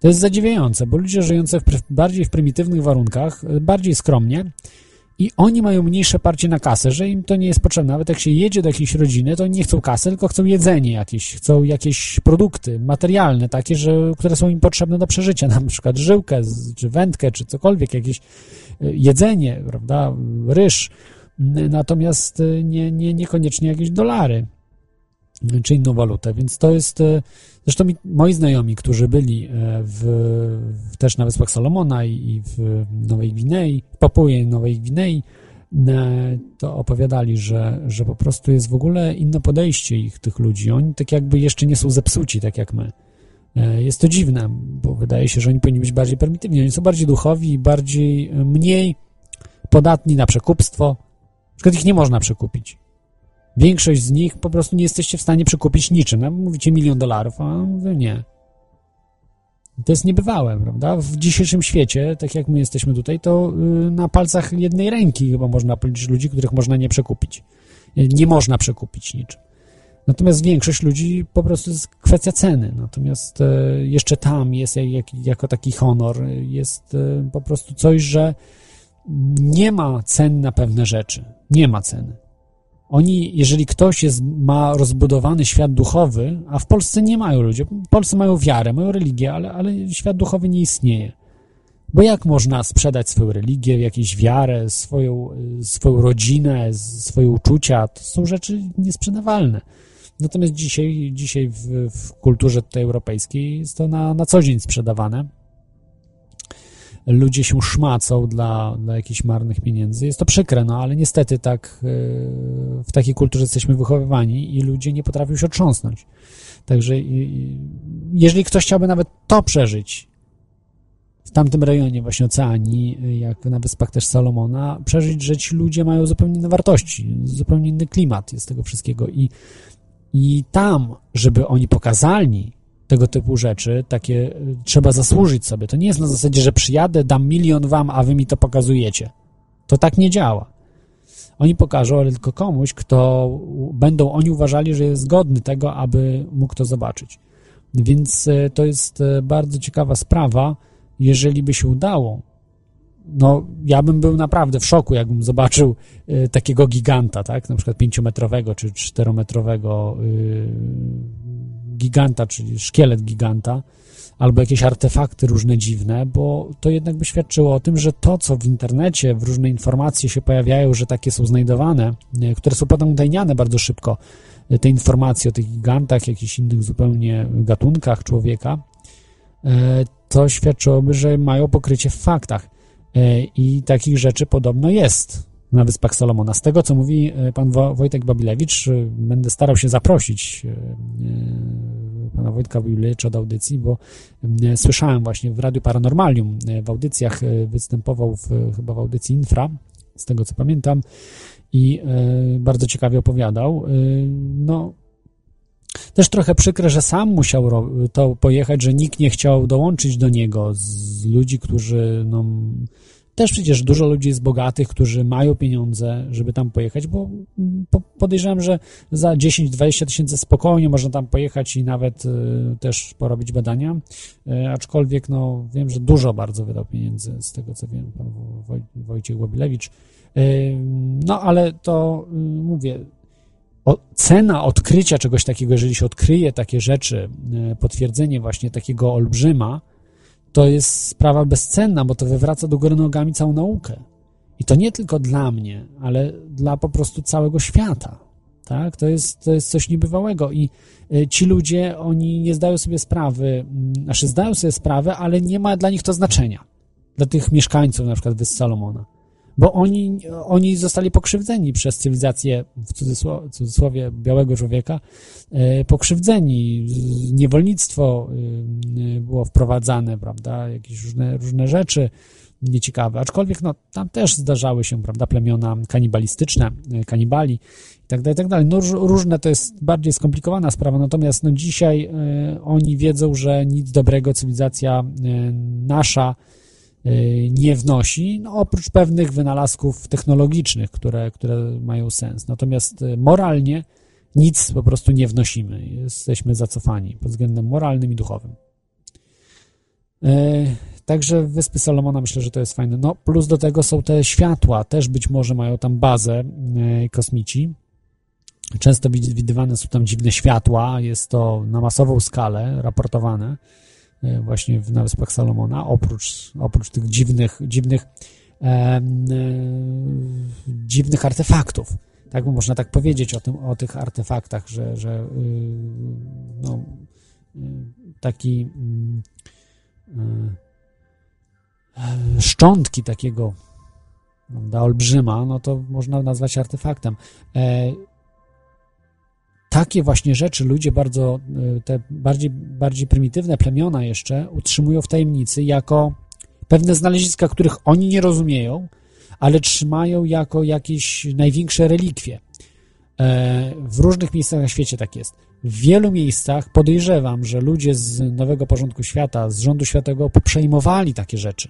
Speaker 2: To jest zadziwiające, bo ludzie żyjący w, bardziej w prymitywnych warunkach, y, bardziej skromnie i oni mają mniejsze parcie na kasę, że im to nie jest potrzebne. Nawet jak się jedzie do jakiejś rodziny, to nie chcą kasy, tylko chcą jedzenie jakieś, chcą jakieś produkty materialne, takie, że, które są im potrzebne do przeżycia, na przykład żyłkę, czy wędkę, czy cokolwiek, jakieś y, jedzenie, prawda, ryż, natomiast y, nie, nie, niekoniecznie jakieś dolary czy inną walutę, więc to jest, zresztą moi znajomi, którzy byli e, w, w, też na Wyspach Salomona i, w Nowej Gwinei, w Papui Nowej Gwinei, e, to opowiadali, że, że po prostu jest w ogóle inne podejście ich, tych ludzi. Oni tak jakby jeszcze nie są zepsuci, tak jak my. E, jest to dziwne, bo wydaje się, że oni powinni być bardziej prymitywni. Oni są bardziej duchowi bardziej, mniej podatni na przekupstwo. Na przykład ich nie można przekupić. Większość z nich po prostu nie jesteście w stanie przekupić niczym. No, mówicie milion dolarów, a mówię nie. To jest niebywałe, prawda? W dzisiejszym świecie, tak jak my jesteśmy tutaj, to y, na palcach jednej ręki chyba można policzyć ludzi, których można nie przekupić. Y, nie można przekupić niczym. Natomiast większość ludzi po prostu jest kwestia ceny. Natomiast y, jeszcze tam jest jako taki honor, jest po prostu coś, że nie ma cen na pewne rzeczy. Nie ma ceny. Oni, jeżeli ktoś jest, ma rozbudowany świat duchowy, a w Polsce nie mają ludzie, w Polsce mają wiarę, mają religię, ale, ale świat duchowy nie istnieje. Bo jak można sprzedać swoją religię, jakąś wiarę, swoją, swoją rodzinę, swoje uczucia? To są rzeczy niesprzedawalne. Natomiast dzisiaj, dzisiaj w, w kulturze tutaj europejskiej jest to na, na co dzień sprzedawane ludzie się szmacą dla, dla jakichś marnych pieniędzy. Jest to przykre, no ale niestety tak e, w takiej kulturze jesteśmy wychowywani i ludzie nie potrafią się otrząsnąć. Także jeżeli ktoś chciałby nawet to przeżyć w tamtym rejonie właśnie Oceanii, jak na Wyspach też Salomona, przeżyć, że ci ludzie mają zupełnie inne wartości, zupełnie inny klimat jest tego wszystkiego i, i tam, żeby oni pokazali tego typu rzeczy, takie y, trzeba zasłużyć sobie. To nie jest na zasadzie, że przyjadę, dam milion wam, a wy mi to pokazujecie. To tak nie działa. Oni pokażą, ale tylko komuś, kto będą oni uważali, że jest godny tego, aby mógł to zobaczyć. Więc y, to jest y, bardzo ciekawa sprawa, jeżeli by się udało. No, ja bym był naprawdę w szoku, jakbym zobaczył takiego giganta, tak, na przykład pięciometrowego czy czterometrowego giganta, czyli szkielet giganta, albo jakieś artefakty różne dziwne, bo to jednak by świadczyło o tym, że to, co w internecie, w różne informacje się pojawiają, że takie są znajdowane, e, które są potem udajniane bardzo szybko, e, te informacje o tych gigantach, jakichś innych zupełnie gatunkach człowieka, e, to świadczyłoby, że mają pokrycie w faktach. I takich rzeczy podobno jest na Wyspach Salomona. Z tego, co mówi e, pan Wojtek Babilewicz, e, będę starał się zaprosić e, pana Wojtka Babilewicza do audycji, bo słyszałem właśnie w Radiu Paranormalium, w audycjach występował w, chyba w audycji Infra, z tego co pamiętam, i bardzo ciekawie opowiadał. No, też trochę przykre, że sam musiał to pojechać, że nikt nie chciał dołączyć do niego z ludzi, którzy no, też przecież dużo ludzi jest bogatych, którzy mają pieniądze, żeby tam pojechać, bo podejrzewam, że za 10-20 tysięcy spokojnie można tam pojechać i nawet y, też porobić badania, y, aczkolwiek no, wiem, że dużo bardzo wydał pieniędzy, z tego co wiem, pan Woj, Wojciech Łobilewicz. Y, no ale to mówię, o, cena odkrycia czegoś takiego, jeżeli się odkryje takie rzeczy, potwierdzenie właśnie takiego olbrzyma, to jest sprawa bezcenna, bo to wywraca do góry nogami całą naukę. I to nie tylko dla mnie, ale dla po prostu całego świata. Tak? To, jest, to jest coś niebywałego. I y, ci ludzie, oni nie zdają sobie sprawy, mm, znaczy zdają sobie sprawę, ale nie ma dla nich to znaczenia. Dla tych mieszkańców na przykład Wysp Salomona. Bo oni, oni zostali pokrzywdzeni przez cywilizację, w cudzysłowie, cudzysłowie białego człowieka, E, pokrzywdzeni, niewolnictwo e, było wprowadzane, prawda, jakieś różne, różne rzeczy nieciekawe, aczkolwiek no, tam też zdarzały się, prawda, plemiona kanibalistyczne, e, kanibali i tak dalej, tak dalej. No różne to jest bardziej skomplikowana sprawa, natomiast no dzisiaj oni wiedzą, że nic dobrego cywilizacja nasza nie wnosi, no, oprócz pewnych wynalazków technologicznych, które, które mają sens. Natomiast moralnie nic po prostu nie wnosimy. Jesteśmy zacofani pod względem moralnym i duchowym. E, także Wyspy Salomona myślę, że to jest fajne. No, plus do tego są te światła, też być może mają tam bazę kosmici. Często widywane są tam dziwne światła, jest to na masową skalę raportowane właśnie na Wyspach Salomona, oprócz, oprócz tych dziwnych, dziwnych, e, e, dziwnych artefaktów. Tak można tak powiedzieć o, tym, o tych artefaktach, że, że y, no, y, taki y, szczątki takiego prawda, olbrzyma, no to można nazwać artefaktem. E, takie właśnie rzeczy ludzie bardzo, e, te bardziej, bardziej prymitywne plemiona jeszcze utrzymują w tajemnicy jako pewne znaleziska, których oni nie rozumieją, ale trzymają jako jakieś największe relikwie. E, w różnych miejscach na świecie tak jest. W wielu miejscach podejrzewam, że ludzie z Nowego Porządku Świata, z rządu światowego przejmowali takie rzeczy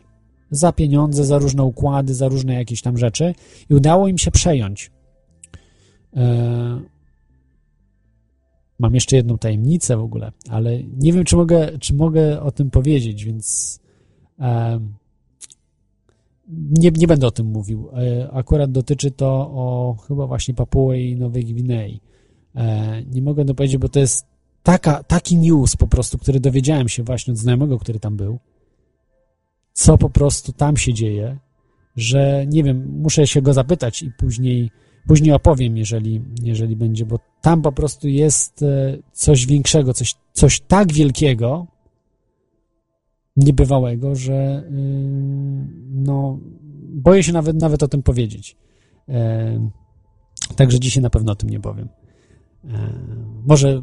Speaker 2: za pieniądze, za różne układy, za różne jakieś tam rzeczy i udało im się przejąć. E, mam jeszcze jedną tajemnicę w ogóle, ale nie wiem, czy mogę, czy mogę o tym powiedzieć, więc e, nie, nie będę o tym mówił. E, akurat dotyczy to o chyba właśnie Papuły i Nowej Gwinei. Nie mogę to powiedzieć, bo to jest taka, taki news po prostu, który dowiedziałem się właśnie od znajomego, który tam był co po prostu tam się dzieje, że nie wiem, muszę się go zapytać i później, później opowiem, jeżeli, jeżeli będzie, bo tam po prostu jest e, coś większego, coś, coś tak wielkiego, niebywałego, że y, no, boję się nawet, nawet o tym powiedzieć. E, także dzisiaj na pewno o tym nie powiem. E, może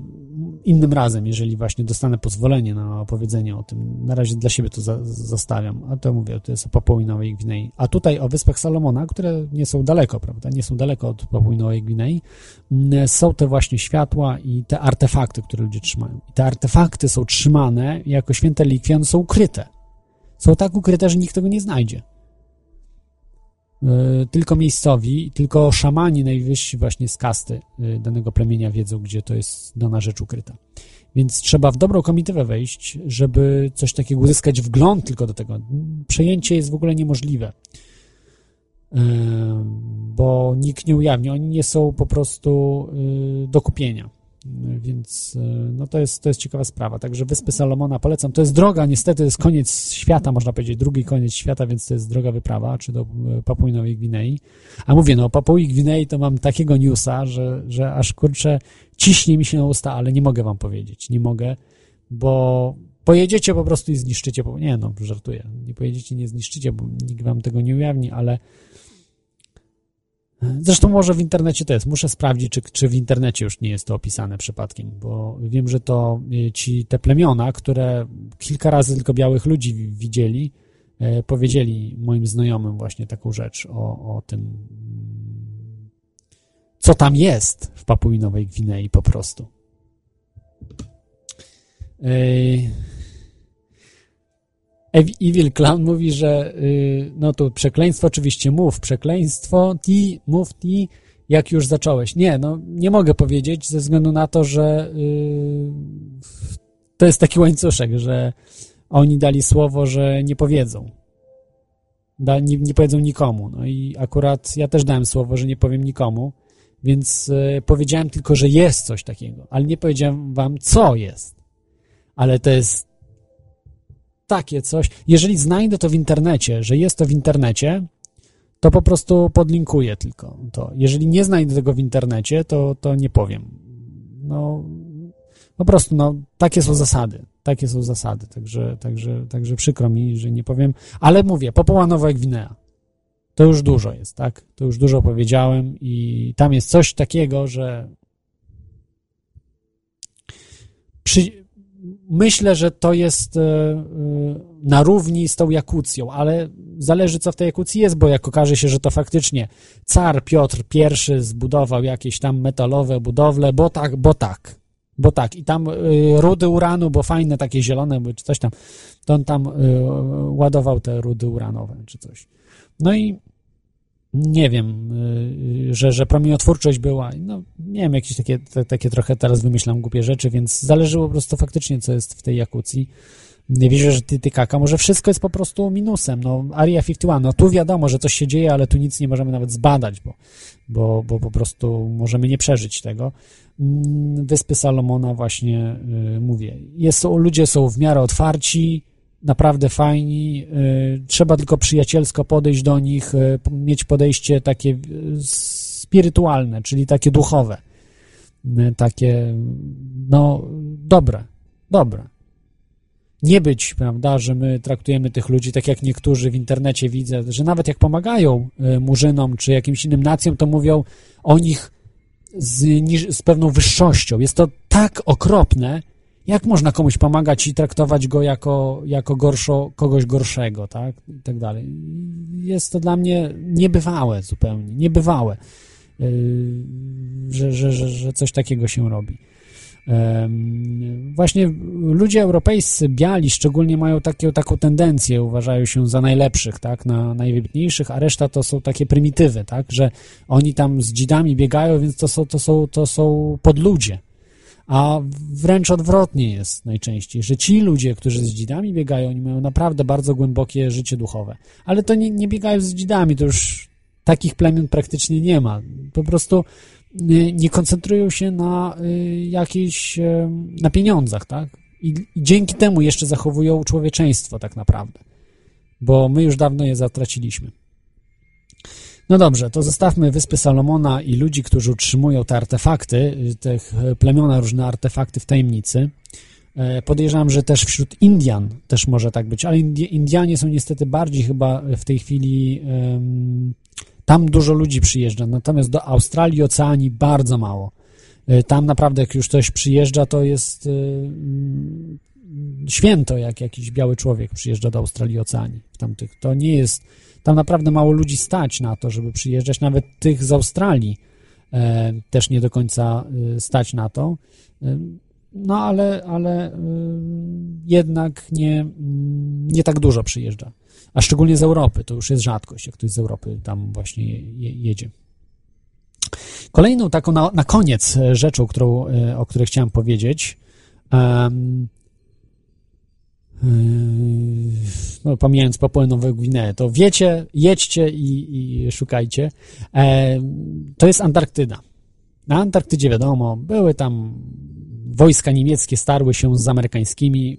Speaker 2: innym razem, jeżeli właśnie dostanę pozwolenie na opowiedzenie o tym. Na razie dla siebie to za, zostawiam. A to mówię, to jest o Papui Nowej Gwinei. A tutaj o Wyspach Salomona, które nie są daleko, prawda? Nie są daleko od Papui Nowej Gwinei. Mm, są te właśnie światła i te artefakty, które ludzie trzymają. I te artefakty są trzymane jako święte relikwie, one są ukryte. Są tak ukryte, że nikt tego nie znajdzie. E, tylko miejscowi, tylko szamani najwyżsi właśnie z kasty e, danego plemienia wiedzą, gdzie to jest dana rzecz ukryta. Więc trzeba w dobrą komitywę wejść, żeby coś takiego uzyskać wgląd tylko do tego. Przejęcie jest w ogóle niemożliwe, e, bo nikt nie ujawni. Oni nie są po prostu do kupienia. Więc no to, jest, to jest ciekawa sprawa. Także Wyspy Salomona polecam. To jest droga, niestety jest koniec świata, można powiedzieć, drugi koniec świata, więc to jest droga wyprawa, czy do e, Papui Nowej Gwinei. A mówię, no o Papui Gwinei to mam takiego newsa, że, że aż kurczę, ciśnie mi się na usta, ale nie mogę wam powiedzieć. Nie mogę, bo pojedziecie po prostu i zniszczycie. Nie no, żartuję. Nie pojedziecie, nie zniszczycie, bo nikt wam tego nie ujawni, ale Zresztą może w internecie to jest. Muszę sprawdzić, czy, czy w internecie już nie jest to opisane przypadkiem, bo wiem, że to e, ci te plemiona, które kilka razy tylko białych ludzi widzieli, e, powiedzieli moim znajomym właśnie taką rzecz o, o tym, co tam jest w Papui Nowej Gwinei po prostu. E, Evil Clown mówi, że yy, no to przekleństwo oczywiście mów, przekleństwo, ti, mów ti, jak już zacząłeś. Nie, no nie mogę powiedzieć ze względu na to, że yy, to jest taki łańcuszek, że oni dali słowo, że nie powiedzą. Da, nie, nie powiedzą nikomu. No i akurat ja też dałem słowo, że nie powiem nikomu, więc yy, powiedziałem tylko, że jest coś takiego, ale nie powiedziałem wam, co jest. Ale to jest takie coś. Jeżeli znajdę to w internecie, że jest to w internecie, to po prostu podlinkuję tylko to. Jeżeli nie znajdę tego w internecie, to, to nie powiem. No, po prostu, no, takie są zasady. Takie są zasady, także, także, także przykro mi, że nie powiem. Ale mówię, Popoła Nowa Gwinea. To już dużo jest, tak? To już dużo powiedziałem i tam jest coś takiego, że przy, myślę, że to jest e, e, na równi z tą Jakucją, ale zależy co w tej Jakucji jest, bo jak okaże się, że to faktycznie car Piotr I zbudował jakieś tam metalowe budowle, bo tak, bo tak, bo tak. I tam e, rudy uranu, bo fajne takie zielone, czy coś tam, to on tam ładował te rudy uranowe, czy coś. No i nie wiem, y, że, że promieniotwórczość była, no nie wiem, jakieś takie, te, takie trochę teraz wymyślam głupie rzeczy, więc zależy po prostu faktycznie, co jest w tej Jakucji. nie wierzę, że Titicaca, może wszystko jest po prostu minusem. No, Area 51, no tu wiadomo, że coś się dzieje, ale tu nic nie możemy nawet zbadać, bo, bo, bo po prostu możemy nie przeżyć tego. Mm, Wyspy Salomona właśnie y, mówię. Jest, ludzie są w miarę otwarci, naprawdę fajni. Y, trzeba tylko przyjacielsko podejść do nich, y, mieć podejście takie y, spirytualne, czyli takie duchowe. Takie, no, dobre, dobre. Nie być, prawda, że my traktujemy tych ludzi tak jak niektórzy w internecie widzę, że nawet jak pomagają murzynom czy jakimś innym nacjom, to mówią o nich z, z pewną wyższością. Jest to tak okropne, jak można komuś pomagać i traktować go jako, jako gorszo, kogoś gorszego, tak? I tak dalej. Jest to dla mnie niebywałe zupełnie, niebywałe, yy, że, że, że, że coś takiego się robi. Właśnie ludzie europejscy, biali szczególnie mają takie, taką tendencję, uważają się za najlepszych, tak, na najwybitniejszych, a reszta to są takie prymitywy, tak, że oni tam z dzidami biegają, więc to są, to są, to są podludzie. A wręcz odwrotnie jest najczęściej, że ci ludzie, którzy z dzidami biegają, oni mają naprawdę bardzo głębokie życie duchowe. Ale to nie, nie biegają z dzidami, to już takich plemion praktycznie nie ma. Po prostu y, nie koncentrują się na y, y, na pieniądzach, tak? I, I dzięki temu jeszcze zachowują człowieczeństwo tak naprawdę. Bo my już dawno je zatraciliśmy. No dobrze, to zostawmy Wyspy Salomona i ludzi, którzy utrzymują te artefakty, y, tych y, plemiona, różne artefakty w tajemnicy. E, Podejrzewam, że też wśród Indian też może tak być, ale Indi- Indianie są niestety bardziej chyba w tej chwili. tam dużo ludzi przyjeżdża, natomiast do Australii, Oceanii bardzo mało. E, Tam naprawdę, jak już ktoś przyjeżdża, to jest y, mm, święto, jak jakiś biały człowiek przyjeżdża do Australii, Oceanii. Tamtych. To nie jest. Tam naprawdę mało ludzi stać na to, żeby przyjeżdżać. Nawet tych z Australii e, też nie do końca e, stać na to. E, no ale, ale jednak nie, mm, nie tak dużo przyjeżdża. A szczególnie z Europy. To już jest rzadkość, jak ktoś z Europy tam właśnie je, je, jedzie. Kolejną taką na, na koniec rzeczą, którą, o której chciałem powiedzieć, no, pomijając Papuę Nową Gwineę, to wiecie, jedźcie i, i szukajcie. E, to jest Antarktyda. Na Antarktydzie wiadomo, były tam wojska niemieckie, starły się z amerykańskimi.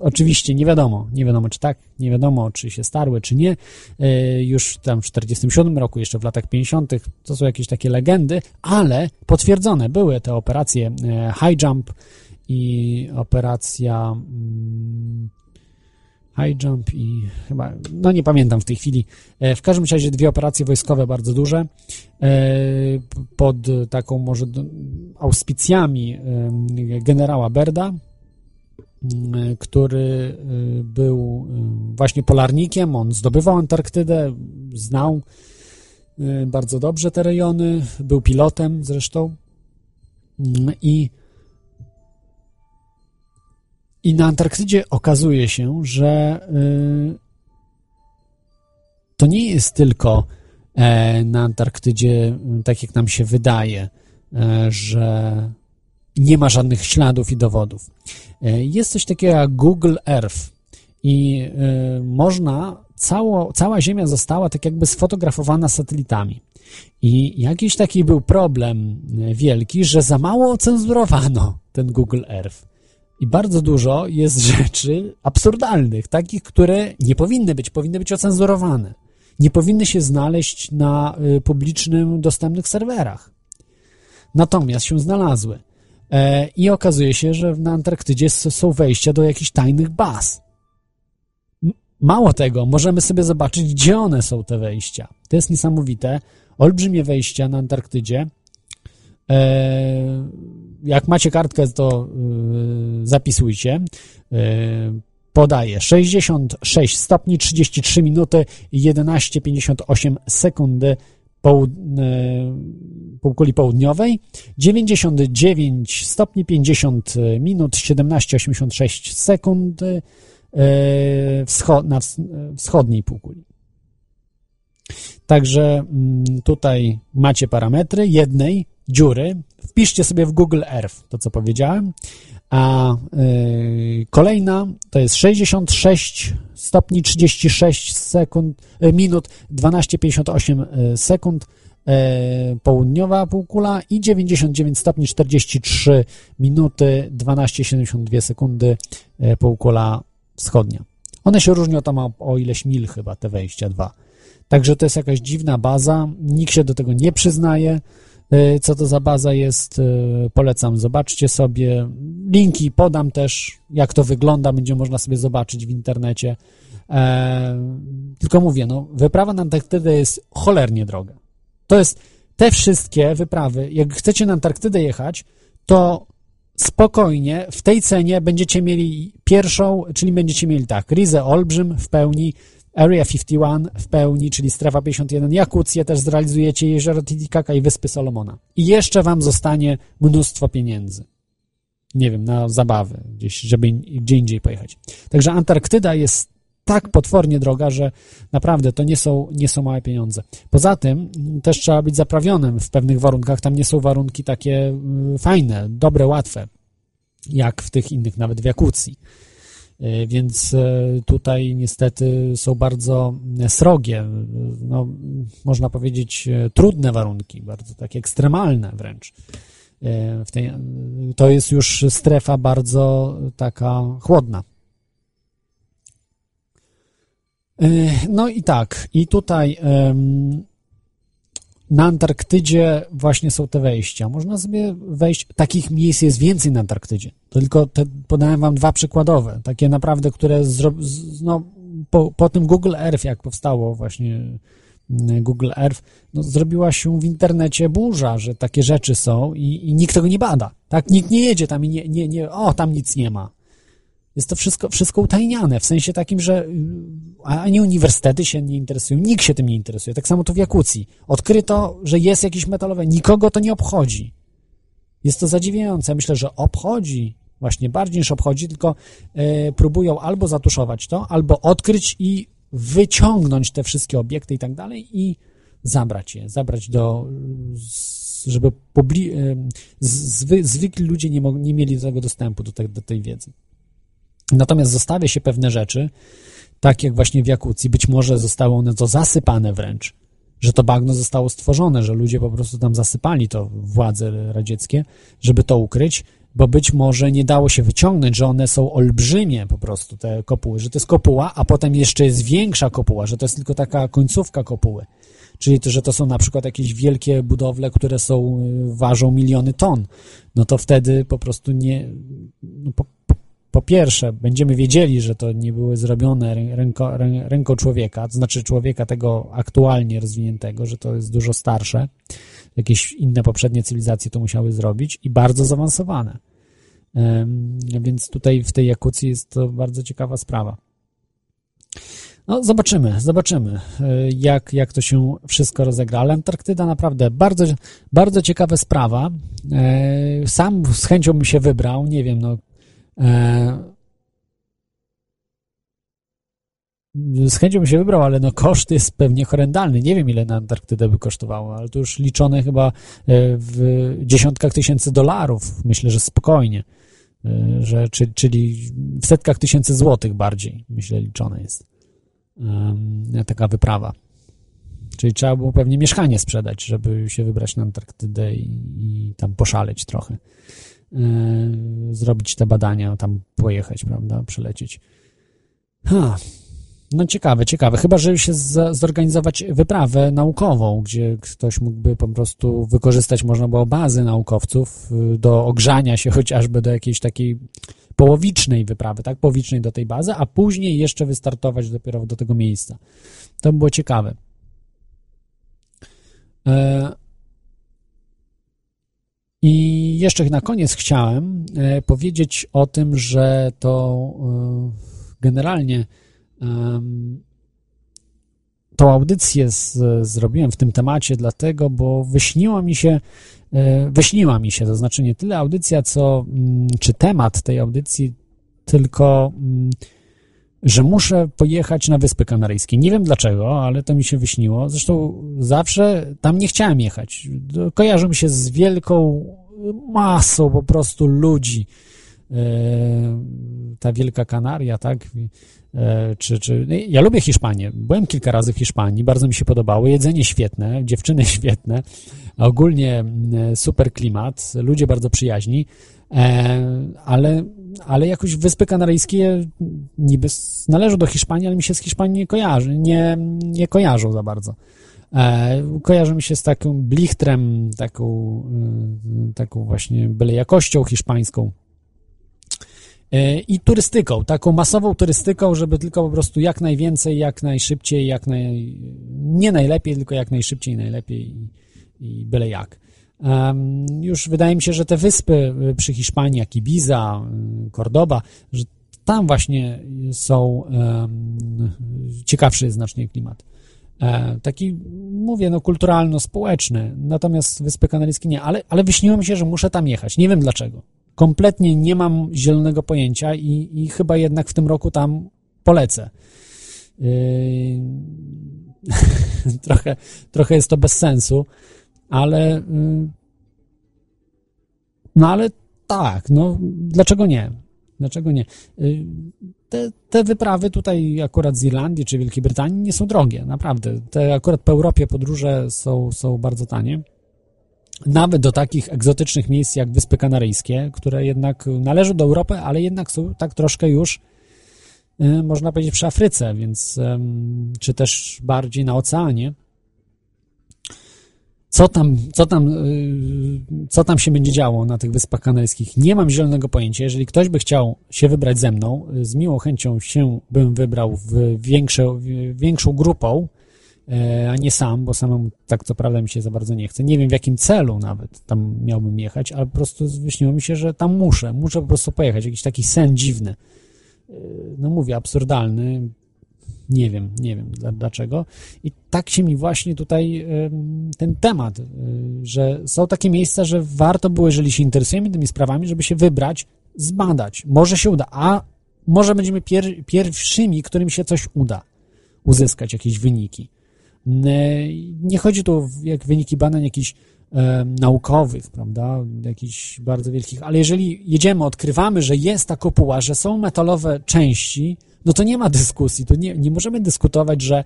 Speaker 2: Oczywiście nie wiadomo, nie wiadomo czy tak, nie wiadomo czy się starły, czy nie. E, już tam w 47 roku, jeszcze w latach 50. to są jakieś takie legendy, ale potwierdzone były te operacje e, High Jump, i operacja mm, High Jump i chyba, no nie pamiętam w tej chwili. E, W każdym razie dwie operacje wojskowe bardzo duże e, pod taką może auspicjami em, generała Berda, m, który e, był e, właśnie polarnikiem. On zdobywał Antarktydę, znał e, bardzo dobrze te rejony, był pilotem zresztą Mm, i i na Antarktydzie okazuje się, że y, to nie jest tylko e, na Antarktydzie, y, tak jak nam się wydaje, e, że nie ma żadnych śladów i dowodów. E, Jest coś takiego jak Google Earth i y, można, cało, cała Ziemia została tak jakby sfotografowana satelitami. I jakiś taki był problem wielki, że za mało ocenzurowano ten Google Earth. I bardzo dużo jest rzeczy absurdalnych, takich, które nie powinny być, powinny być ocenzurowane. Nie powinny się znaleźć na y, publicznym, dostępnych serwerach. Natomiast się znalazły. E, I okazuje się, że na Antarktydzie są wejścia do jakichś tajnych baz. Mało tego, możemy sobie zobaczyć, gdzie one są, te wejścia. To jest niesamowite. Olbrzymie wejścia na Antarktydzie. Jak macie kartkę, to y, zapisujcie. Y, podaję 66 stopni, 33 minuty i 11,58 sekundy y, półkuli południowej, 99 stopni, 50 minut, 17,86 sekund na ws- wschodniej półkuli. Także mm, tutaj macie parametry jednej dziury. Wpiszcie sobie w Google Earth to, co powiedziałem. a y, kolejna to jest 66 stopni 36 sekund, y, minut 12,58 y, sekund południowa półkula i 99 stopni 43 minuty 12,72 sekundy y, półkula wschodnia. One się różnią tam o, o ileś mil chyba, te wejścia dwa. Także to jest jakaś dziwna baza, nikt się do tego nie przyznaje. Y, Co to za baza jest, y, polecam, zobaczcie sobie. Linki podam też, jak to wygląda, będzie można sobie zobaczyć w internecie. E, tylko mówię, no, wyprawa na Antarktydę jest cholernie droga. To jest te wszystkie wyprawy, jak chcecie na Antarktydę jechać, to spokojnie w tej cenie będziecie mieli pierwszą, czyli będziecie mieli tak, Rizę Olbrzym w pełni, Area 51 w pełni, czyli strefa 51, Jakucję też zrealizujecie, jezioro Titicaca i Wyspy Solomona. I jeszcze wam zostanie mnóstwo pieniędzy. Nie wiem, na zabawy, gdzieś, żeby gdzie indziej pojechać. Także Antarktyda jest tak potwornie droga, że naprawdę to nie są, nie są małe pieniądze. Poza tym też trzeba być zaprawionym w pewnych warunkach. Tam nie są warunki takie y, fajne, dobre, łatwe, jak w tych innych, nawet w Jakucji. Y, Więc y, tutaj niestety są bardzo y, srogie, no, można powiedzieć trudne warunki, bardzo takie ekstremalne wręcz. Tej, to jest już strefa bardzo taka chłodna. No i tak, i tutaj na Antarktydzie właśnie są te wejścia. Można sobie wejść, takich miejsc jest więcej na Antarktydzie. Tylko te, podałem wam dwa przykładowe, takie naprawdę, które zro, no, po, po tym Google Earth, jak powstało właśnie mm, Google Earth, no, zrobiła się w internecie burza, że takie rzeczy są i, i nikt tego nie bada. Tak? Nikt nie jedzie tam i nie, nie, nie, o, tam nic nie ma. Jest to wszystko, wszystko utajniane, w sensie takim, że y, ani uniwersytety się nie interesują, nikt się tym nie interesuje. Tak samo to w Jakucji. Odkryto, że jest jakieś metalowe, nikogo to nie obchodzi. Jest to zadziwiające. Myślę, że obchodzi, właśnie bardziej niż obchodzi, tylko e, próbują albo zatuszować to, albo odkryć i wyciągnąć te wszystkie obiekty i tak dalej i zabrać je, zabrać do, żeby publi- e, zwykli ludzie nie, nie mieli do tego dostępu, do, te, do tej wiedzy. Natomiast zostawia się pewne rzeczy, tak jak właśnie w Jakucji, być może zostały one to zasypane wręcz, że to bagno zostało stworzone, że ludzie po prostu tam zasypali to, władze radzieckie, żeby to ukryć, bo być może nie dało się wyciągnąć, że one są olbrzymie po prostu, te kopuły, że to jest kopuła, a potem jeszcze jest większa kopuła, że to jest tylko taka końcówka kopuły. Czyli to, że to są na przykład jakieś wielkie budowle, które są, y, ważą miliony ton, no to wtedy po prostu nie, no po, po, pierwsze, będziemy wiedzieli, że to nie były zrobione rę- ręko, rę, ręką człowieka, to znaczy człowieka tego aktualnie rozwiniętego, że to jest dużo starsze. Jakieś inne poprzednie cywilizacje to musiały zrobić i bardzo zaawansowane. Więc tutaj w tej Jakucji jest to bardzo ciekawa sprawa. No, zobaczymy, zobaczymy, e, jak, jak to się wszystko rozegra. Ale Antarktyda naprawdę bardzo, bardzo ciekawa sprawa. E, Sam z chęcią bym się wybrał, nie wiem, no. E, Z chęcią bym się wybrał, ale no koszt jest pewnie horrendalny. Nie wiem, ile na Antarktydę by kosztowało, ale to już liczone chyba e, w dziesiątkach tysięcy dolarów. Myślę, że spokojnie. E, Że, czy, czyli w setkach tysięcy złotych bardziej, myślę, liczone jest taka wyprawa. Czyli trzeba było pewnie mieszkanie sprzedać, żeby się wybrać na Antarktydę i, i tam poszaleć trochę. E, Zrobić te badania, tam pojechać, prawda, przylecieć. Ha. No ciekawe, ciekawe. Chyba, żeby się zorganizować wyprawę naukową, gdzie ktoś mógłby po prostu wykorzystać, można było bazy naukowców y, do ogrzania się chociażby do jakiejś takiej połowicznej wyprawy, tak? Połowicznej do tej bazy, a później jeszcze wystartować dopiero do tego miejsca. To by było ciekawe. E, I jeszcze na koniec chciałem e, powiedzieć o tym, że to e, generalnie tą audycję z, zrobiłem w tym temacie dlatego, bo wyśniła mi się, e, wyśniła mi się, to znaczy nie tyle audycja, co mm, czy temat tej audycji, tylko mm, że muszę pojechać na Wyspy Kanaryjskie. Nie wiem dlaczego, ale to mi się wyśniło. Zresztą zawsze tam nie chciałem jechać. Kojarzy mi się z wielką masą po prostu ludzi, ta Wielka Kanaria, tak? Czy, czy... No ja lubię Hiszpanię. Byłem kilka razy w Hiszpanii, bardzo mi się podobało. Jedzenie świetne, dziewczyny świetne, ogólnie super klimat, ludzie bardzo przyjaźni, ale, ale jakoś Wyspy Kanaryjskie niby należą do Hiszpanii, ale mi się z Hiszpanii nie kojarzy, nie, nie kojarzą za bardzo. E, kojarzy mi się z taką blichtrem, taką, e, taką właśnie byle jakością hiszpańską e, i turystyką, taką masową turystyką, żeby tylko po prostu jak najwięcej, jak najszybciej, jak naj... nie najlepiej, tylko jak najszybciej, najlepiej i, i byle jak. Już wydaje mi się, że te wyspy przy Hiszpanii, jak Ibiza, Cordoba, że tam właśnie są ciekawszy znacznie klimat. E, taki, mówię, no kulturalno-społeczny, natomiast Wyspy Kanaryjskie nie, ale, ale wyśniło mi się, że muszę tam jechać. Nie wiem dlaczego. Kompletnie nie mam zielonego pojęcia i, i chyba jednak w tym roku tam polecę. Yy... trochę, trochę jest to bez sensu, ale yy... no ale tak, no dlaczego nie? Dlaczego nie? Yy te, te wyprawy tutaj akurat z Irlandii czy Wielkiej Brytanii nie są drogie, naprawdę. Te akurat po Europie podróże są, są bardzo tanie. Nawet do takich egzotycznych miejsc jak Wyspy Kanaryjskie, które jednak należą do Europy, ale jednak są tak troszkę już, y, można powiedzieć, przy Afryce, więc czy też bardziej na oceanie. Co tam, co, tam, y, co tam się będzie działo na tych Wyspach Kanaryjskich? Nie mam zielonego pojęcia. Jeżeli ktoś by chciał się wybrać ze mną, y, z miłą chęcią się bym wybrał w, większe, większą grupą, e, a nie sam, bo samemu tak co prawda mi się za bardzo nie chce. Nie wiem w jakim celu nawet tam miałbym jechać, ale po prostu wyśniło mi się, że tam muszę, muszę po prostu pojechać. Jakiś taki sen dziwny. No mówię, absurdalny, nie wiem, nie wiem dlaczego. I tak się mi właśnie tutaj ten temat, y, że są takie miejsca, że warto było, jeżeli się interesujemy tymi sprawami, żeby się wybrać, zbadać. Może się uda, a może będziemy pier pierwszymi, którym się coś uda uzyskać, jakieś wyniki. Nie chodzi tu jak wyniki badań jakichś e, naukowych, prawda, jakichś bardzo wielkich, ale jeżeli jedziemy, odkrywamy, że jest ta kopuła, że są metalowe części, no to nie ma dyskusji, to nie, nie możemy dyskutować, że,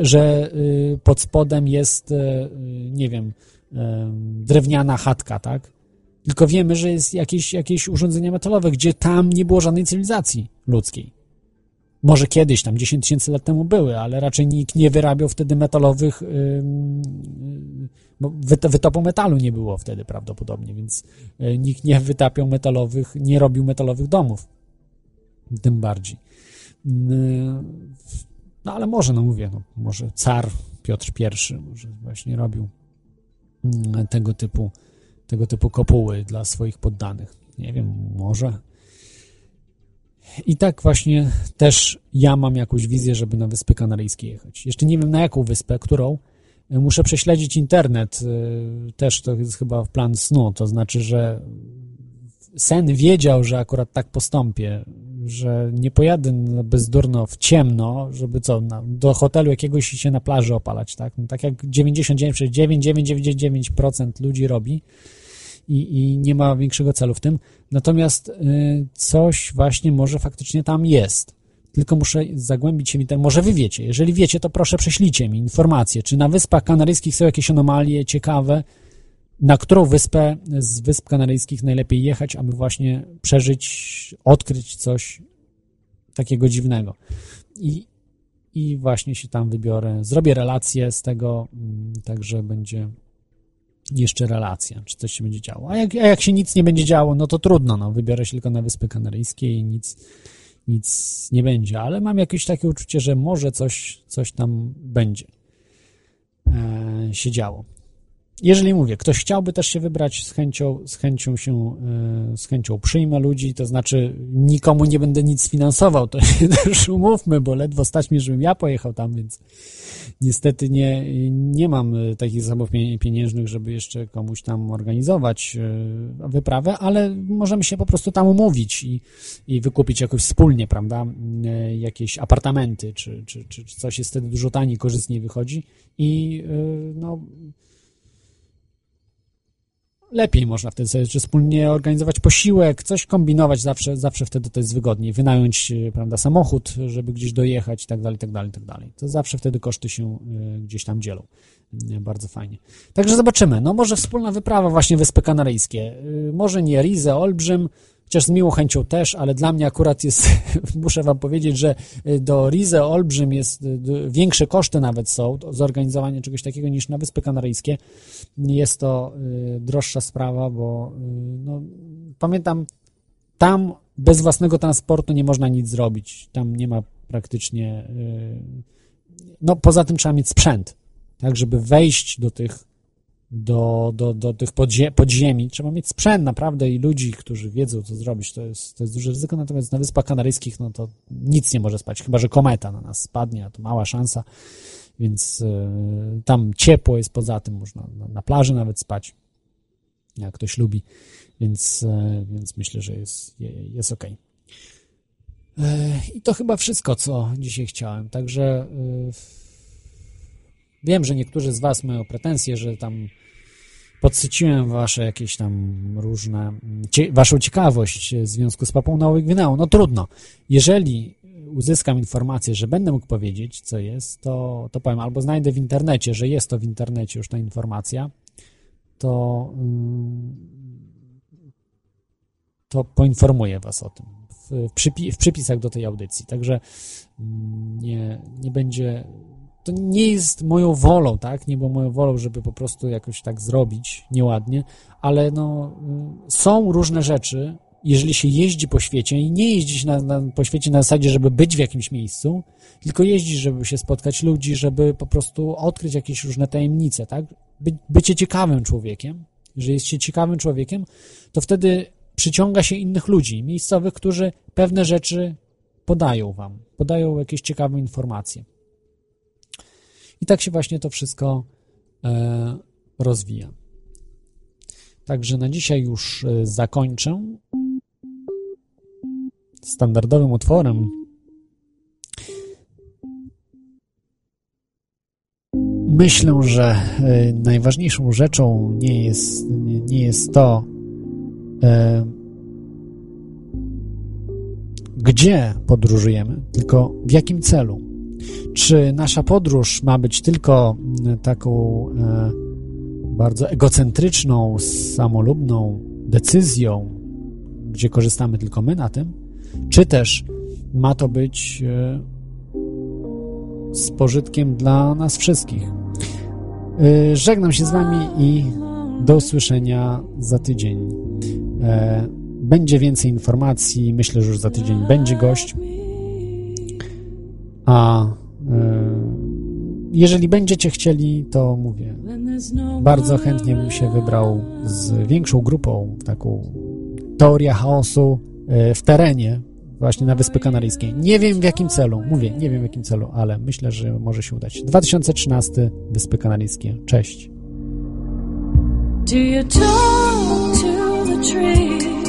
Speaker 2: że y, pod spodem jest, y, nie wiem, y, drewniana chatka, tak? Tylko wiemy, że jest jakieś, jakieś urządzenie metalowe, gdzie tam nie było żadnej cywilizacji ludzkiej. Może kiedyś, tam 10 tysięcy lat temu były, ale raczej nikt nie wyrabiał wtedy metalowych, bo wytopu metalu nie było wtedy prawdopodobnie, więc nikt nie wytapiał metalowych, nie robił metalowych domów. Tym bardziej. No ale może, no mówię, no, może car Piotr I może właśnie robił mm, tego typu, tego typu kopuły dla swoich poddanych. Nie wiem, może. I tak właśnie też ja mam jakąś wizję, żeby na Wyspy Kanaryjskie jechać. Jeszcze nie wiem na jaką wyspę, którą. Muszę prześledzić internet. Y, też to jest chyba plan snu. To znaczy, że sen wiedział, że akurat tak postąpię, że nie pojadę bezdurno w ciemno, żeby co, na, do hotelu jakiegoś się na plaży opalać, tak? No, tak jak 99,999% ludzi robi i, i nie ma większego celu w tym. Natomiast y, coś właśnie może faktycznie tam jest. Tylko muszę zagłębić się w internet. Może wy wiecie. Jeżeli wiecie, to proszę prześlijcie mi informacje, czy na Wyspach Kanaryjskich są jakieś anomalie ciekawe, na którą wyspę z Wysp Kanaryjskich najlepiej jechać, aby właśnie przeżyć, odkryć coś takiego dziwnego. I, i właśnie się tam wybiorę. Zrobię relację z tego, mm, także będzie jeszcze relacja, czy coś się będzie działo. A jak, a jak się nic nie będzie działo, no to trudno, no, wybiorę się tylko na Wyspy Kanaryjskie i nic, nic nie będzie, ale mam jakieś takie uczucie, że może coś, coś tam będzie e, się działo jeżeli mówię, ktoś chciałby też się wybrać z chęcią, z chęcią się, e, z chęcią przyjmę ludzi, to znaczy nikomu nie będę nic finansował, to się też umówmy, bo ledwo stać mi, żebym ja pojechał tam, więc niestety nie, nie mam e, takich zasobów pieniężnych, żeby jeszcze komuś tam organizować e, wyprawę, ale możemy się po prostu tam umówić i, i wykupić jakoś wspólnie, prawda, jakieś apartamenty, czy, czy, czy coś jest wtedy dużo taniej, korzystniej wychodzi i no lepiej można wtedy sobie, czy wspólnie organizować posiłek, coś kombinować, zawsze, zawsze wtedy to jest wygodniej. Wynająć, e, prawda, samochód, żeby gdzieś dojechać i tak dalej, tak dalej, tak dalej. To zawsze wtedy koszty się e, gdzieś tam dzielą. E, bardzo fajnie. Także zobaczymy. No może wspólna wyprawa właśnie Wyspy Kanaryjskie. Może nie Rize, Olbrzym, chociaż z miłą chęcią też, ale dla mnie akurat jest, muszę wam powiedzieć, że do Rize, Olbrzym jest, większe koszty nawet są, zorganizowanie czegoś takiego niż na Wyspy Kanaryjskie. Jest to y, droższa sprawa, bo no, pamiętam, tam bez własnego transportu nie można nic zrobić. Tam nie ma praktycznie, no poza tym trzeba mieć sprzęt, tak, żeby wejść do tych do, do, do tych podzie podziemi. Trzeba mieć sprzęt naprawdę i ludzi, którzy wiedzą, co zrobić. To jest, to jest duże ryzyko, natomiast na Wyspach Kanaryjskich no to nic nie może spać, chyba że kometa na nas spadnie, a to mała szansa, więc y, tam ciepło jest poza tym, można na, na plaży nawet spać, jak ktoś lubi, więc, y, więc myślę, że jest, jest ok. I to chyba wszystko, co dzisiaj chciałem. Także Wiem, że niektórzy z Was mają pretensje, że tam podsyciłem Wasze jakieś tam różne, cie, Waszą ciekawość w związku z Papą Nowej Gwineą. No trudno. Jeżeli uzyskam informację, że będę mógł powiedzieć, co jest, to, to powiem, albo znajdę w internecie, że jest to w internecie już ta informacja, to, mm, to poinformuję Was o tym w, przypi w przypisach do tej audycji. Także mm, nie, nie będzie to nie jest moją wolą, tak? Nie było moją wolą, żeby po prostu jakoś tak zrobić nieładnie, ale no, są różne rzeczy, jeżeli się jeździ po świecie i nie jeździć na, na, po świecie na zasadzie, żeby być w jakimś miejscu, tylko jeździć, żeby się spotkać ludzi, żeby po prostu odkryć jakieś różne tajemnice, tak? By, bycie ciekawym człowiekiem, jeżeli jest się ciekawym człowiekiem, to wtedy przyciąga się innych ludzi, miejscowych, którzy pewne rzeczy podają wam, podają jakieś ciekawe informacje. I tak się właśnie to wszystko e, rozwija. Także na dzisiaj już e, zakończę standardowym utworem. Myślę, że e, najważniejszą rzeczą nie jest, nie jest to, gdzie podróżujemy, tylko w jakim celu. Czy nasza podróż ma być tylko mm, taką e, bardzo egocentryczną, samolubną decyzją, gdzie korzystamy tylko my na tym, czy też ma to być e, z pożytkiem dla nas wszystkich. E, żegnam się z Wami i do usłyszenia za tydzień. Będzie więcej informacji, myślę, że już za tydzień będzie gość. A E, jeżeli będziecie chcieli, to mówię, bardzo chętnie bym się wybrał z większą grupą, taką teoria chaosu e, w terenie, właśnie na Wyspy Kanaryjskie. Nie wiem w jakim celu, mówię, nie wiem w jakim celu, ale myślę, że może się udać. 2013 Wyspy Kanaryjskie. Cześć. Do you talk to the trees?